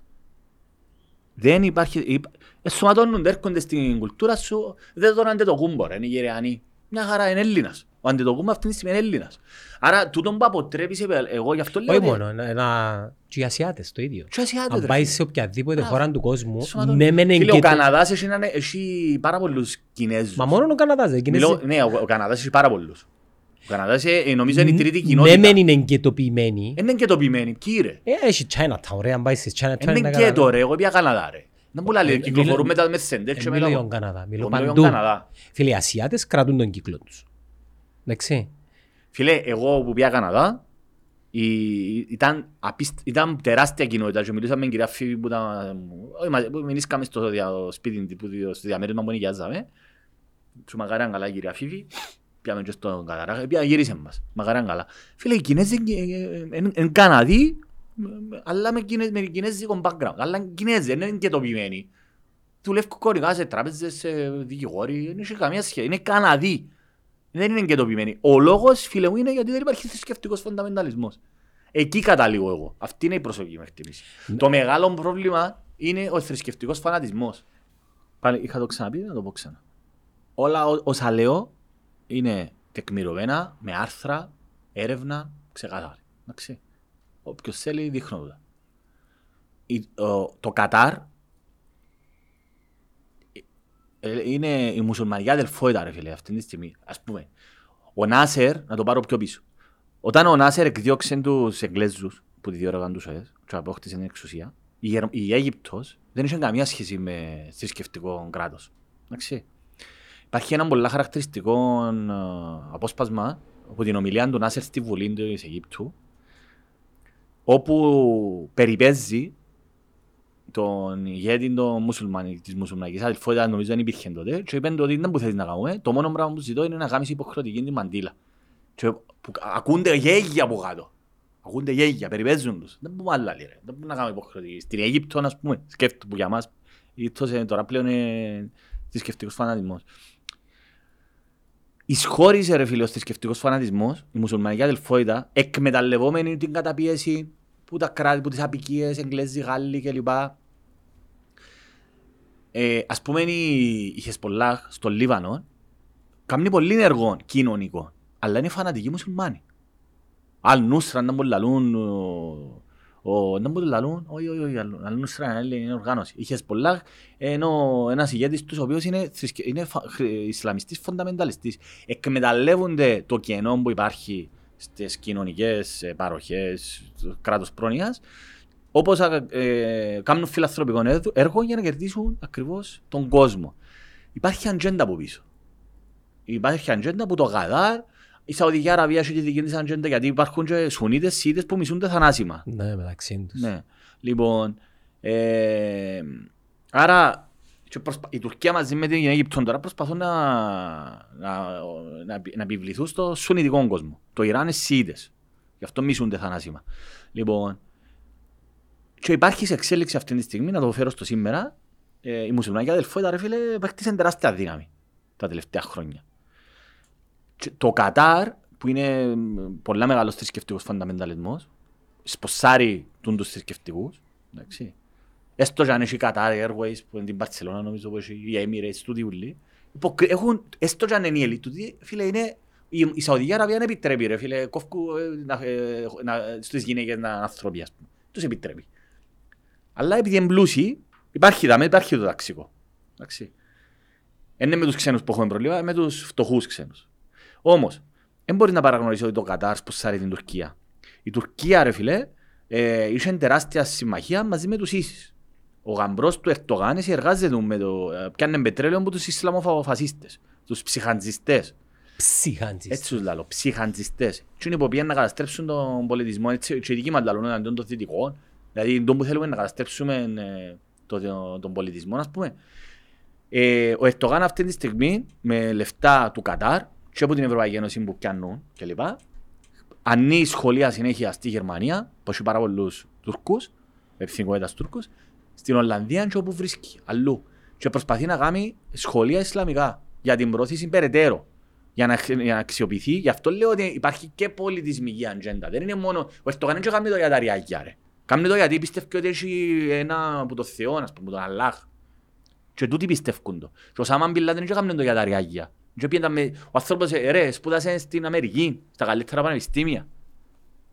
Δεν υπάρχει, υπ- ενσωματώνονται, έρχονται στην κουλτούρα σου, δεν τον αντετοκούμπο ρε, είναι Γεραιανοί. Μια χαρά είναι Έλληνας. Ο αντετοκούμπο αυτή τη στιγμή είναι Έλληνας. Άρα τούτον που αποτρέπεις, εγώ γι' αυτό λέω... Όχι ότι- μόνο, ένα- ένα... και οι Ασιάτες το ίδιο. Και Ασιάτες, Αν ρε, πάει φίλε. σε οποιαδήποτε Μπράβο. χώρα του κόσμου, Σωματών. ναι μεν Φίλε, ο εγκαίτο- Καναδάς έχει, έναν- έχει πάρα πολλούς Κινέζους. Μα μόνο ο Καναδάς δεν είναι. Μιλώ, ναι, ο, ο Καναδάς έχει πάρα πολλούς. Ο Καναδάς ε, νομίζω είναι η τρίτη Ναι κοινότητα. μεν είναι εγκαιτοποιημένοι. Είναι και τοπιμένη, ποιοι ρε. Ε, Έχει Chinatown ρε, αν πάεις σε Chinatown. Είναι να και καταλάβεις. το ρε, εγώ πήγα Καναδά ρε. Δεν μου λέει, Ε, κυκλοφορούν μιλώ- μετά με σέντερ Ε, και Μιλώ μετά... για τον Καναδά, μιλώ Εγώ μιλώ για παντού. τον Καναδά. Φίλε, οι Ασιάτες κρατούν τον κύκλο τους. Εντάξει. Φίλε, εγώ που πήγα Καναδά, η- ήταν, απίστ- ήταν τεράστια κοινότητα και μιλούσαμε με την κυρία Φίβη που ήταν... όχι, μα- που Μιλήσαμε στο δια- σπίτι, που, στο διαμέρισμα που νοικιάζαμε. Σου μακάραν καλά η κυρία Φίβη. Πιάμε και στον Καταράχα. Πια γύρισε μας. Μακάραν καλά. Φίλε, οι Κινέζοι είναι Καναδοί, αλλά με, Κινέ, με κινέζικο background. Αλλά είναι Κινέζοι, δεν είναι και τοπιμένοι. Δουλεύουν κωδικά σε τράπεζες, σε δικηγόροι. Δεν έχει καμία σχέση. Είναι Καναδοί. Δεν είναι εγκαιτοποιημένοι. Ο λόγος, φίλε μου, είναι γιατί δεν υπάρχει θρησκευτικός φονταμενταλισμός. Εκεί καταλήγω εγώ. Αυτή είναι η προσωπική μου εκτίμηση. Ναι. Το μεγάλο πρόβλημα είναι ο θρησκευτικός φανατισμός. Πάλι είχα το ξαναπεί, να το πω ξανά. Όλα ό- όσα λέω είναι τεκμηρωμένα, με άρθρα, έρευνα, ξεκάθαρη. Εντάξει. Όποιος θέλει δείχνω τα. Η- ο- Το Κατάρ ε, είναι η μουσουλμανική αδελφότητα ρε φίλε αυτή τη στιγμή. Ας πούμε, ο Νάσερ, να το πάρω πιο πίσω. Όταν ο Νάσερ εκδιώξε τους Εγγλέζους που τη διόργαν τους ΟΕΣ και απόκτησε την εξουσία, η, Γερ- η Αίγυπτος δεν είχε καμία σχέση με θρησκευτικό κράτος. Εντάξει. Υπάρχει ένα πολύ χαρακτηριστικό ε, απόσπασμα από την ομιλία του Νάσερ στη Βουλή της Αιγύπτου όπου περιπέζει τον ηγέτη των μουσουλμανι, της μουσουλμανικής αδελφότητας, νομίζω δεν υπήρχε τότε, και είπαν του ότι δεν που θέλεις να κάνουμε, το μόνο πράγμα που ζητώ είναι να κάνεις υποχρεωτική την μαντήλα. Και που, ακούνται γέγια από κάτω. Ακούνται γέγια, περιπέζουν τους. Δεν μπορούμε άλλα, λέει, ρε. Δεν μπορούμε να κάνουμε υποχρεωτική. Στην Αίγυπτο, ας πούμε, σκέφτομαι που για μας, η Αίγυπτος είναι τώρα πλέον ε, θρησκευτικός φανατισμός. Εισχώρησε ρε φίλε ο θρησκευτικός φανατισμός, η μουσουλμανική αδελφότητα, εκμεταλλευόμενη την καταπίεση που τα κράτη, που τις απικίες, Εγγλέζοι, Γάλλοι κλπ. Ε, ας πούμε η, η Χεσπολάχ στο Λίβανο κάνει πολύ έργο κοινωνικό, αλλά είναι φανατικοί μουσουλμάνοι. Αλ Νούσρα να μπορούν λαλούν, ο, να μπορούν λαλούν, όχι, όχι, όχι, Αλ Νούσρα είναι είναι οργάνωση. Η Χεσπολάχ είναι ο- ένας ηγέτης τους, ο οποίος είναι, θρησκε- είναι φα- χρ- Ισλαμιστής φονταμενταλιστής. Εκμεταλλεύονται το κενό που υπάρχει στις κοινωνικές ε, παροχές του κράτους πρόνοιας, όπως ε, κάνουν φιλανθρωπικό έργο- έργο για να κερδίσουν ακριβώς τον κόσμο. Υπάρχει ατζέντα από πίσω. Υπάρχει ατζέντα που το Γαδάρ, η Σαουδική Αραβία έχει τη δική της ατζέντα γιατί υπάρχουν και Σουνίτες, Σίτες που μισούνται θανάσιμα. Ναι, μεταξύ τους. Ναι. Λοιπόν, ε, άρα και προσπα... η Τουρκία μαζί με την Αίγυπτο τώρα προσπαθούν να, να, να, να επιβληθούν στο σουνητικό κόσμο. Το Ιράν είναι Σίτες. Γι' αυτό μισούνται θανάσιμα. Λοιπόν, και υπάρχει σε εξέλιξη αυτή τη στιγμή, να το φέρω στο σήμερα, ε, η μουσουλμανική αδελφότητα, ρε φίλε, παίχτησε τεράστια δύναμη τα τελευταία χρόνια. Και το Κατάρ, που είναι μ, πολλά μεγάλος θρησκευτικός φανταμενταλισμός, σποσάρει τούν τους θρησκευτικούς, εντάξει. Έστω και αν έχει Qatar Airways που είναι την Παρσελώνα νομίζω που έχει οι Emirates τούτοι ούλοι. Υποκρι- Έχουν, έστω και αν είναι η ελίτ τούτοι, φίλε είναι, η, η Σαουδική Αραβία δεν επιτρέπει ρε φίλε, κόφκου ε, να, ε, να, στις γυναίκες να είναι άνθρωποι ας πούμε. Τους επιτρέπει. Αλλά επειδή είναι πλούσιοι, υπάρχει δάμε, υπάρχει το ταξικό. Εντάξει. Δεν είναι με τους ξένους που έχουμε προβλήμα, με τους φτωχούς ξένους. Όμως, δεν μπορείς να παραγνωρίσεις ότι το Κατάρ σποσάρει την Τουρκία. Η Τουρκία, ρε φιλέ, ε, είχε τεράστια συμμαχία μαζί με τους ίσους. Ο γαμπρός του Ερτογάν εργάζεται με το... Ε, πιάνε πετρέλαιο από τους Ισλαμοφασίστες, τους ψυχαντζιστές. Ψυχάντζης. Έτσι τους λαλώ, ψυχαντζιστές. Τι είναι που πήγαν να καταστρέψουν τον πολιτισμό, έτσι, και οι δικοί μας λαλούν εναντίον των δυτικών. Δηλαδή, τον που θέλουμε να καταστρέψουμε ε, το, το- τον πολιτισμό, ας πούμε. Ε, ο Ερτογάν αυτή τη στιγμή, με λεφτά του Κατάρ και από την Ευρωπαϊκή Ένωση που πιάνουν κλπ. Ανεί σχολεία συνέχεια στη Γερμανία, που έχει πάρα πολλούς Τούρκους, εθνικότητας Τούρκους, στην Ολλανδία και όπου βρίσκει, αλλού. Και προσπαθεί να κάνει σχολεία Ισλαμικά για την πρόθεση περαιτέρω. Για να, αξι- για να αξιοποιηθεί. Γι' αυτό λέω ότι υπάρχει και πολιτισμική ατζέντα. Δεν είναι μόνο. Ο Ερτογάν δεν κάνει το για τα ριάκια, ρε. Κάνει το γιατί πιστεύει ότι έχει ένα από το Θεό, ας πούμε, τον Αλλάχ. Και τούτοι πιστεύουν το. Και ο Σάμαν Μπιλά δεν έκανε το για τα ριάκια. Και πήγαινε με... Ο άνθρωπος, ε, ρε, σπούδασε στην Αμερική, στα καλύτερα πανεπιστήμια.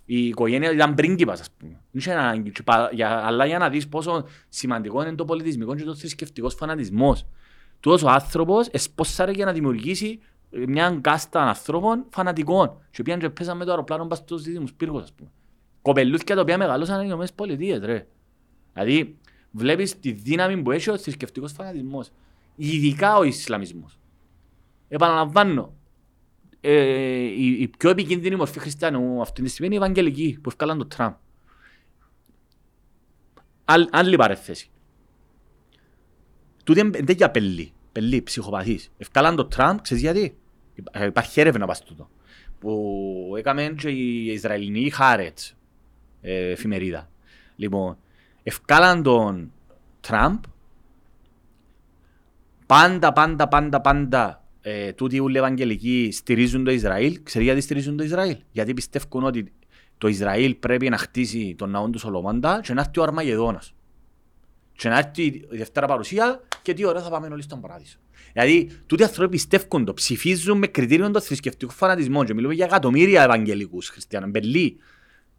Η οικογένεια ήταν πρίγκιπας, ας πούμε. Δεν είχε ανάγκη. Και πα- για- Αλλά για να δεις πόσο σημαντικό είναι το πολιτισμικό και το θρησκευτικός φανατισμός. Τούτος ο άνθρωπος εσπόσαρε για να δημιουργήσει ε, μια κάστα ανθρώπων φανατικών. Και πήγαν και πέσαν με το αεροπλάνο πας στους δίδυμους πύργους, ας πούμε. Κοπελούθια τα οποία μεγαλώσαν οι Ηνωμένες Πολιτείες, ρε. Δηλαδή, βλέπεις τη δύναμη που έχει ο θρησκευτικός φανατισμός. Ειδικά ο Ισλαμισμός. Επαναλαμβάνω, ε, η, η πιο επικίνδυνη μορφή χριστιανού αυτή τη στιγμή είναι η Ευαγγελική που ευκάλαν το Τραμπ. Άλλ- Άλλη παρέθεση. Τούτη είναι τέτοια πελή, πελή, ψυχοπαθής. Ευκάλαν το Τραμπ, ξέρεις γιατί; Υπά- Υπάρχει έρευνα πας τούτο. Που έκαμε και η Ισραηλινή Χάρετς, ε, εφημερίδα. Λοιπόν, ευκάλαν τον Τραμπ πάντα, πάντα, πάντα, πάντα ε, τούτοι όλοι οι Ευαγγελικοί στηρίζουν το Ισραήλ. Ξέρεις γιατί στηρίζουν το Ισραήλ; Γιατί πιστεύουν ότι το Ισραήλ πρέπει να χτίσει τον ναό του Σολομάντα και να έρθει ο Αρμαγεδόνας. Και να έρθει η Δευτέρα Παρουσία και τι ώρα θα πάμε όλοι στον Παράδεισο. Δηλαδή, τούτοι άνθρωποι πιστεύουν το, ψηφίζουν με κριτήριο των θρησκευτικού φανατισμών και μιλούμε για εκατομμύρια Ευαγγελικούς χριστιανών. Πελή.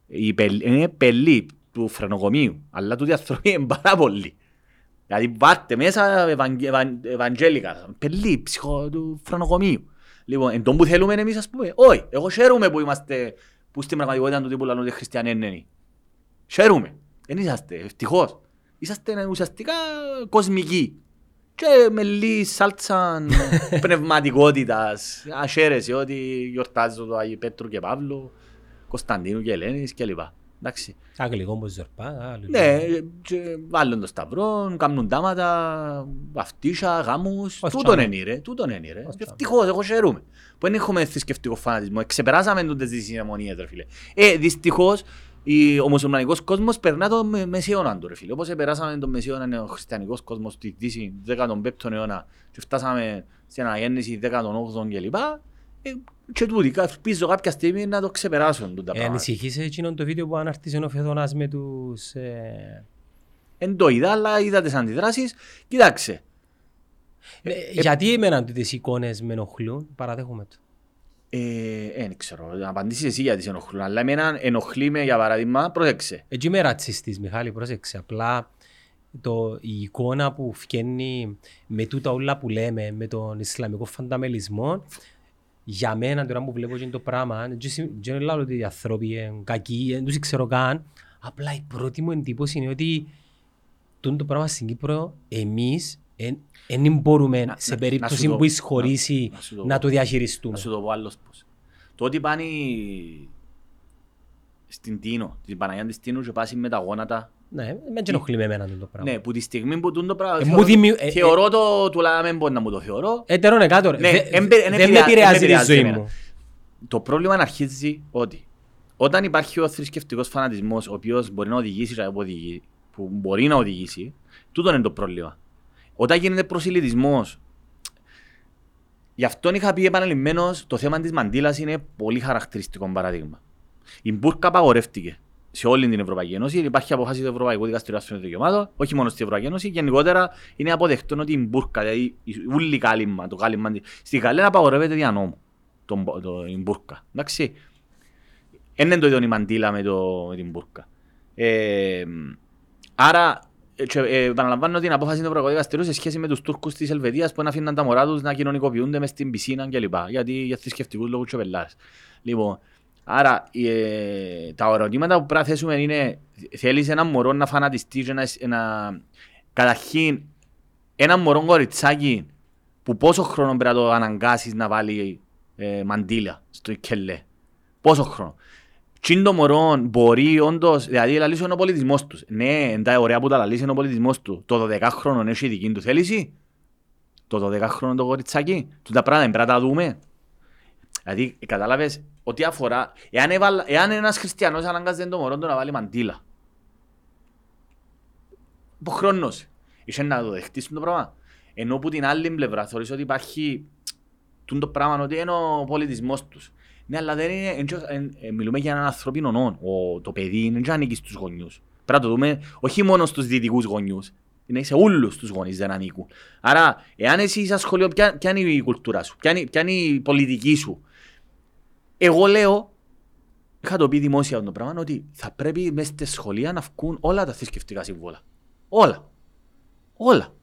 Είναι πελή του φρενοκομείου. Αλλά τούτοι άνθρωποι είναι πάρα πολλοί. Δηλαδή βάρτε μέσα Ευαγγέλικα, πελή, ψυχο του φρονοκομείου. Λοιπόν, εν τον που θέλουμε εμείς ας πούμε, όχι, εγώ χαίρομαι που είμαστε, που στην πραγματικότητα του τύπου λαλούν ότι χριστιανοί είναι. Χαίρομαι, δεν είσαστε, ευτυχώς. Είσαστε ουσιαστικά κοσμικοί. Και με λίγη σάλτσα πνευματικότητας, αχαίρεση ότι γιορτάζω το Άγιο Πέτρου και Παύλο, Κωνσταντίνου και Ελένης κλπ. Εντάξει. Αγγλικό που ζερπά. Ναι, βάλουν το σταυρό, κάνουν τάματα, βαφτίσια, γάμους. Τούτον είναι ρε, τούτον είναι ρε. Ευτυχώς, εγώ χαιρούμε. Που δεν έχουμε θρησκευτικό φανατισμό. Ξεπεράσαμε τούτες τις συνεμονίες ρε φίλε. Ε, δυστυχώς, ο μουσουλμανικός κόσμος περνά το μεσαίωνα του ρε φίλε. Όπως περάσαμε το μεσαίωνα ο χριστιανικός κόσμος στη Δύση 15ο αιώνα και φτάσαμε στην αναγέννηση 18ο κλπ. Ε, και τούτοι, ελπίζω κάποια στιγμή να το ξεπεράσουν τα πράγματα. Ανησυχήσε εκείνον το βίντεο που αναρτήσε ο Φεδονάς με τους... Ε... Εν το είδα, αλλά είδα τις αντιδράσεις. Κοιτάξτε. Ε, ε, γιατί εμένα τις εικόνες με ενοχλούν, παραδέχομαι το. Ε, δεν ξέρω, να απαντήσεις εσύ γιατί σε ενοχλούν, αλλά εμένα ενοχλεί με για παράδειγμα, πρόσεξε. Έτσι είμαι ρατσιστής, Μιχάλη, πρόσεξε. Απλά το, η εικόνα που φκένει με τούτα όλα που λέμε, με τον Ισλαμικό φανταμελισμό, για μένα τώρα που βλέπω το πράγμα, δεν λέω ότι οι άνθρωποι είναι κακοί, δεν τους ξέρω καν. Απλά η πρώτη μου εντύπωση είναι ότι το πράγμα στην Κύπρο εμείς δεν μπορούμε να, σε περίπτωση που εισχωρήσει να, να, το διαχειριστούμε. Να σου το πω άλλος πώς. Το ότι πάνε στην Τίνο, την Παναγία της Τίνου και πάσει με τα γόνατα ναι, με ενοχλεί με εμένα το πράγμα. Ναι, που τη στιγμή που το πράγμα θεωρώ, δημιου... Ε, θεωρώ ε, το, του λάμε μπορεί να μου το θεωρώ. Έτερον εκάτω, ναι, δεν με επηρεάζει τη ζωή μου. Το πρόβλημα αρχίζει ότι όταν υπάρχει ο θρησκευτικός φανατισμός, ο οποίος μπορεί να οδηγήσει, που μπορεί να οδηγήσει, τούτο είναι το πρόβλημα. Όταν γίνεται προσιλητισμό, γι' αυτό είχα πει επαναλημμένος το θέμα της μαντήλας είναι πολύ χαρακτηριστικό παράδειγμα. Η μπουρκα απαγορεύτηκε σε όλη την Ευρωπαϊκή Ένωση. Υπάρχει αποφάση του Ευρωπαϊκού Δικαστηρίου Αστυνομικών Δικαιωμάτων, όχι μόνο στην Ευρωπαϊκή Ένωση. Γενικότερα είναι αποδεκτό ότι η μπουρκα, δηλαδή η ούλη κάλυμμα, το κάλυμμα. Στη Γαλλία απαγορεύεται δια νόμου το, το, η μπουρκα. Εντάξει. Δεν είναι το ίδιο η μαντήλα με, το, με την μπουρκα. Ε, άρα, ε, επαναλαμβάνω την απόφαση του Ευρωπαϊκού Δικαστηρίου σε σχέση με τους Τούρκους της Ελβετίας που αφήναν τα μωρά τους να κοινωνικοποιούνται μες στην πισίνα κλπ. Γιατί για θρησκευτικού λόγους τσοπελάρε. Λοιπόν, Άρα ε, τα ερωτήματα που πρέπει να θέσουμε είναι θέλεις ένα μωρό να φανατιστείς και να, να... Καταρχήν ένα μωρό κοριτσάκι που πόσο χρόνο πρέπει να το αναγκάσεις να βάλει ε, μαντήλα στο κελέ. Πόσο χρόνο. Τι το μωρό μπορεί όντως, δηλαδή λαλείς είναι ο πολιτισμός τους. Ναι, εντά ωραία που τα λαλείς είναι ο πολιτισμός του. Το 12 χρόνο έχει δική του θέληση. Το 12 χρόνο το κοριτσάκι. Του τα πράγματα πρέπει να τα δούμε. Δηλαδή, κατάλαβες, ότι αφορά, εάν, έβαλ, εάν ένας χριστιανός αναγκάζει το μωρό του να βάλει μαντήλα, από χρόνος, είσαι να το δεχτείς το πράγμα. Ενώ που την άλλη πλευρά θεωρείς ότι υπάρχει το πράγμα ότι είναι ο πολιτισμός τους. Ναι, αλλά δεν είναι, εν, ε, μιλούμε για έναν ανθρώπινο νόν. Ο, το παιδί δεν ανήκει στους γονιούς. Πρέπει να το δούμε όχι μόνο στους δυτικούς γονιούς. Είναι σε όλους τους γονείς δεν ανήκουν. Άρα, εάν εσύ είσαι σχολείο, ποια, ποια είναι η κουλτούρα σου, ποια είναι, ποια είναι η πολιτική σου, εγώ λέω, είχα το πει δημόσια το πράγμα, ότι θα πρέπει μέσα στη σχολεία να βγουν όλα τα θρησκευτικά συμβόλα. Όλα. Όλα.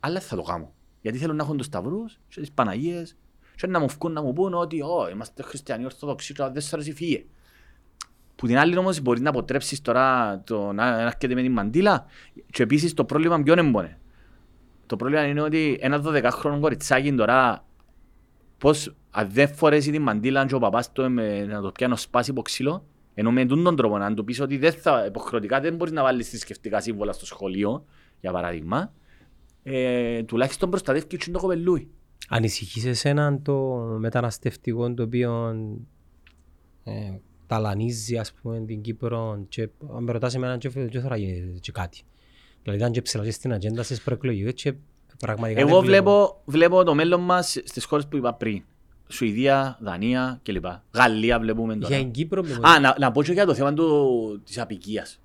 Αλλά θα το κάνω. Γιατί θέλουν να έχουν τους σταυρούς και τις Παναγίες και να μου βγουν να μου πούν ότι oh, είμαστε χριστιανοί ορθοδοξοί και δεν σας αρέσει φύγε. Που την άλλη όμως μπορεί να αποτρέψεις τώρα το να έρχεται με την μαντήλα και επίσης το πρόβλημα ποιο είναι Το πρόβλημα είναι ότι ένα 12χρονο κοριτσάκι τώρα πώς αν δεν φορέσεις την μαντήλα και ο παπάς του να το πιάνω σπάσει από ξύλο, ενώ με τον τρόπο να του πεις ότι δεν θα, υποχρεωτικά δεν μπορείς να βάλεις θρησκευτικά σύμβολα στο σχολείο, για παράδειγμα, ε, τουλάχιστον προστατεύει και το κοπελούι. Ανησυχείς εσέναν το μεταναστευτικό το οποίο ε, ταλανίζει ας πούμε την Κύπρο και αν με ρωτάς εμένα και δεν θα γίνει και κάτι. Δηλαδή ήταν και ψηλά στην ατζέντα στις προεκλογικές και Πραγματικά Εγώ δεν βλέπω, βλέπω το μέλλον μας στις χώρες που είπα πριν. Σουηδία, Δανία κλπ. Γαλλία βλέπουμε Για τώρα. την Κύπρο... με- Α, να, να πω και για το θέμα του, της απικίας.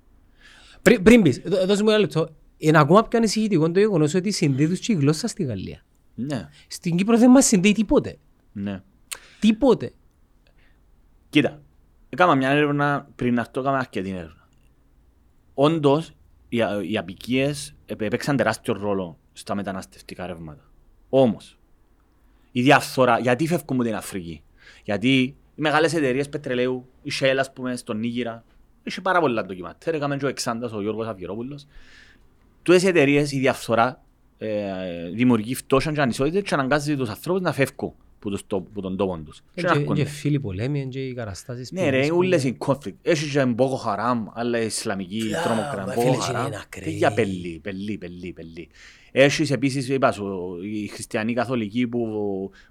Πριν, πριν πεις, δώ- δώσε μου ένα λεπτό. Είναι ακόμα πιο ανησυχητικό το γεγονός ότι συνδέει τους και η γλώσσα στη Γαλλία. Ναι, Στην Κύπρο δεν μας συνδέει τίποτε. ναι. Τίποτε. Κοίτα, έκανα μια έρευνα πριν αυτό, έκανα αρκετή έρευνα. Όντως, οι, α- οι απικίες επ- έπαιξαν τεράστιο ρόλο στα μεταναστευτικά ρεύματα. Όμως, η διαφθορά, γιατί φεύγουν από την Αφρική; Γιατί οι μεγάλες εταιρείες πετρελαίου, η Shell, ας πούμε, στον Νίγηρα, είχε πάρα πολλά ντοκιμαντέρ, έκαμε και ο Εξάντας, ο Γιώργος Αυγερόπουλος. Τούτες οι εταιρείες, η διαφθορά, ε, δημιουργεί φτώχεια και ανισότητες και αναγκάζει τους ανθρώπους να φεύγουν που, τους, τό- που τον τόπο τους. Και να Και, έρχονται. και φίλοι πολέμοι και οι καταστάσεις Ναι ρε, ούλες οι conflict. Έχει και Μπόκο Χαράμ, άλλα Ισλαμική Μπράβο, τρομοκρατία. φίλε, Μπόκο και Χαράμ. είναι ακραίοι. Τέτοια πελή, πελή, πελή, πελή. Έχεις επίσης, είπας σου, οι χριστιανοί καθολικοί που,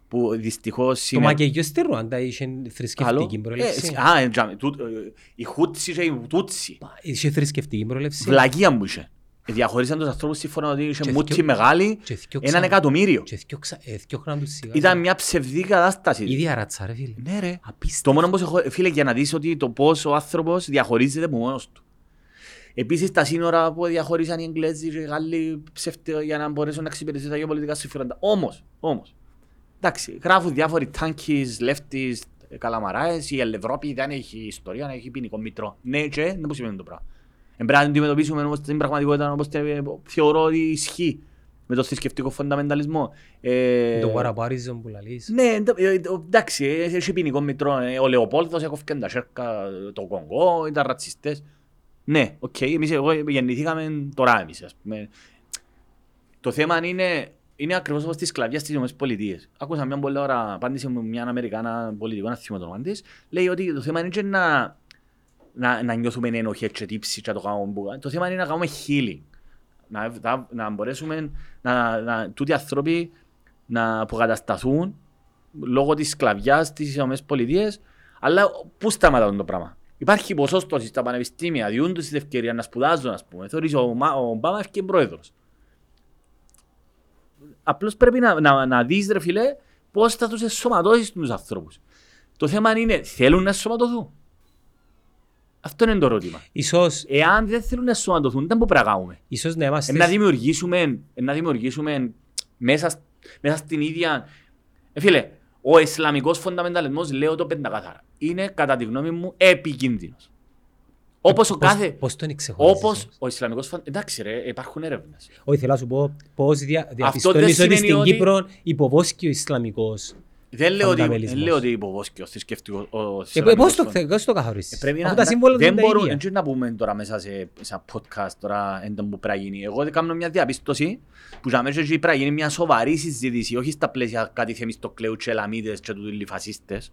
που δυστυχώς Το σήμερα... Μακεγιός στη Ρουάντα είχε θρησκευτική προέλευση. Ε, Α, ε, τζάμε, τούτ- ε, οι Χούτσι και οι Τούτσι. Είχε θρησκευτική προέλευση. Βλακία μου είχε. Διαχωρίσαν τους ανθρώπους σύμφωνα ότι είχε Και μούτσι θκυο- μεγάλη, και θκυο έναν ξα- εκατομμύριο. Και θκυο- ε, θκυόχναν τους σιγά. Ήταν μια ψευδή κατάσταση. Ίδια ρατσα ρε φίλε. Ναι ρε. Απίστευτο. Το μόνο που έχω, φίλε, για να δεις ότι το πώς ο άνθρωπος διαχωρίζεται από μόνος του. Επίσης τα σύνορα που διαχωρίσαν οι Εγγλέζοι και οι Γάλλοι ψεύτε για να μπορέσουν να εξυπηρετήσουν τα γεωπολιτικά συμφέροντα. Όμως, όμως, εντάξει, γράφουν διάφοροι τάνκις, λεύτης, καλαμαράες, η Ευρώπη δεν έχει ιστορία, έχει ποινικό μητρό. Ναι και, δεν που σημαίνει το πράγμα. Εν πρέπει να αντιμετωπίσουμε όμως την πραγματικότητα όπως την θεωρώ ότι ισχύει με το θρησκευτικό φονταμενταλισμό. Ε, Το παραπάριζον που λαλείς. ναι, εντο- ε, ε, εντάξει, ε, έχει ποινικό μητρό. ε, Ο Λεοπόλδος έκοφηκε τα σέρκα, το Κονγκό, ήταν ρατσιστές. Ναι, οκ, εμείς εγώ γεννηθήκαμε τώρα εμείς, ας πούμε. Το θέμα είναι, είναι ακριβώς όπως τη σκλαβιά στις Ηνωμένες Πολιτείες. Άκουσα μια πολλά ωραία απάντηση με μια Αμερικάνα πολιτικό, εν θυμούμαι το όνομα της. Λέει ότι το θέμα είναι και να, να, να νιώθουμε ενοχές και τύψη και να το κάνουμε μπούγα. Το θέμα είναι να κάνουμε healing. Να, να, να μπορέσουμε να, να, τούτοι οι άνθρωποι να αποκατασταθούν λόγω της σκλαβιάς στις Ηνωμένες Πολιτείες, αλλά πού σταματά το πράγμα. Υπάρχει ποσόστοση στα πανεπιστήμια, διούν τους την ευκαιρία να σπουδάζουν, ας πούμε. Θεωρείς ο, Μα- ο Ομπάμα έφυγε πρόεδρος. Απλώς πρέπει να, να, να δεις, ρε φίλε, πώς θα τους εσωματώσεις τους ανθρώπους. Το θέμα είναι, θέλουν να εσωματωθούν. Αυτό είναι το ερώτημα. Ίσως, Εάν δεν θέλουν να εσωματωθούν, δεν μπορούμε να κάνουμε. ίσως να είμαστε... Ε, να δημιουργήσουμε, ε, να δημιουργήσουμε μέσα, σ- μέσα στην ίδια... Ε, φίλε, ο Ισλαμικός φονταμενταλισμός, λέω το πεντακάθαρα, είναι κατά τη γνώμη μου επικίνδυνος. Όπως ο Πώς- κάθε... Πώς τον ξεχωρίζεις Όπως όμως. ο Ισλαμικός φονταμενταλισμός... Εντάξει ρε, υπάρχουν έρευνες. Όχι, θέλω να σου πω πώς δια, δεν διαπιστώνεις ότι σημαίνει στην ότι- Κύπρο υποβόσκει ο Ισλαμικός. Δεν λέω ότι, δεν Φονταμελισμός. λέω ότι υποβόσκει ο θρησκευτικός... ο Και πώς Ισλαμικός το, φοντα- πώς το καθορίσεις. Πρέπει Αφού να, τα σύμβολα δεν είναι τα μπορούμε ίδια. δεν να πούμε τώρα μέσα σε, σε ένα podcast τώρα έντον που πρέπει να γίνει. Εγώ δεν κάνω μια διαπίστωση που για μέσα εκεί πρέπει να γίνει μια σοβαρή συζήτηση, όχι στα πλαίσια κάτι θεμιστοκλέου και ελαμίδες και του λιφασίστες.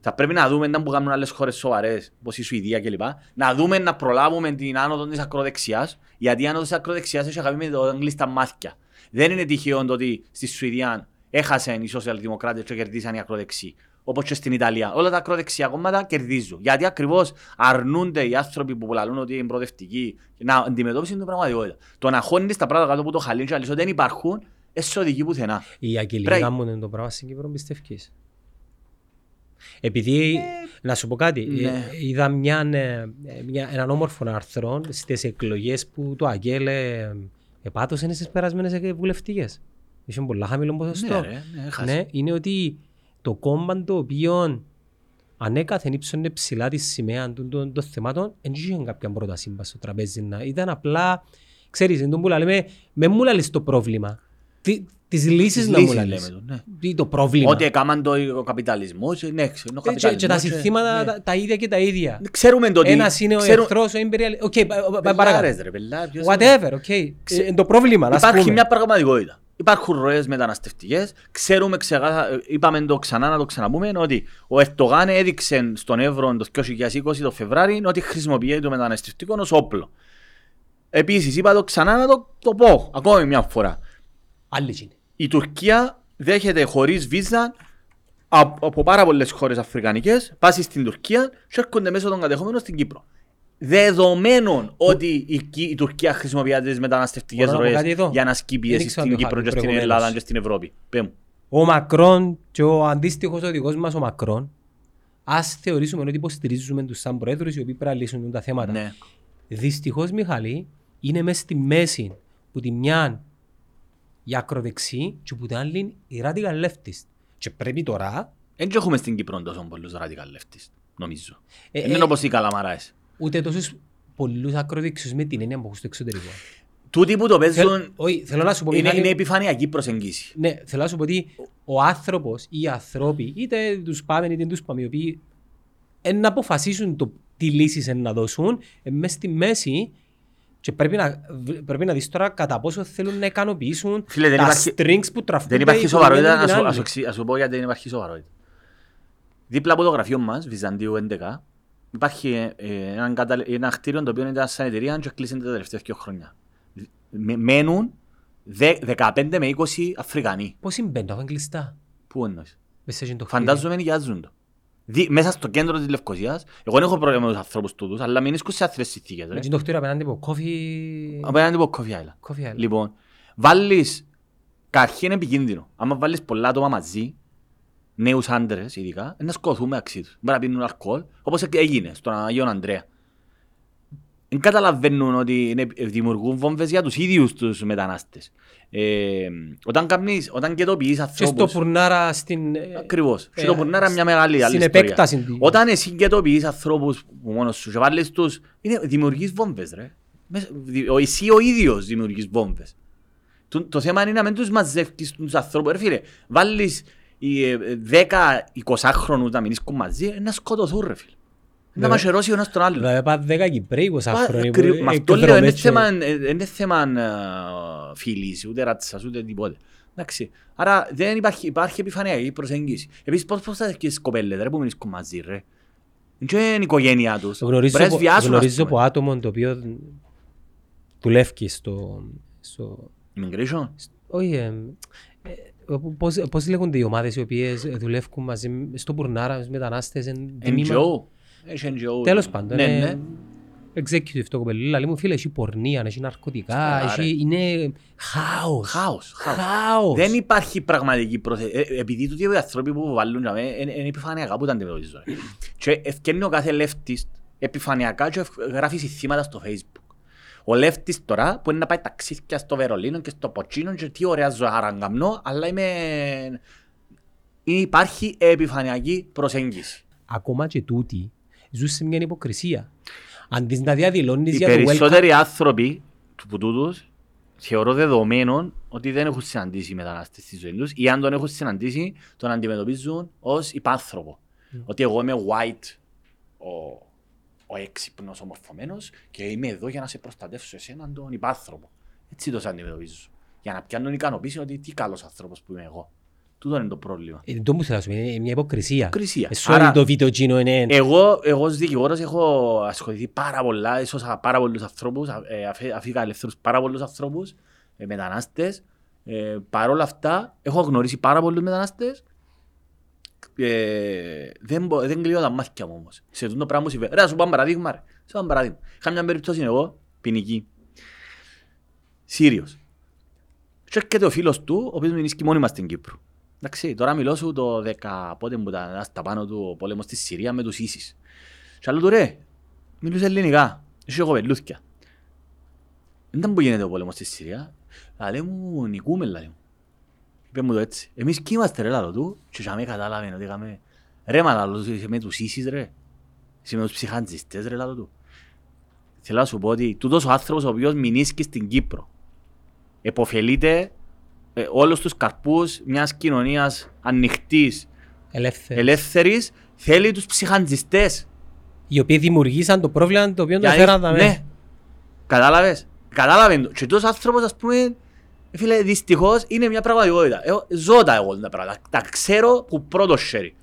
Θα πρέπει να δούμε να που κάνουν άλλες χώρες σοβαρές, όπως η Σουηδία κλπ. Να δούμε να προλάβουμε την άνοδο της ακροδεξιάς, γιατί η άνοδος της ακροδεξιάς έχει αγαπή με το έγκλειστα μάθηκια. Δεν είναι τυχαίο το ότι στη Σουηδία έχασαν οι σοσιαλδημοκράτες και κερδίσαν οι ακροδεξιοί. Όπως και στην Ιταλία. Όλα τα ακροδεξιά κόμματα κερδίζουν. Γιατί ακριβώς αρνούνται οι άνθρωποι που λαλούν ότι είναι προοδευτικοί να αντιμετώπισουν την πραγματικότητα. Το να χώνεις τα πράγματα κάτω από το χαλί, και να λες ότι δεν υπάρχουν, εσύ οδηγεί πουθενά. Οι αγγελικοί Πρέπει- κάνουν το πράγμα στην Κύπρο, πιστεύεις; Επειδή, να σου πω κάτι, ναι. ε, είδα μια, ε, μια, έναν όμορφο άρθρο στις εκλογές που το Αγγέλ ε, επάτωσε στις περασμένες βουλευτικές. Είχε πολλά χαμηλό ποσοστό. Ναι, ρε, ναι, έχασε. Ναι, είναι ότι το κόμμα το οποίο ανέκαθεν ύψωνε ψηλά τη σημαία των, των, των θεμάτων, δεν είχε κάποια πρόταση μπας στο τραπέζι. Να. Ήταν απλά, ξέρεις, είναι το που λέμε, με μου λαλείς το πρόβλημα. Τι, τις λύσεις Τις να μου λύσεις λαλείς. λέμε το, ναι. Τι το πρόβλημα. Ότι έκαναν το ο καπιταλισμός, ναι, ξέρω, ο Ε, και, και τα καπιταλισμός, συνθήματα ναι. τα, τα ίδια και τα ίδια. Ξέρουμε το ότι... Ένας είναι ο ξέρουμε- εχθρός, ο imperial... Οκ, πα- πα- πα- Πελάρες, παρακάτω. ρε, πελά, ποιος είναι. Whatever, οκ. Ε, Είναι το πρόβλημα, να Υπάρχει πούμε. μια πραγματικότητα. Υπάρχουν ροές μεταναστευτικές. Ξέρουμε ξεκάθαρα, είπαμε το ξανά να το ξαναπούμε, ότι ο Ερτογάν έδειξε στον Εύρο το 2020 το Φεβράρι ότι χρησιμοποιεί το μεταναστευτικό ως όπλο. Επίσης είπα το ξανά να το, το πω ακόμη μια φορά. Άλλη είναι. Η Τουρκία δέχεται χωρίς βίζα από, από πάρα πολλές χώρες αφρικανικές, πάσει στην Τουρκία και έρχονται μέσω των κατεχόμενων στην Κύπρο. Δεδομένων ότι η, Κι- η Τουρκία χρησιμοποιεί τις μεταναστευτικές Μπορώ να πω κάτι ροές εδώ; για να ασκεί πίεση Δεν ήξερα στην το είχα Κύπρο και πει στην προηγουμένως. Ελλάδα και στην Ευρώπη. Πέ μου. Ο Μακρόν και ο αντίστοιχος οδηγός μας ο Μακρόν ας θεωρήσουμε ότι υποστηρίζουμε τους σαν πρόεδρους οι οποίοι πρέπει να λύσουν τα θέματα. Ναι. Δυστυχώς Μιχαλή είναι μέσα στη μέση που τη μια η ακροδεξή και που την άλλη η radical leftist. Και πρέπει τώρα Δεν έχουμε στην Κύπρο τόσο πολλούς radical leftist, νομίζω. Ε, Δεν ε, είναι όπως οι καλαμαράες. Ούτε τόσους πολλούς ακροδεξιούς με την έννοια που έχουν στο εξωτερικό. Τούτοι που το Θέλ- παίζουν όχι, θέλω να σου πω είναι, Μιχάλη, είναι επιφανειακή προσεγγίση. Ναι, θέλω να σου πω ότι ο άνθρωπος ή οι άνθρωποι, είτε τους πάμε είτε τους πάμε, οι οποίοι εν να αποφασίσουν το τι λύσεις εν να δώσουν, ε, μες στη μέση και πρέπει να, πρέπει να δεις τώρα κατά πόσο θέλουν να ικανοποιήσουν Φίλε, δεν τα υπάρχει- strings που τραφούνται Δεν υπάρχει η σοβαρότητα, κουβέντα να την σου, άλλη. ας σου, εξι- ας σου πω γιατί δεν υπάρχει σοβαρότητα. Δίπλα από το γραφείο μας, Βυζαντίου 11, υπάρχει ε, ένα, κατα... ένα κτίριο το οποίο ήταν σαν εταιρεία και κλείσαν τα τελευταία δύο χρόνια. Με- Μένουν δε- 15 με 20 Αφρικανοί. Πώς συμβαίνει, το έχουν κλειστά; Πού εννοείς; Μέσα σε το κτίριο. Φαντάζομαι νοικιάζουν το. Δι, μέσα στο κέντρο της Λευκοσίας, εγώ δεν έχω πρόβλημα με τους ανθρώπους τούτους, αλλά μην ίσκουν σε άθλιες συνθήκες. ρε. Με το κτίριο απέναντι από coffee... Απέναντι από Coffee Island. coffee island. Λοιπόν, βάλεις, καταρχήν είναι επικίνδυνο. Άμα βάλεις πολλά άτομα μαζί, νέους άντρες ειδικά, να σκοθούν μεταξύ τους. Μπορεί να πίνουν αλκοόλ, όπως έγινε στον Αγίον Ανδρέα. Δεν καταλαβαίνουν ότι είναι, δημιουργούν βόμβες για τους ίδιους τους μετανάστες. Ε, όταν, κάνεις, όταν κετοποιείς Και στο ανθρώπους... πουρνάρα στην... ε, Ακριβώς. ε, Και το πουρνάρα μια μεγάλη άλλη Στην ιστορία. επέκταση. του. Όταν εσύ κετοποιείς ανθρώπους που μόνος σου και βάλεις τους, είναι, δημιουργείς βόμβες ρε. Μέσα- δη- ο- Εσύ ο ίδιος δημιουργείς βόμβες. Το, το θέμα είναι να μην τους μαζεύεις τους ανθρώπους. Ρε φίλε, βάλεις οι, ε, 10-20 χρόνους να μην ίσκουν μαζί, ε, να σκοτωθούν ρε φίλε. Να Βέβαια. μαχαιρώσει ο ένας τον άλλον. Δηλαδή πά 10 Κυπρέοι 20 Πα- χρόνια που κρυ- Μα αυτό λέω, είναι εκδρομές και- θέμα, ε, είναι θέμα ε, φίλης, ούτε ρατσάς, ούτε τίποτε. Εντάξει. Άρα δεν υπάρχει, υπάρχει επιφανειακή προσέγγιση. Επίσης πώς πώς θα δεχκείς κοπέλες ρε που μην είσαι μαζί ρε; Δεν είναι η οικογένειά τους. Γνωρίζω, Μπορεί να από- σβιάσουν, ας γνωρίζω πούμε. από άτομο το οποίο δουλεύει στο... στο Immigration; όχι, ε, ε, πώς, πώς λέγονται οι ομάδες οι οποίες δουλεύουν μαζί με- στο Πουρνάρα, με μετανάστες, εν- τμήμα- NGO. Έχει NGO. Τέλος πάντων, Ναι, είναι ναι. executive το κοπελί, λέει μου φίλε, έχει πορνεία, έχει ναρκωτικά, Καλά, ρε. έχει, είναι χάος. Χάος. χάος. Χάος. Δεν υπάρχει πραγματική πρόθεση. Ε, επειδή τούτοι οι άνθρωποι που βάλουν για μένα, είναι είναι επιφανειακά που τα αντιμετωπίζουν. ρε. Και ευκαινεί ο κάθε leftist επιφανειακά και ευ- γράφει συστήματα στο facebook. Ο leftist τώρα που είναι να πάει ταξίδια στο Βερολίνο και στο Ποτσίνο και τι ωραία ζωάρα να κάνω, αλλά είμαι... Υπάρχει επιφανειακή προσέγγιση. Ακόμα και τούτοι ζουν σε μια υποκρισία. Αντί να διαδηλώνεις Οι για το welcome, περισσότεροι άνθρωποι του που τούτους θεωρώ δεδομένων ότι δεν έχουν συναντήσει μετανάστες στη ζωή τους ή αν τον έχουν συναντήσει τον αντιμετωπίζουν ως υπάνθρωπο. Ότι εγώ είμαι white, ο, ο έξυπνος, ο μορφωμένος και είμαι εδώ για να σε προστατεύσω εσένα τον υπάνθρωπο. Έτσι το σε αντιμετωπίζω. Για να πιάνουν ικανοποίηση ότι τι καλός άνθρωπος που είμαι εγώ. Τούτο είναι το πρόβλημα. Ε, το μου θέλω να σου πω, είναι μια υποκρισία. Υποκρισία. Εσύ Άρα- το βίντεο εκείνο είναι... Εγώ, εγώ ως δικηγόρος έχω ασχοληθεί πάρα πολλά, έσωσα πάρα πολλούς ανθρώπους, ε, αφή- αφήκα ελεύθερους πάρα πολλούς ανθρώπους, ε, μετανάστες. Ε, Παρ' όλα αυτά, έχω γνωρίσει πάρα πολλούς μετανάστες. Ε, δεν, μπο- δεν κλείω τα μάτια μου όμως. Σε αυτό το πράγμα μου συμβαίνει. Ρε, να σου πω ένα παραδείγμα. Ρε. Σε ένα παραδείγμα. Είχα μια περίπτωση εγώ, ποινική. Σύριος. Και έρχεται ο φίλος του, ο οποίος μείνει μόνοι μας στην Κύπρο. Εντάξει, τώρα μιλώ σου το 10 πότε που ήταν στα πάνω του ο πόλεμος στη Συρία με τους Ίσης. Και άλλο του ρε, μιλούσε ελληνικά, έχει κοπελούθκια. Δεν ήταν που γίνεται ο πόλεμος στη Συρία. Αλλά μου νικούμε, λέει μου. Είπε μου το έτσι. Εμείς κι είμαστε ρε λαλό του και για με κατάλαβε ότι είχαμε... Ρε μα λαλό του, είσαι με τους Ίσης ρε. Είσαι με τους ψυχαντζιστές ρε λαλό του. Θέλω να σου πω ότι τούτος ο άνθρωπος ο οποίος μηνύσκει στην Κύπρο εποφελείται ε, όλους τους καρπούς μιας κοινωνίας ανοιχτής, Ελεύθερης. ελεύθερης, θέλει τους ψυχαντζιστές. Οι οποίοι δημιουργήσαν το πρόβλημα το οποίο το Για- φέραν τα Ναι. Κατάλαβες. Κατάλαβε το. Και τόσο άνθρωπος ας πούμε, ε, φίλε, δυστυχώς είναι μια πραγματικότητα. Εγώ ζω τα εγώ τα πράγματα. Τα ξέρω από πρώτο χέρι.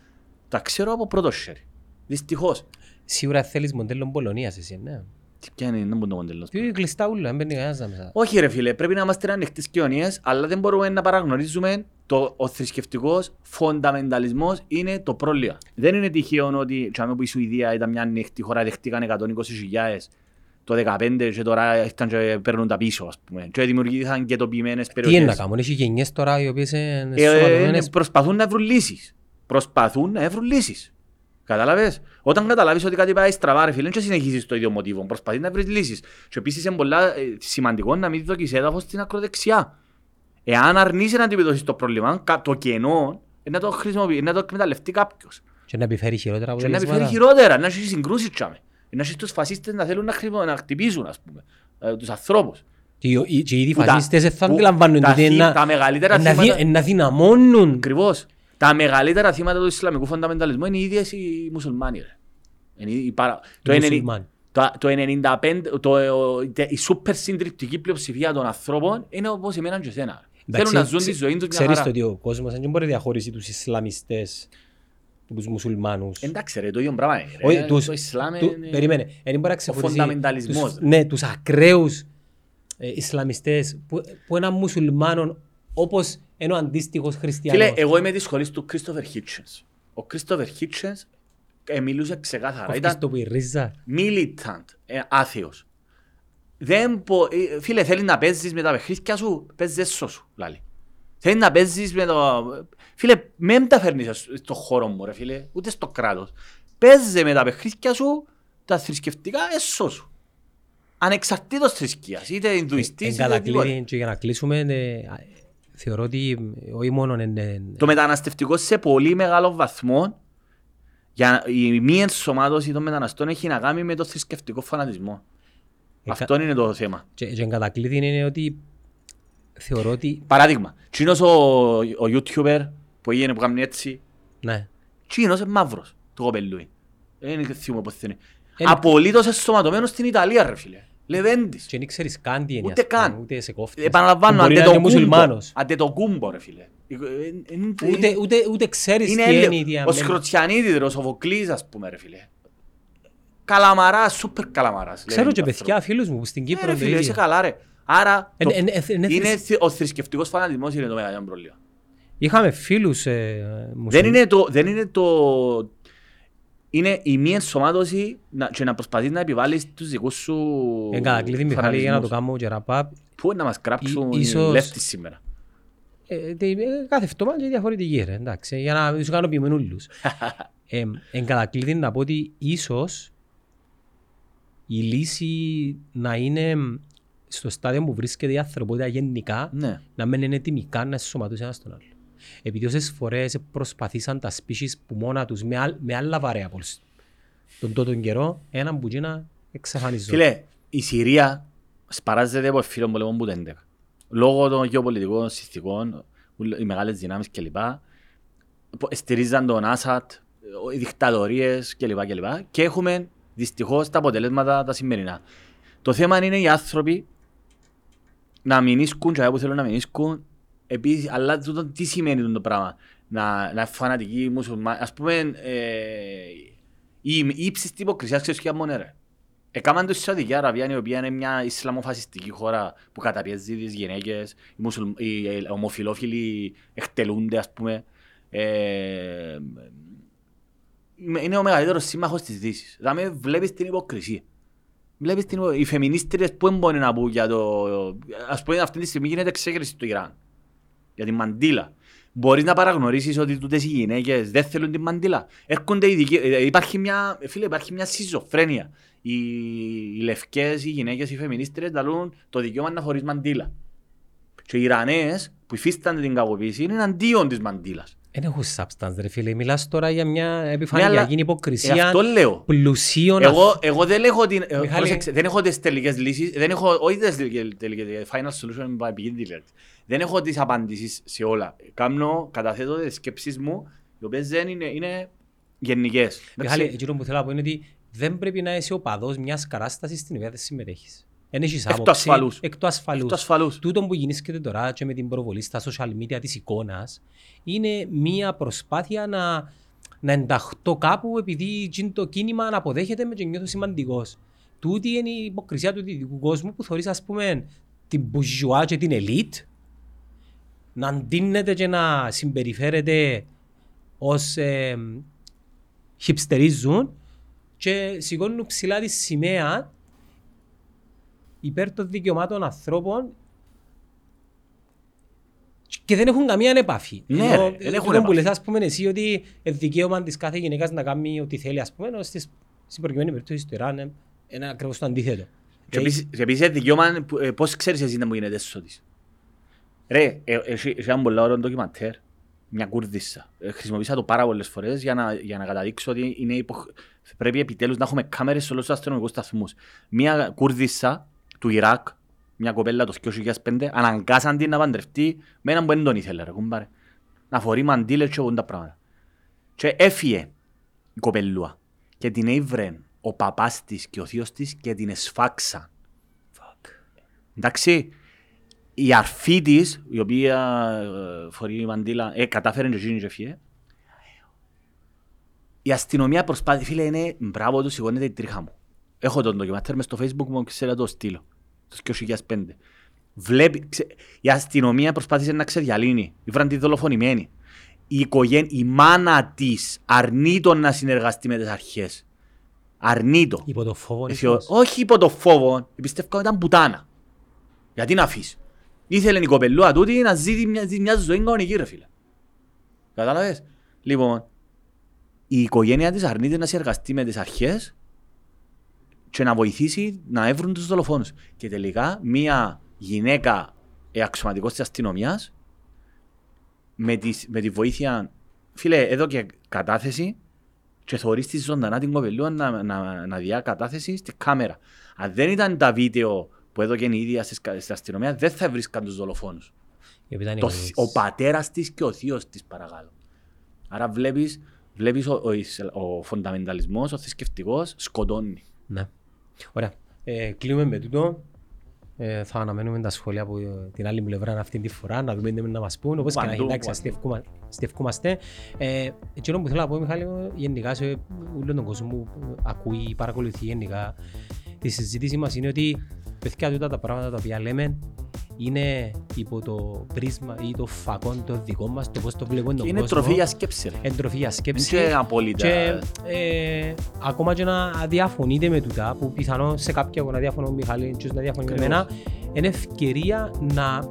Τα ξέρω από πρώτο χέρι. Δυστυχώς. Σίγουρα θέλεις μοντέλο Πολωνίας εσύ, ναι. Τι πιάνει, δεν μπορεί το μοντέλο. Τι κλειστά ούλα, δεν μπαίνει κανένας μέσα. Όχι ρε φίλε, πρέπει να είμαστε ανοιχτές κοινωνίες, αλλά δεν μπορούμε να παραγνωρίζουμε το, ο θρησκευτικός φονταμενταλισμός είναι το πρόβλημα. Δεν είναι τυχαίο ότι τσάμε που η Σουηδία ήταν μια ανοιχτή χώρα, δεχτήκαν 120.000 το 2015 και τώρα ήρθαν και παίρνουν τα πίσω, ας πούμε. Και δημιουργήθηκαν και τοπιμένες Τι περιοχές. είναι να κάνουν, έχει γενιές τώρα οι οποίες είναι Ε, ε, σωματωμένες. προσπαθούν να βρουν λύσεις. Προσπαθούν να βρουν λύσεις. Κατάλαβες. Όταν καταλάβεις ότι κάτι πάει στραβά, ρε φίλε, και συνεχίσεις το ίδιο μοτίβο. Προσπαθείς να βρεις λύσεις. Και επίσης είναι πολλά ε, σημαντικό να μην δοκίσεις έδαφος στην ακροδεξιά. Εάν αρνείσαι να αντιμετωπίσεις το πρόβλημα, κα- το κενό, ε, να το χρησιμοποιείς, να το εκμεταλλευτεί κάποιος. Και να επιφέρει χειρότερα Και να επιφέρει αποτελέσματα. χειρότερα, να έχει συγκρούσεις τσάμε. Να έχει τους φασίστες να θέλουν να, χρημα- να χτυπήσουν, ας πούμε, ε, τους ανθρώπους. Και οι- οι- και οι ήδη Που τα- φασίστες δεν θα που αντιλαμβάνουν τα ότι θύ- είναι να- τα μεγαλύτερα να δι- θύματα- να δυναμώνουν. Ακριβώς. Τα μεγαλύτερα θύματα του Ισλαμικού φονταμενταλισμού είναι οι ίδιες οι μουσουλμάνοι. Ρε. Είναι οι παρα... το, Οι 90 μουσουλμάνοι. το, το 95, το, η σούπερ συντριπτική πλειοψηφία των ανθρώπων είναι όπως εμένα και εσένα. Εντάξει, Θέλουν να ζουν ξε- τη ζωή τους μια Ξέρεις χαρά. το ότι ο κόσμος δεν μπορεί να διαχωρίσει τους Ισλαμιστές από τους μουσουλμάνους. Εντάξει ρε, το ίδιο πράγμα είναι. ρε. Όχι, τους- το Ισλάμ του- είναι... Περίμενε, δεν μπορεί να ξεχωρίσει φονταμενταλισμός. τους- Ναι, τους ακραίους ε, Ισλαμιστές που, που έναν μουσουλμάνων όπως είναι ο αντίστοιχος χριστιανός. Φίλε, εγώ είμαι της σχολής του Christopher Hitchens. Ο Christopher Hitchens ε, μιλούσε ξεκάθαρα. Κόφτεις Ήταν το που η ρίζα. militant, ε, άθεος. Δεν μπο... ε, Φίλε, θέλει να παίζεις με τα παιχνίδια σου, παίζεις έσω σου, λάλη. Θέλει να παίζεις με το... Φίλε, μην τα φέρνεις στο χώρο μου, ρε φίλε, ούτε στο κράτος. Παίζε με τα παιχνίδια σου, τα θρησκευτικά έσω σου. Ανεξαρτήτως θρησκείας, είτε Εν Ινδουιστής, είτε οτιδήποτε. κατακλείδη και για να κλείσουμε, ε, θεωρώ ότι όχι μόνο είναι... Το μεταναστευτικό σε πολύ μεγάλο βαθμό για η μη ενσωμάτωση των μεταναστών έχει να κάνει με το θρησκευτικό φανατισμό. Ε, Αυτό είναι το θέμα. Και, και εν κατακλείδη είναι ότι θεωρώ ότι... Παράδειγμα, τσίνος ο, ο YouTuber που έγινε που κάνει έτσι, Ναι. τσίνος είναι μαύρος, το κοπελούι. Δεν θυμούμαι πώς είναι. Είναι- Απολύτως ενσωματωμένος στην Ιταλία ρε φίλε. Λεβέντης. Και δεν ξέρεις καν τι είναι. Ούτε ας πούμε, καν. Ούτε σε κόφτεις. Επαναλαμβάνω, Μπορεί να αντε το είναι κούμπο. μουσουλμάνος. Αντε το κούμπο ρε φίλε. Ε, ε, ε, ε, Ούτε, ούτε, ούτε ξέρεις Είναι τι είναι η έλαιο. Ο διαμένη. Σκροτσιανίδης, ο Σοφοκλής ας πούμε ρε φίλε. Καλαμαράς, σούπερ καλαμαράς. Ξέρω λένε και οι παιδιά άνθρωποι. φίλους μου που στην Ε, Κύπρο ρε το φίλε, ίδιο. είσαι καλά ρε. Άρα Εν- το- εν- εν- εν- είναι θρησκ- θη- ο θρησκευτικός φανατισμός είναι το μεγάλο πρόβλημα. Είχαμε φίλους ε, Δεν μουσουλμάνους. είναι το... Δεν είναι το... Είναι η μη ενσωμάτωση να, και να προσπαθείς να επιβάλλεις τους δικούς σου Εν κατακλείδη Μιχάλη για να το φανατισμούς. κάνω και ραπάπ. Πού είναι να μας κράξουν Ί- οι ίσως- λεύτες σήμερα; Ε, τε- ε, κάθε φτωμά και διαφορετική ρε, εντάξει, για να τους κάνω ποιημενούλους. ε, εν κατακλείδη να πω ότι ίσως η λύση να είναι στο στάδιο που βρίσκεται η ανθρωπότητα γενικά Ναι. να μην είναι έτοιμοι καν να σωματώσουν ένας στον άλλο. Επειδή όσες φορές προσπαθήσαν τα species που μόνα τους με, άλλ- με άλλα βαρέα πόλς τον τότε καιρό, έναν που γίνα εξαφανιζόταν. Φίλε, η Συρία σπαράζεται από φίλων πολεμών που δεν Λόγω των γεωπολιτικών συνθηκών, ούλο- οι μεγάλες δυνάμεις κλπ. που Στηρίζαν τον Άσατ, οι δικτατορίες κλπ. κλπ. Και έχουμε δυστυχώς τα αποτελέσματα τα σημερινά. Το θέμα είναι οι άνθρωποι να μην ίσκουν και που θέλουν να μην ίσκουν. Επίσης, αλλά τούτο τι σημαίνει το πράγμα; Να, να είναι φανατικοί μουσουλμάνοι. Ας πούμε, ε, η, η ύψιστη υποκρισία ξέρεις ποια μόνο ρε; Έκαναν το στη Σαουδική Αραβία, η οποία είναι μια Ισλαμοφασιστική χώρα που καταπιέζει τις γυναίκες, οι, μουσουλ... οι ε, ομοφιλόφιλοι εκτελούνται, ας πούμε. Ε, είναι ο μεγαλύτερος σύμμαχος της Δύσης. Δηλαδή βλέπεις την υποκρισία. Βλέπεις την... υπο- Οι φεμινίστριες που μπορεί να πούν για το... Ας πούμε αυτή τη στιγμή γίνεται εξέγερση στο Ιράν. Για την μαντήλα. Μπορείς να παραγνωρίσεις ότι τούτες οι γυναίκες δεν θέλουν την μαντήλα. Έρχονται οι δικοί... ε, Υπάρχει μια... Φίλε, υπάρχει μια σιζοφρένεια. Οι, οι λευκές, οι γυναίκες, οι φεμινίστριες λαλούν το δικαίωμα να φορείς μαντήλα. Και οι Ιρανές που υφίστανται την κακοποίηση είναι αντίον της μαντήλας. Δεν έχουν substance ρε φίλε, μιλάς τώρα για μια Ναι, αλλά- επιφανειακή Ε, υποκρισία αυτό λέω. πλουσίων Εγώ, εγώ δεν έχω, την, ε, Μιχάλη- πρόσεξε, δεν έχω τις τελικές λύσεις, δεν έχω, όχι τις τελικές, τελικές, ε, final solution με επικίνδυνη λέξη. Δεν έχω τις απαντήσεις σε όλα. Κάμνω, καταθέτω τις σκέψεις μου, οι οποίες δεν είναι, είναι γενικές. Μιχάλη, Εντάξει, εκείνο που θέλω να πω είναι ότι δεν πρέπει να είσαι οπαδός μιας κατάστασης στην οποία δεν συμμετέχεις. Εν έχεις Εκ του άποψη, ασφαλούς. Εκ του ασφαλούς. Εκ του ασφαλούς. Τούτο που γίνησκεται τώρα και με την προβολή στα social media της εικόνας είναι μια προσπάθεια να, να ενταχτώ κάπου επειδή εκείνο το κίνημα να αποδέχεται με και νιώθω σημαντικός. τούτη είναι η υποκρισία του δυτικού κόσμου που θεωρείς ας πούμε την μπουζουά και την ελίτ να αντίνεται και να συμπεριφέρεται ως ε, χιπστερίζουν και σηκώνουν ψηλά τη σημαία υπέρ των δικαιωμάτων ανθρώπων και δεν έχουν καμία επαφή. Ναι, Ενώ, ρε, δεν ε, έχουν τούτο που επαφή. λες ας πούμε εσύ ότι είναι δικαίωμα της κάθε γυναίκας να κάνει ό,τι θέλει ας πούμε, ενώ στις, στην προκειμένη περίπτωση στο Ιράν είναι- είναι ακριβώς το αντίθετο. Και επίσης- και επίσης είναι δικαίωμα, που- ε, πώς ξέρεις εσύ να μου γίνεται έσωτης. Ρε, ε, έχει έχει ένα πολύ ωραίο ντοκιμαντέρ, μια Κούρδισσα. Ε, Χρησιμοποίησα το πάρα πολλές φορές για να, για να καταδείξω ότι είναι υπο... πρέπει επιτέλους να έχουμε κάμερες σε όλους τους αστυνομικούς σταθμούς. Μια Κούρδισσα του Ιράκ, μια κοπέλα το 2005, αναγκάσαν την να παντρευτεί με έναν που δεν τον ήθελε, ρε κουμπάρε. Να φορεί μαντήλες και όλα τα πράγματα. Και έφυγε η κοπελούα και την έβρε ο παπάς της και ο θείος της και την εσφάξαν. Εντάξει, η αρφή της, η οποία ε, φορεί μαντήλα, ε, κατάφερε και εκείνη και έφυγε. Η αστυνομία προσπάθησε, φίλε, είναι μπράβο τους, σηκώνεται η τρίχα μου. Έχω τον ντοκιμαντέρ μες στο facebook μου και ξέρω να το στείλω. Το 2005. Βλέπει, ξε, η αστυνομία προσπάθησε να ξεδιαλύνει. Ήβραν τη δολοφονημένη. Η, οικογένεια, η μάνα της αρνείτο να συνεργαστεί με τις αρχές. Αρνείτο. Υπό το φόβο Εφιω- ίσως. Όχι υπό το φόβο, πιστεύω ότι ήταν πουτάνα. Γιατί να αφήσει; Ήθελε η κοπελούα τούτη να ζει μια, ζει μια ζωή κανονική ρε φίλε. Κατάλαβες; Λοιπόν, η οικογένεια της αρνείται να συνεργαστεί με τις αρχές και να βοηθήσει να έβρουν τους δολοφόνους. Και τελικά μια γυναίκα ε, αξιωματικός της αστυνομίας με, τη, με τη βοήθεια, φίλε, εδώ και κατάθεση και θωρείς της ζωντανά την κοπελούα να, να, να διά κατάθεση στη κάμερα. Αν δεν ήταν τα βίντεο που έδωκε η ίδια στις- στην αστυνομία, δεν θα βρίσκαν τους δολοφόνους. Η οποία ήταν Το, η- θ- ο πατέρας της και ο θείος της παρακαλώ. Άρα βλέπεις, βλέπεις ο, ο, Ισλ- ο φονταμενταλισμός, ο θρησκευτικός σκοτώνει. Ναι. Ωραία. Ε, κλείνουμε με τούτο. Ε, θα αναμένουμε τα σχόλια από ε, την άλλη πλευρά αυτή τη φορά, να δούμε τι να μας πούν. Όπως και να έχει, Παντού, εντάξει, αστευκούμα- αστευκούμαστε. Ε, εκείνο που θέλω να πω, Μιχάλη, γενικά σε όλο τον κόσμο που ακούει, παρακολουθεί γενικά τη συζήτηση μας, είναι ότι παιδιά τούτα τα πράγματα τα οποία λέμε είναι υπό το πρίσμα ή το φακόν το δικό μας, το πώς το βλέπουμε Και τον είναι κόσμο. τροφή για σκέψη. ρε. Εντροφή για Δεν σκέψη. είναι απόλυτα. Και ε, ακόμα και να διαφωνείτε με τούτα, που πιθανόν σε κάποια εγώ να διαφωνώ με Μιχάλη, και να διαφωνεί με Ακριβώς. εμένα, είναι ευκαιρία να,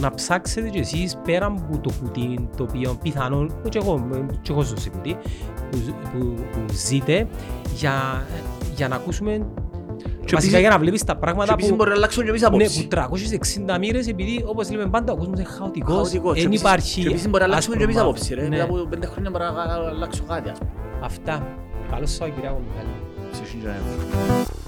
να ψάξετε κι εσείς πέρα από το κουτί το οποίο πιθανόν, και εγώ, και εγώ ζω σε κουτί, που, που, που ζείτε, για, για να ακούσουμε Και βασικά επίσης- για να βλέπεις τα Και πράγματα επίσης που, μπορεί να αλλάξουν και εμείς ναι, απόψη. που 360 μοίρες επειδή όπως λέμε πάντα ο κόσμος είναι χαοτικός, Χαοτικός. Και δεν επίσης- υπάρχει Και επίσης μπορεί να αλλάξουν και εμείς άσπρος απόψη. ρε. μαύρο. Μετά Ναι. από πέντε χρόνια μπορεί να αλλάξω κάτι. ας πούμε. Αυτά. Καλώς σας Κυριακό Μιχάλη. Σε σύντομα.